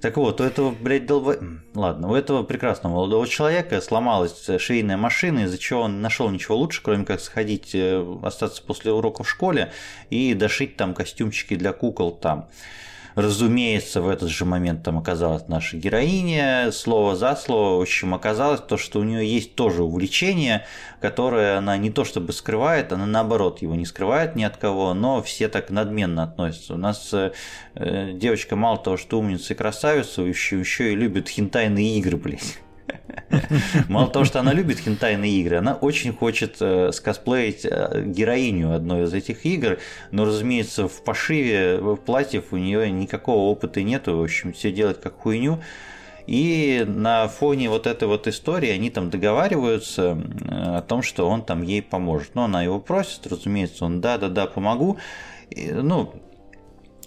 Так вот, у этого, блядь, долба... Ладно, у этого прекрасного молодого человека сломалась швейная машина, из-за чего он нашел ничего лучше, кроме как сходить, э, остаться после уроков в школе и дошить там костюмчики для кукол там. Разумеется, в этот же момент там оказалась наша героиня, слово за слово, в общем, оказалось то, что у нее есть тоже увлечение, которое она не то чтобы скрывает, она наоборот его не скрывает ни от кого, но все так надменно относятся. У нас э, девочка мало того, что умница и красавица, еще, еще и любит хентайные игры, блядь. Мало того, что она любит хентайные игры, она очень хочет э, скосплеить э, героиню одной из этих игр, но, разумеется, в пошиве платьев у нее никакого опыта нету, в общем, все делать как хуйню. И на фоне вот этой вот истории они там договариваются о том, что он там ей поможет. Но она его просит, разумеется, он да-да-да, помогу. И, ну,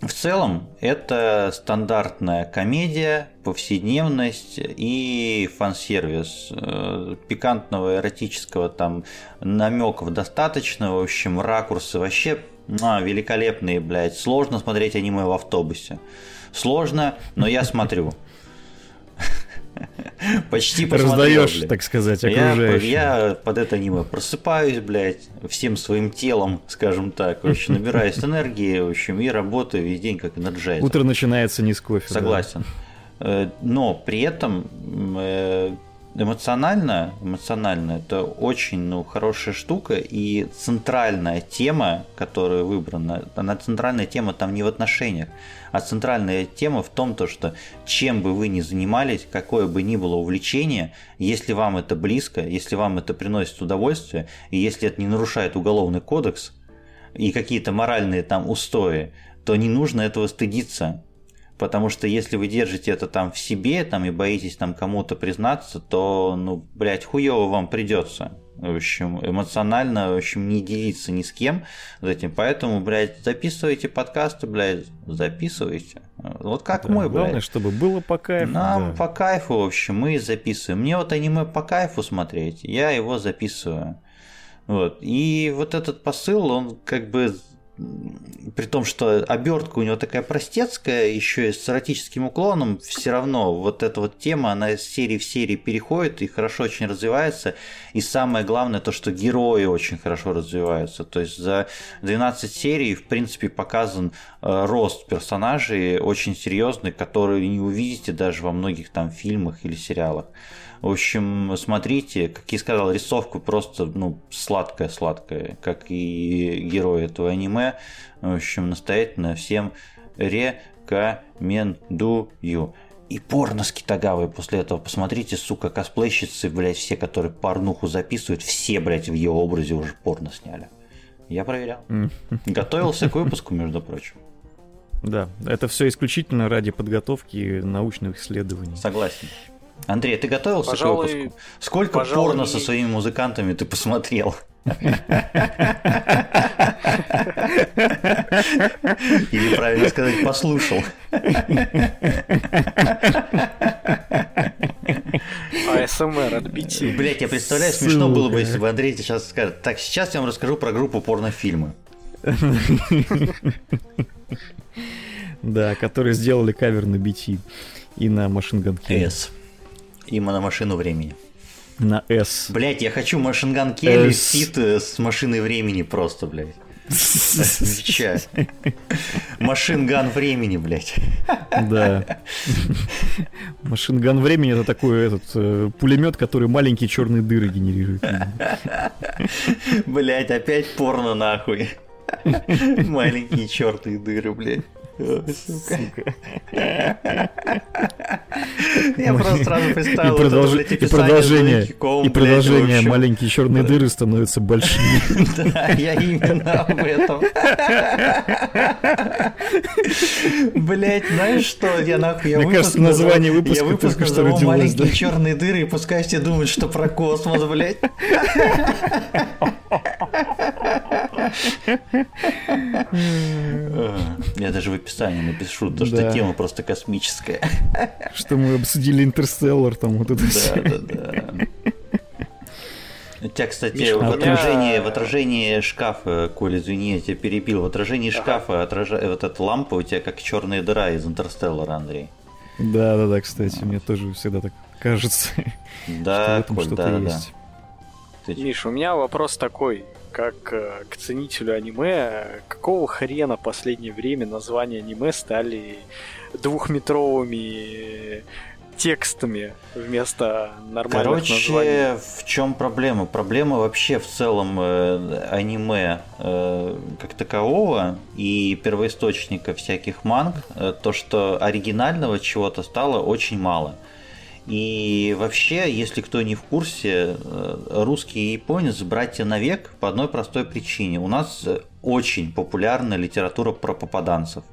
в целом, это стандартная комедия, повседневность и фан-сервис. Э, пикантного, эротического там намеков достаточно. В общем, ракурсы вообще а, великолепные, блядь. Сложно смотреть аниме в автобусе. Сложно, но я смотрю. Почти Раздаешь, так сказать, окружающим. Я, я под это аниме просыпаюсь, блядь, всем своим телом, скажем так, в общем, набираюсь энергии, в общем, и работаю весь день как Energizer. Утро начинается не с кофе. Согласен. Да. Э, но при этом э, эмоционально, эмоционально это очень ну, хорошая штука, и центральная тема, которая выбрана, она центральная тема там не в отношениях, а центральная тема в том, то, что чем бы вы ни занимались, какое бы ни было увлечение, если вам это близко, если вам это приносит удовольствие, и если это не нарушает уголовный кодекс и какие-то моральные там устои, то не нужно этого стыдиться. Потому что если вы держите это там в себе, там и боитесь там кому-то признаться, то, ну, блядь, хуево вам придется. В общем, эмоционально, в общем, не делиться ни с кем этим. Поэтому, блядь, записывайте подкасты, блядь, записывайте. Вот как да, мой, блядь. Главное, чтобы было по кайфу. Нам да. по кайфу, в общем, мы записываем. Мне вот аниме по кайфу смотреть, я его записываю. Вот. И вот этот посыл, он как бы при том, что обертка у него такая простецкая, еще и с эротическим уклоном, все равно вот эта вот тема, она из серии в серии переходит и хорошо очень развивается. И самое главное, то, что герои очень хорошо развиваются. То есть за 12 серий, в принципе, показан э, рост персонажей очень серьезный, который не увидите даже во многих там фильмах или сериалах. В общем, смотрите, как я сказал, рисовка просто ну, сладкая-сладкая, как и герои этого аниме. В общем, настоятельно всем рекомендую. И порно с Китагавой после этого. Посмотрите, сука, косплейщицы, блядь, все, которые порнуху записывают, все, блядь, в ее образе уже порно сняли. Я проверял. Готовился к выпуску, между прочим. Да, это все исключительно ради подготовки научных исследований. Согласен. Андрей, ты готовился пожалуй, к выпуску? Сколько пожалуй, порно со своими музыкантами ты посмотрел? Или правильно сказать, послушал. АСМР от BT. Блять, я представляю, смешно было бы, если бы Андрей сейчас скажет. Так, сейчас я вам расскажу про группу порнофильмы. Да, которые сделали кавер на BT и на Machine Gun Kelly. И на машину времени. На S. Блять, я хочу Машинган Келли сит с машиной времени просто, блядь. Отвечаю. Машинган времени, блядь. Да. Машинган времени это такой этот э, пулемет, который маленькие черные дыры генерирует. Блять, опять порно нахуй. Маленькие чертые дыры, блядь. Сука. Я просто сразу представил и, продолж... и продолжение, и продолжение маленькие черные дыры становятся большими. Да, я именно об этом. Блять, знаешь что? Я нахуй, я Мне кажется, название выпуска я выпуск назову маленькие черные дыры, и пускай все думают, что про космос, блять. Я даже в описании напишу, то, что тема просто космическая. Что мы обсудили Интерстеллар, там вот это все. Да, да, да. У тебя, кстати, Миша, в, отражении, в отражении шкафа, Коля, извини, я тебя перепил, в отражении шкафа отража... вот эта лампа у тебя как черная дыра из Интерстеллара, Андрей. Да, да, да, кстати, а. мне тоже всегда так кажется. Да, Коль, да, да, да. Миш, у меня вопрос такой как э, к ценителю аниме, какого хрена в последнее время названия аниме стали двухметровыми текстами вместо нормальных Короче, названий. в чем проблема? Проблема вообще в целом э, аниме э, как такового и первоисточника всяких манг, э, то, что оригинального чего-то стало очень мало. И вообще, если кто не в курсе, э, русский и японец братья навек по одной простой причине. У нас очень популярна литература про попаданцев.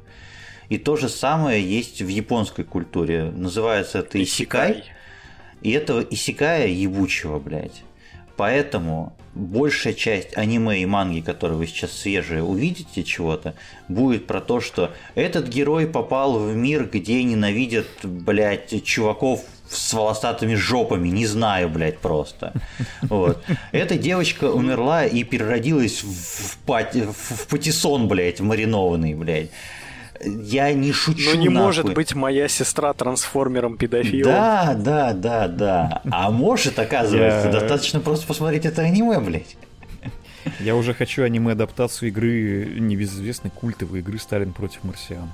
И то же самое есть в японской культуре. Называется это исикай. И этого исикая ебучего, блядь. Поэтому большая часть аниме и манги, которые вы сейчас свежие увидите чего-то, будет про то, что этот герой попал в мир, где ненавидят, блядь, чуваков с волосатыми жопами, не знаю, блядь, просто. Вот. Эта девочка умерла и переродилась в, пати, в патиссон, блядь, маринованный, блядь. Я не шучу. Ну не нахуй. может быть моя сестра трансформером педофилом. Да, да, да, да. А может, оказывается, достаточно просто посмотреть это аниме, блядь. Я уже хочу аниме-адаптацию игры, небезызвестной культовой игры «Сталин против марсиан».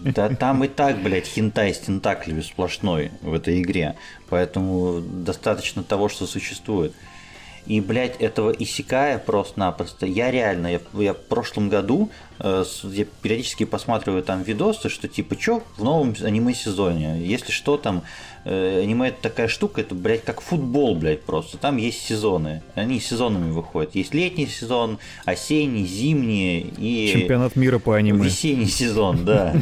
Да там и так, блядь, хентай с тентаклями сплошной в этой игре. Поэтому достаточно того, что существует. И, блядь, этого Исикая просто-напросто. Я реально, я, я в прошлом году э, я периодически посматриваю там видосы, что типа, что в новом аниме-сезоне. Если что, там э, аниме это такая штука, это, блядь, как футбол, блядь, просто. Там есть сезоны. Они сезонами выходят. Есть летний сезон, осенний, зимний и... Чемпионат мира по аниме. Весенний сезон, да.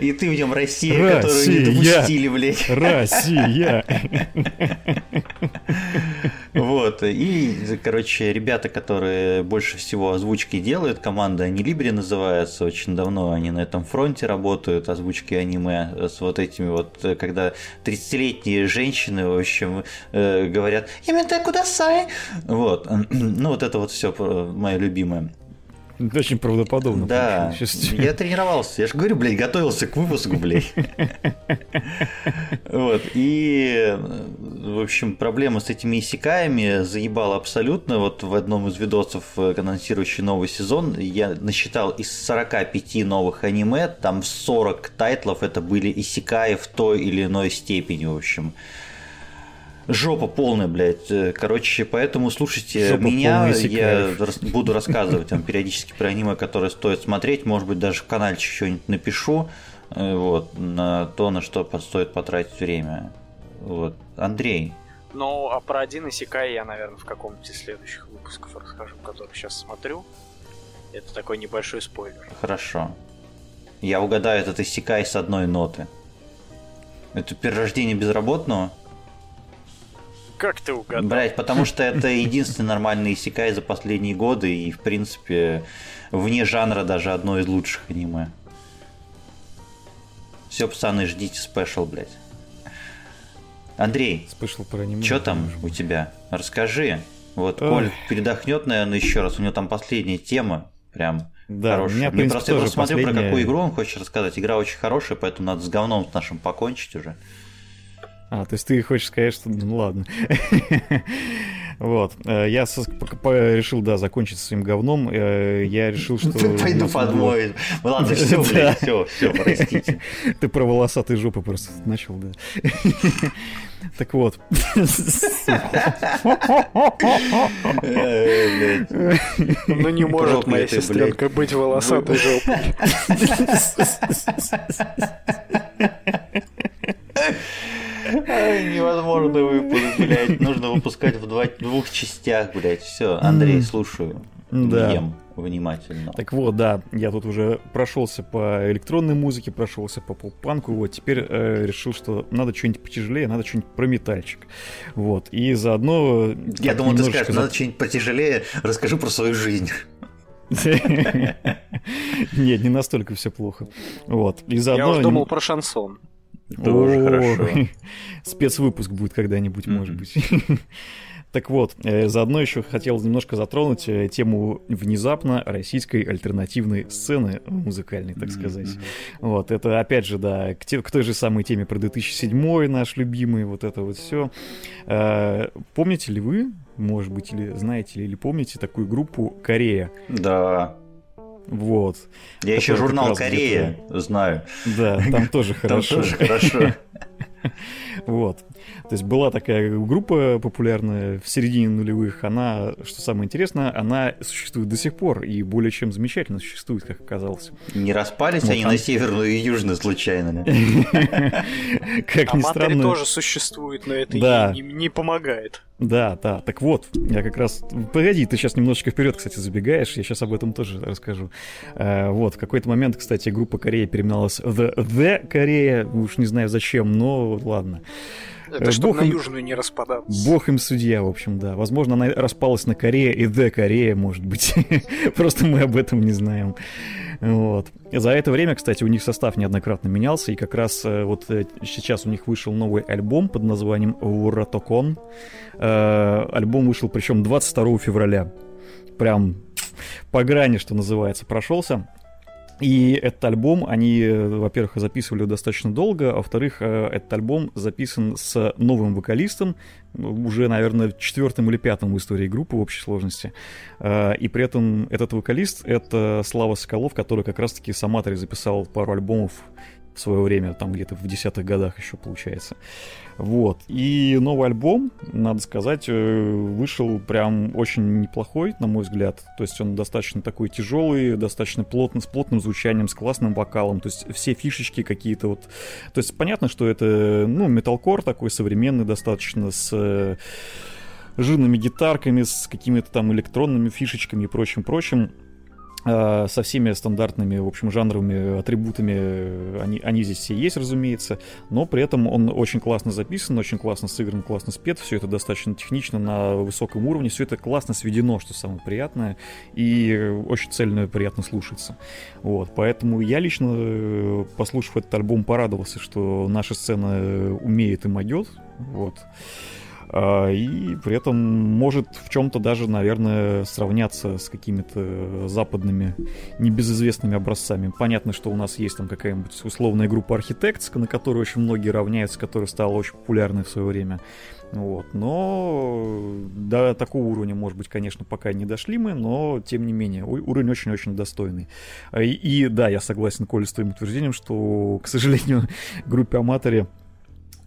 И ты в нем Россия, которую не допустили, блядь. Россия! Вот, и, короче, ребята, которые больше всего озвучки делают, команда Анилибри называется, очень давно они на этом фронте работают, озвучки аниме с вот этими вот, когда 30-летние женщины, в общем, э, говорят «Ямете кудасай!» Вот, ну вот это вот все мое любимое. Очень правдоподобно. Да, я тренировался. Я же говорю, блядь, готовился к выпуску, блядь. Вот, и, в общем, проблема с этими исекаями заебала абсолютно. Вот в одном из видосов, анонсирующий новый сезон, я насчитал из 45 новых аниме, там 40 тайтлов это были исекаи в той или иной степени, в общем жопа полная, блядь. Э, короче, поэтому слушайте жопа меня, я буду рассказывать вам периодически про аниме, которое стоит смотреть, может быть, даже в каналчик что-нибудь напишу, э, вот, на то, на что стоит потратить время. Вот. Андрей. Ну, а про один Исекай я, наверное, в каком-нибудь из следующих выпусков расскажу, который сейчас смотрю. Это такой небольшой спойлер. Хорошо. Я угадаю этот Исекай с одной ноты. Это перерождение безработного? Как ты угадал? Блять, потому что это единственный нормальный исекай за последние годы и, в принципе, вне жанра даже одно из лучших аниме. Все, пацаны, ждите special, блядь. Андрей, special про аниме. Что там у тебя? Расскажи. Вот Ой. Коль передохнет, наверное, еще раз. У него там последняя тема. Прям да, хорошая. У меня, Мне просто, я просто смотрю, последняя... про какую игру он хочет рассказать. Игра очень хорошая, поэтому надо с говном нашим покончить уже. А, то есть ты хочешь сказать, что... Ну ладно. Вот. Э, я решил, да, закончить своим говном. Э, я решил, что... Пойду подмою. Ладно, все, блядь, все, все, простите. Ты про волосатые жопы просто начал, да. Так вот. Ну не может моя сестренка быть волосатой жопой. Невозможно выпуск, блядь. Нужно выпускать в два, двух частях, блядь. Все, Андрей, слушаю. Да. Ем внимательно. Так вот, да, я тут уже прошелся по электронной музыке, прошелся по поп-панку, вот теперь э, решил, что надо что-нибудь потяжелее, надо что-нибудь про метальчик. Вот, и заодно... Я думал, ты скажешь, надо что-нибудь потяжелее, расскажу про свою жизнь. Нет, не настолько все плохо. Вот. И заодно... Я уже думал про шансон. Тоже хорошо. Спецвыпуск будет когда-нибудь, может быть. Так вот, э, заодно еще хотел немножко затронуть э, тему внезапно российской альтернативной сцены музыкальной, так сказать. Вот, это опять же, да, к, те, к той же самой теме про 2007 наш любимый, вот это вот все. Э, помните ли вы, может быть, или знаете ли, или помните такую группу Корея? Да. Вот. Я еще журнал Корея знаю. Да, там тоже хорошо. Там тоже хорошо. Вот. То есть была такая группа популярная в середине нулевых. Она, что самое интересное, она существует до сих пор и более чем замечательно существует, как оказалось. Не распались вот они там... на северную и южную случайно? Как ни странно. тоже существует, но это не помогает. Да, да. Так вот, я как раз... Погоди, ты сейчас немножечко вперед, кстати, забегаешь. Я сейчас об этом тоже расскажу. Э, вот, в какой-то момент, кстати, группа Корея переименовалась в The Корея. Уж не знаю зачем, но ладно. Это э, чтобы Бог на им... южную не распадаться. Бог им судья, в общем, да. Возможно, она распалась на Корея и The Корея, может быть. Просто мы об этом не знаем. Вот. За это время, кстати, у них состав неоднократно менялся, и как раз э, вот э, сейчас у них вышел новый альбом под названием «Уратокон». Альбом вышел, причем 22 февраля. Прям по грани, что называется, прошелся. И этот альбом они, во-первых, записывали достаточно долго, а во-вторых, э, этот альбом записан с новым вокалистом, уже, наверное, четвертым или пятым в истории группы в общей сложности. Э, и при этом этот вокалист — это Слава Соколов, который как раз-таки с Аматори записал пару альбомов в свое время, там где-то в десятых годах еще получается. Вот. И новый альбом, надо сказать, э, вышел прям очень неплохой, на мой взгляд. То есть он достаточно такой тяжелый, достаточно плотный, с плотным звучанием, с классным вокалом. То есть все фишечки какие-то вот... То есть понятно, что это, ну, металкор такой современный достаточно, с э, жирными гитарками, с какими-то там электронными фишечками и прочим-прочим. Э, со всеми стандартными, в общем, жанровыми атрибутами э, они, они здесь все есть, разумеется, но при этом он очень классно записан, очень классно сыгран, классно спет, все это достаточно технично, на высоком уровне, все это классно сведено, что самое приятное, и очень цельно и приятно слушается. Вот, поэтому я лично, э, послушав этот альбом, порадовался, что наша сцена умеет и могет, вот. А, и при этом может в чем-то даже, наверное, сравняться с какими-то западными небезызвестными образцами. Понятно, что у нас есть там какая-нибудь условная группа Architects, на которую очень многие равняются, которая стала очень популярной в свое время. Вот. Но до такого уровня, может быть, конечно, пока не дошли мы, но тем не менее, уровень очень-очень достойный. И, и да, я согласен, Коля, с твоим утверждением, что, к сожалению, группе Аматори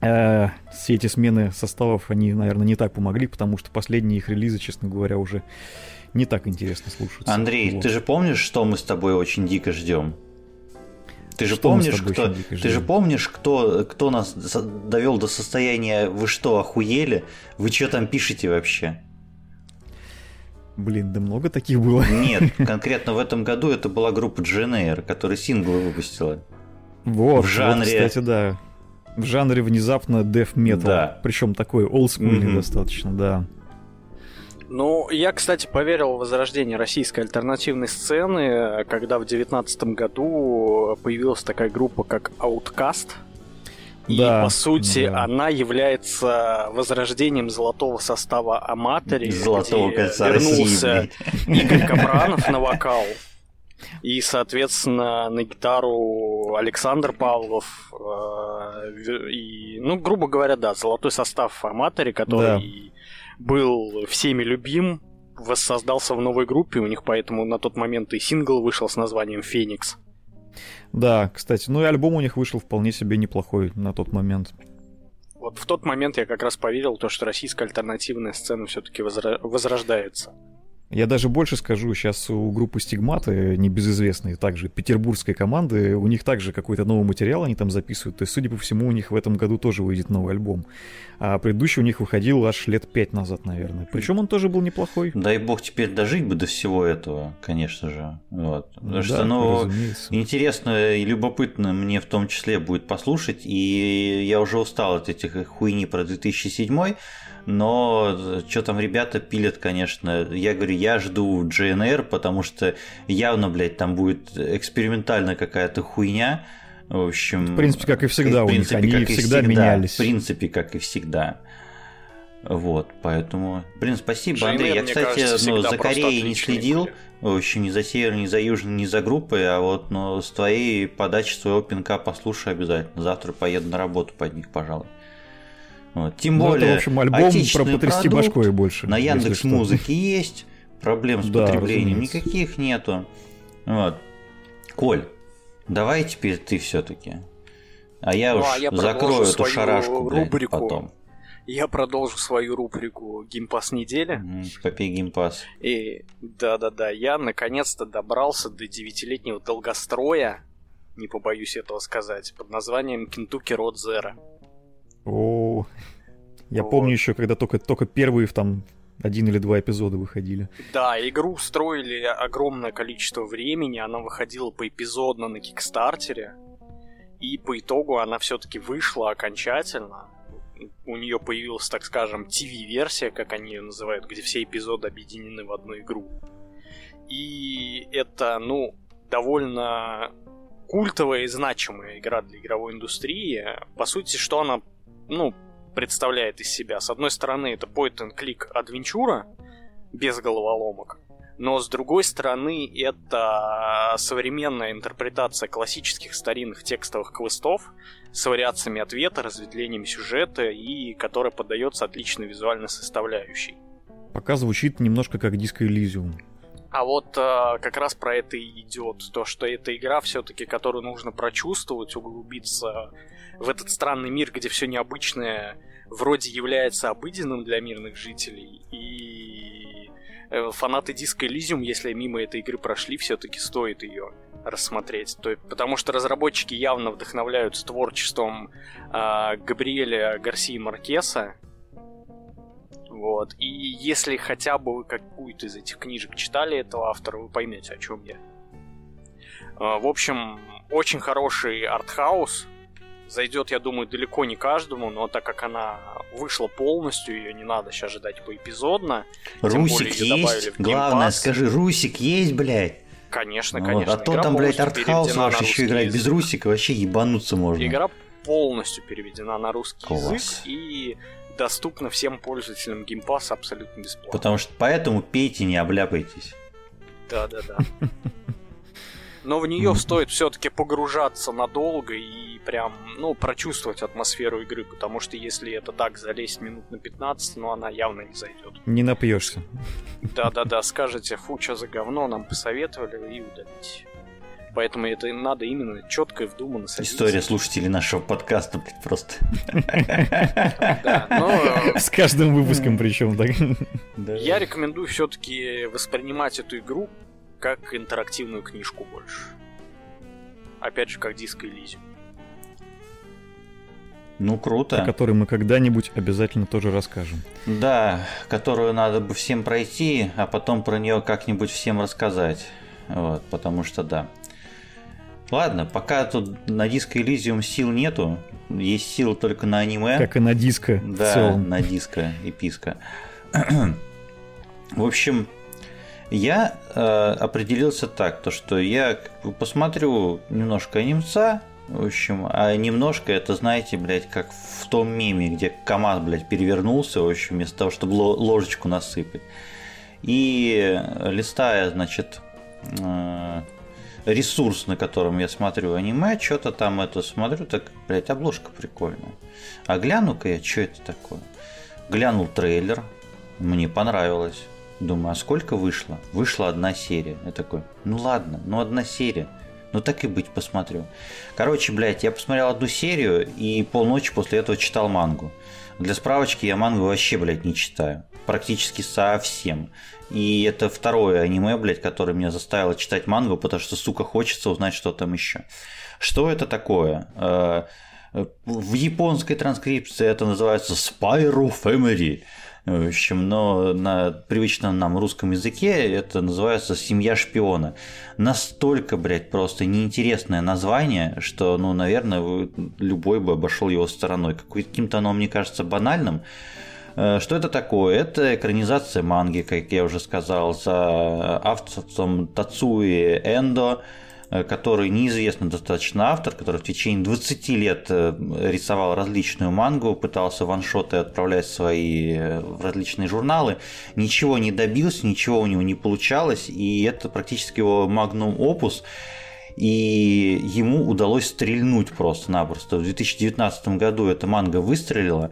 Э, все эти смены составов, они, наверное, не так помогли, потому что последние их релизы, честно говоря, уже не так интересно слушаются. Андрей, вот. ты же помнишь, что мы с тобой очень дико ждем? Ты же что помнишь, кто, ты же помнишь, кто, кто нас довел до состояния «Вы что, охуели? Вы что там пишете вообще?» Блин, да много таких было. Нет, конкретно в этом году это была группа GNR, которая синглы выпустила. Вот, в жанре... Вот, кстати, да в жанре внезапно death metal. Да. Причем такой олдскульный mm-hmm. достаточно, да. Ну, я, кстати, поверил в возрождение российской альтернативной сцены, когда в девятнадцатом году появилась такая группа, как Outcast. И, да, по сути, да. она является возрождением золотого состава Аматори, Золотого где вернулся России, Игорь Капранов на вокал. И, соответственно, на гитару Александр Павлов. Э, и, ну, грубо говоря, да, золотой состав Аматори, который да. был всеми любим, воссоздался в новой группе. У них поэтому на тот момент и сингл вышел с названием «Феникс». Да, кстати, ну и альбом у них вышел вполне себе неплохой на тот момент. Вот в тот момент я как раз поверил, то, что российская альтернативная сцена все-таки возра- возрождается. Я даже больше скажу, сейчас у группы Стигматы, небезызвестной также петербургской команды, у них также какой-то новый материал они там записывают. То есть, судя по всему, у них в этом году тоже выйдет новый альбом. А предыдущий у них выходил аж лет пять назад, наверное. Причем он тоже был неплохой. Дай бог теперь дожить бы до всего этого, конечно же. Вот. Потому да, что, ну, разумеется. интересно и любопытно мне в том числе будет послушать. И я уже устал от этих хуйни про 2007 но что там ребята пилят, конечно. Я говорю, я жду GNR, потому что явно, блядь, там будет экспериментально какая-то хуйня. В общем... В принципе, как и всегда в принципе, у них, они всегда, всегда менялись. В принципе, как и всегда. Вот, поэтому, блин, спасибо, GNR, Андрей. Я, кстати, кажется, ну, за Кореей не следил, в общем, ни за Север, ни за Южный, ни за группой, а вот но с твоей подачи своего пинка послушай обязательно. Завтра поеду на работу под них, пожалуй. Вот. Тем ну, более, это, в общем, альбом про потрясти продукт, башкой больше. На Яндекс Музыке есть, проблем с да, потреблением разумеется. никаких нету. Вот. Коль, давай теперь ты все-таки. А я ну, уж а я закрою эту шарашку блядь, потом. Я продолжу свою рубрику Game Pass недели. Попей Game Pass. И да-да-да, я наконец-то добрался до девятилетнего долгостроя, не побоюсь этого сказать, под названием Kentucky Road Zero. О, я вот. помню еще, когда только, только первые там один или два эпизода выходили. Да, игру строили огромное количество времени, она выходила поэпизодно на Кикстартере, и по итогу она все-таки вышла окончательно. У нее появилась, так скажем, TV-версия, как они ее называют, где все эпизоды объединены в одну игру. И это, ну, довольно культовая и значимая игра для игровой индустрии. По сути, что она ну, представляет из себя. С одной стороны, это point-and-click адвенчура без головоломок, но с другой стороны, это современная интерпретация классических старинных текстовых квестов с вариациями ответа, разветвлением сюжета и которая поддается отличной визуальной составляющей. Пока звучит немножко как диско Elysium. А вот э, как раз про это и идет. То, что эта игра все-таки, которую нужно прочувствовать, углубиться в этот странный мир, где все необычное вроде является обыденным для мирных жителей. И э, фанаты диска Elysium, если мимо этой игры прошли, все-таки стоит ее рассмотреть. То, потому что разработчики явно вдохновляются творчеством э, Габриэля Гарсии Маркеса. Вот. И если хотя бы вы какую-то из этих книжек читали этого автора, вы поймете, о чем я. А, в общем, очень хороший артхаус. Зайдет, я думаю, далеко не каждому, но так как она вышла полностью, ее не надо сейчас ждать поэпизодно. Русик есть? Главное, скажи, Русик есть, блядь? Конечно, ну, конечно. А то там, блядь, артхаус ваш еще играть без Русика, вообще ебануться можно. Игра полностью переведена на русский Класс. язык и доступна всем пользователям геймпасса абсолютно бесплатно. Потому что поэтому пейте, не обляпайтесь. Да, да, да. Но в нее стоит все-таки погружаться надолго и прям, ну, прочувствовать атмосферу игры, потому что если это так залезть минут на 15, ну, она явно не зайдет. Не напьешься. Да-да-да, скажете, фу, что за говно, нам посоветовали и удалить. Поэтому это надо именно четко и вдуманно садиться. История слушателей нашего подкаста, блядь, просто. С каждым выпуском причем, так. Я рекомендую все-таки воспринимать эту игру как интерактивную книжку больше. Опять же, как диско Элизиум. Ну, круто. О которой мы когда-нибудь обязательно тоже расскажем. Да, которую надо бы всем пройти, а потом про нее как-нибудь всем рассказать. Вот, потому что да. Ладно, пока тут на диско Elysium сил нету, есть силы только на аниме. Как и на диско. Да, в целом. на диско и писка. В общем, я э, определился так, то что я посмотрю немножко анимца, в общем, а немножко это, знаете, блядь, как в том меме, где КамАЗ, блядь, перевернулся, в общем, вместо того, чтобы ложечку насыпать. И листая, значит, э, ресурс, на котором я смотрю аниме, что-то там это смотрю, так, блядь, обложка прикольная. А гляну-ка я, что это такое? Глянул трейлер, мне понравилось. Думаю, а сколько вышло? Вышла одна серия. Я такой, ну ладно, ну одна серия. Ну так и быть, посмотрю. Короче, блядь, я посмотрел одну серию и полночи после этого читал мангу. Для справочки я мангу вообще, блядь, не читаю. Практически совсем. И это второе аниме, блядь, которое меня заставило читать мангу, потому что, сука, хочется узнать, что там еще. Что это такое? Э, в японской транскрипции это называется Spyro Family. В общем, но на привычном нам русском языке это называется «Семья шпиона». Настолько, блядь, просто неинтересное название, что, ну, наверное, любой бы обошел его стороной. Каким-то оно, мне кажется, банальным. Э, что это такое? Это экранизация манги, как я уже сказал, за авторством Тацуи Эндо, который неизвестный достаточно автор, который в течение 20 лет э, рисовал различную мангу, пытался ваншоты отправлять свои в различные журналы, ничего не добился, ничего у него не получалось, и это практически его магнум опус, и ему удалось стрельнуть просто-напросто. В 2019 году эта манга выстрелила,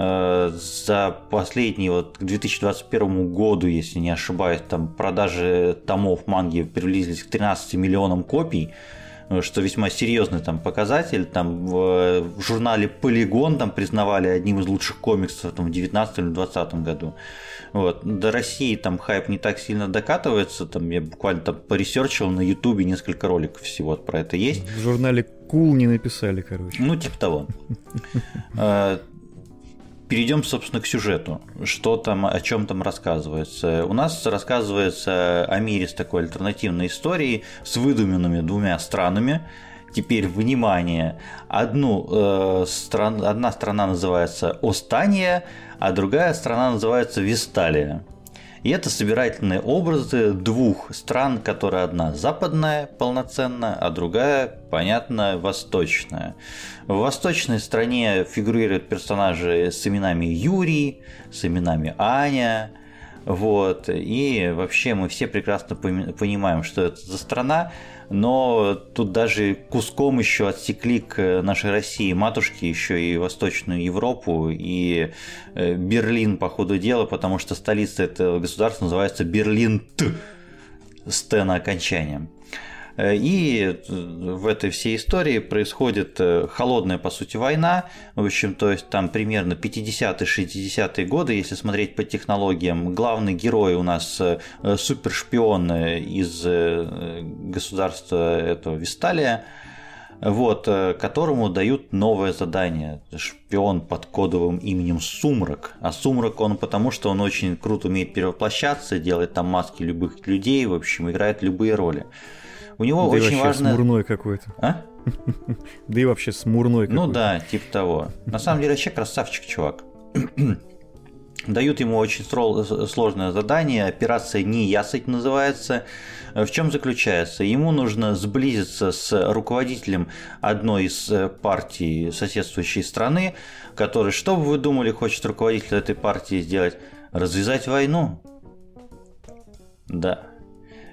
Э, за последний вот к 2021 году, если не ошибаюсь, там продажи томов манги приблизились к 13 миллионам копий, что весьма серьезный там показатель. Там в, в журнале Полигон там признавали одним из лучших комиксов там, в 2019 или 2020 году. Вот. До России там хайп не так сильно докатывается. Там я буквально там поресерчил на Ютубе несколько роликов всего про это есть. В журнале Кул cool не написали, короче. Ну, типа того. Перейдем, собственно, к сюжету. Что там, о чем там рассказывается? У нас рассказывается о мире с такой альтернативной историей, с выдуманными двумя странами. Теперь, внимание, одну, э, стран, одна страна называется Остания, а другая страна называется Весталия. И это собирательные образы двух стран, которые одна западная полноценная, а другая, понятно, восточная. В восточной стране фигурируют персонажи с именами Юрий, с именами Аня, вот. И вообще мы все прекрасно понимаем, что это за страна, но тут даже куском еще отсекли к нашей России матушки еще и Восточную Европу и э, Берлин по ходу дела, потому что столица этого государства называется Берлин-Т с Т на окончании. Э, и в этой всей истории происходит э, холодная, по сути, война. В общем, то есть там примерно 50-60-е годы, если смотреть по технологиям. Главный герой у нас э, супершпион из государства этого Висталия. вот, э, которому дают новое задание. Шпион под кодовым именем Сумрак. А Сумрак он потому, что он очень круто умеет перевоплощаться, делает там маски любых людей, в общем, играет любые роли. У него да очень и важно... смурной какой-то. А? Да и вообще смурной какой-то. Ну да, типа того. На самом деле вообще красавчик, чувак. Дают ему очень сложное задание, операция «Неясыть» называется. В чем заключается? Ему нужно сблизиться с руководителем одной из э, партий соседствующей страны, который, что бы вы думали, хочет руководитель этой партии сделать? Развязать войну. Да.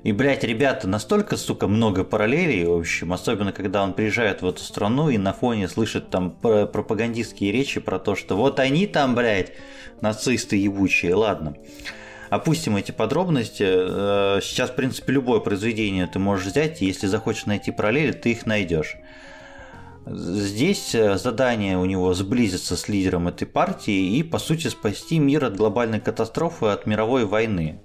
И, блядь, ребята, настолько, сука, много параллелей, в общем, особенно когда он приезжает в эту страну и на фоне слышит там пропагандистские речи про то, что вот они там, блядь, нацисты ебучие, ладно. Опустим эти подробности. Э, сейчас, в принципе, любое произведение ты можешь взять, и если захочешь найти параллели, ты их найдешь. Здесь э, задание у него сблизиться с лидером этой партии и, по сути, спасти мир от глобальной катастрофы, от мировой войны.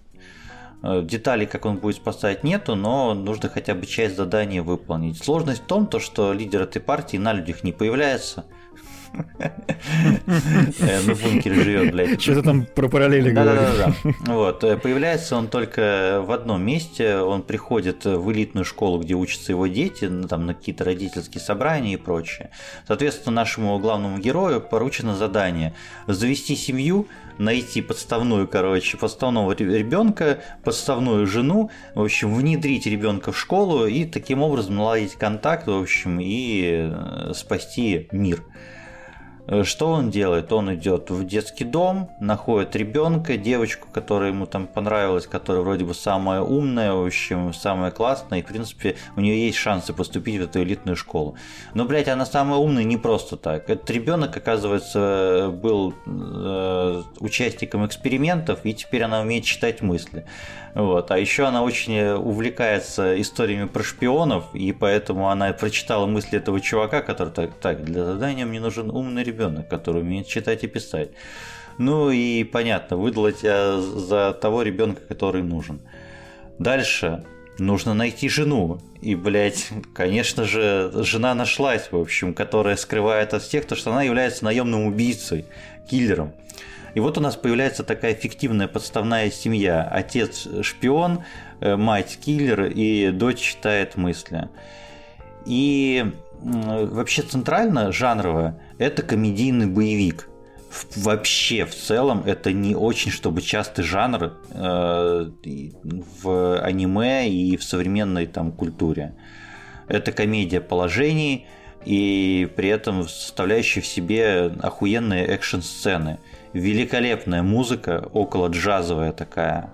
Э, деталей, как он будет спасать, нету, но нужно хотя бы часть задания выполнить. Сложность в том, то, что лидер этой партии на людях не появляется – Э, на бункере живет, блядь. Что-то там про параллели говоришь. Да-да-да. Вот. Э, появляется он только в одном месте. Он приходит в элитную школу, где учатся его дети, ну, там на какие-то родительские собрания и прочее. Соответственно, нашему главному герою поручено задание завести семью, найти подставную, короче, подставного ребенка, подставную жену, в общем, внедрить ребенка в школу и таким образом наладить контакт, в общем, и э, спасти мир. Э, что он делает? Он идет в детский дом, находит ребенка, девочку, которая ему там понравилась, которая вроде бы самая умная, в общем, самая классная, и, в принципе, у нее есть шансы поступить в эту элитную школу. Но, блядь, она самая умная не просто так. Этот ребенок, оказывается, был э, участником экспериментов, и теперь она умеет читать мысли. Вот. А еще она очень увлекается историями про шпионов, и поэтому она прочитала мысли этого чувака, который так, так для задания мне нужен умный ребенок, который умеет читать и писать. Ну и понятно, выдала тебя за того ребенка, который нужен. Дальше нужно найти жену. И, блядь, конечно же, жена нашлась, в общем, которая скрывает от всех то, что она является наемным убийцей, киллером. И вот у нас появляется такая фиктивная подставная семья. Отец шпион, э, мать киллер и дочь читает мысли. И вообще центрально жанрово это комедийный боевик. Вообще, в целом, это не очень, чтобы частый жанр э, в аниме и в современной там культуре. Это комедия положений и при этом составляющая в себе охуенные экшн-сцены – великолепная музыка, около джазовая такая,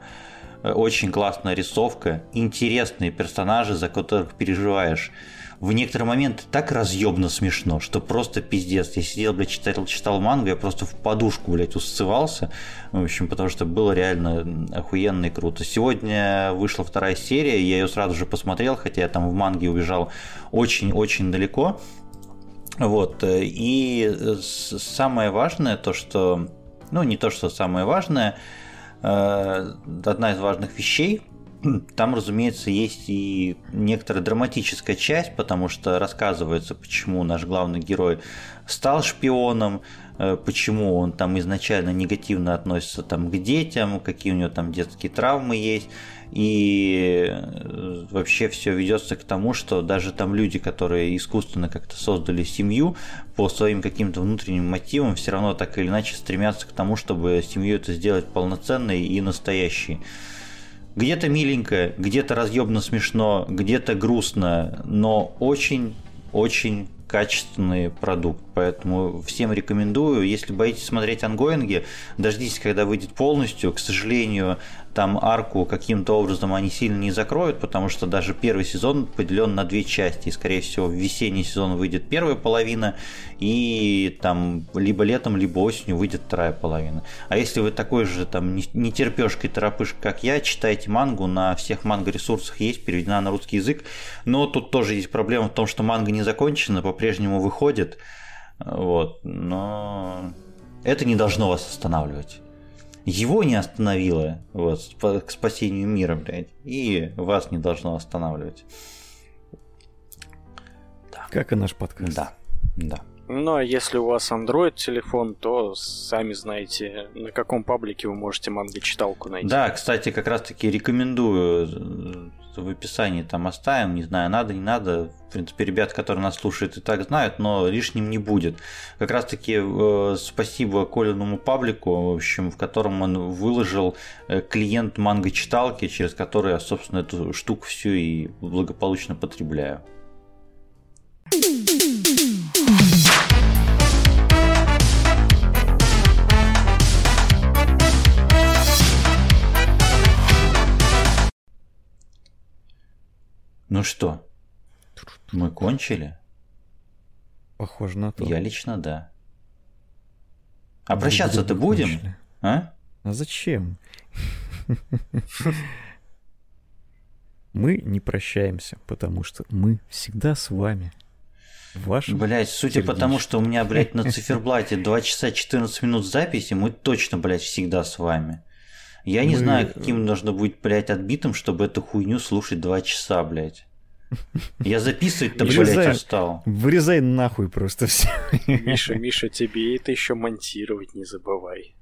э, очень классная рисовка, интересные персонажи, за которых переживаешь. В некоторые моменты так разъебно смешно, что просто пиздец. Я сидел, блядь, читал, читал мангу, я просто в подушку, блядь, усцевался. В общем, потому что было реально охуенно и круто. Сегодня вышла вторая серия, я ее сразу же посмотрел, хотя я там в манге убежал очень-очень далеко. Вот. Э, и э, самое важное то, что ну, не то, что самое важное, э, одна из важных вещей, там, разумеется, есть и некоторая драматическая часть, потому что рассказывается, почему наш главный герой стал шпионом, э, почему он там изначально негативно относится там, к детям, какие у него там детские травмы есть и э, вообще все ведется к тому, что даже там люди, которые искусственно как-то создали семью, по своим каким-то внутренним мотивам все равно так или иначе стремятся к тому, чтобы семью это сделать полноценной и настоящей. Где-то миленько, где-то разъебно смешно, где-то грустно, но очень-очень качественный продукт. Поэтому всем рекомендую. Если боитесь смотреть ангоинги, дождитесь, когда выйдет полностью. К сожалению, там арку каким-то образом они сильно не закроют, потому что даже первый сезон поделен на две части. И, скорее всего, в весенний сезон выйдет первая половина, и там либо летом, либо осенью выйдет вторая половина. А если вы такой же там не терпешкой торопышка, как я, читайте мангу, на всех манго-ресурсах есть, переведена на русский язык. Но тут тоже есть проблема в том, что манга не закончена, по-прежнему выходит. Вот, но это не должно вас останавливать его не остановило вот, к спасению мира, блядь, и вас не должно останавливать. Да. Как и наш подкаст. Да, да. Ну, а если у вас Android телефон, то сами знаете, на каком паблике вы можете манго-читалку найти. Да, кстати, как раз-таки рекомендую в описании там оставим, не знаю, надо, не надо. В принципе, ребят, которые нас слушают, и так знают, но лишним не будет. Как раз-таки э, спасибо Колиному паблику, в общем, в котором он выложил э, клиент манго-читалки, через который я, собственно, эту штуку всю и благополучно потребляю. Ну что, мы кончили? Похоже на то. Я лично да. А прощаться-то будем? Кончили. А? А зачем? Мы не прощаемся, потому что мы всегда с вами. Вашим блять, судя по тому, что у меня, блядь, на циферблате 2 часа 14 минут записи, мы точно, блядь, всегда с вами. Я мы... не знаю, каким нужно быть, блядь, отбитым, чтобы эту хуйню слушать 2 часа, блядь. Я записывать-то, блядь, устал. Вырезай нахуй просто все. Миша, Миша, тебе это еще монтировать не забывай.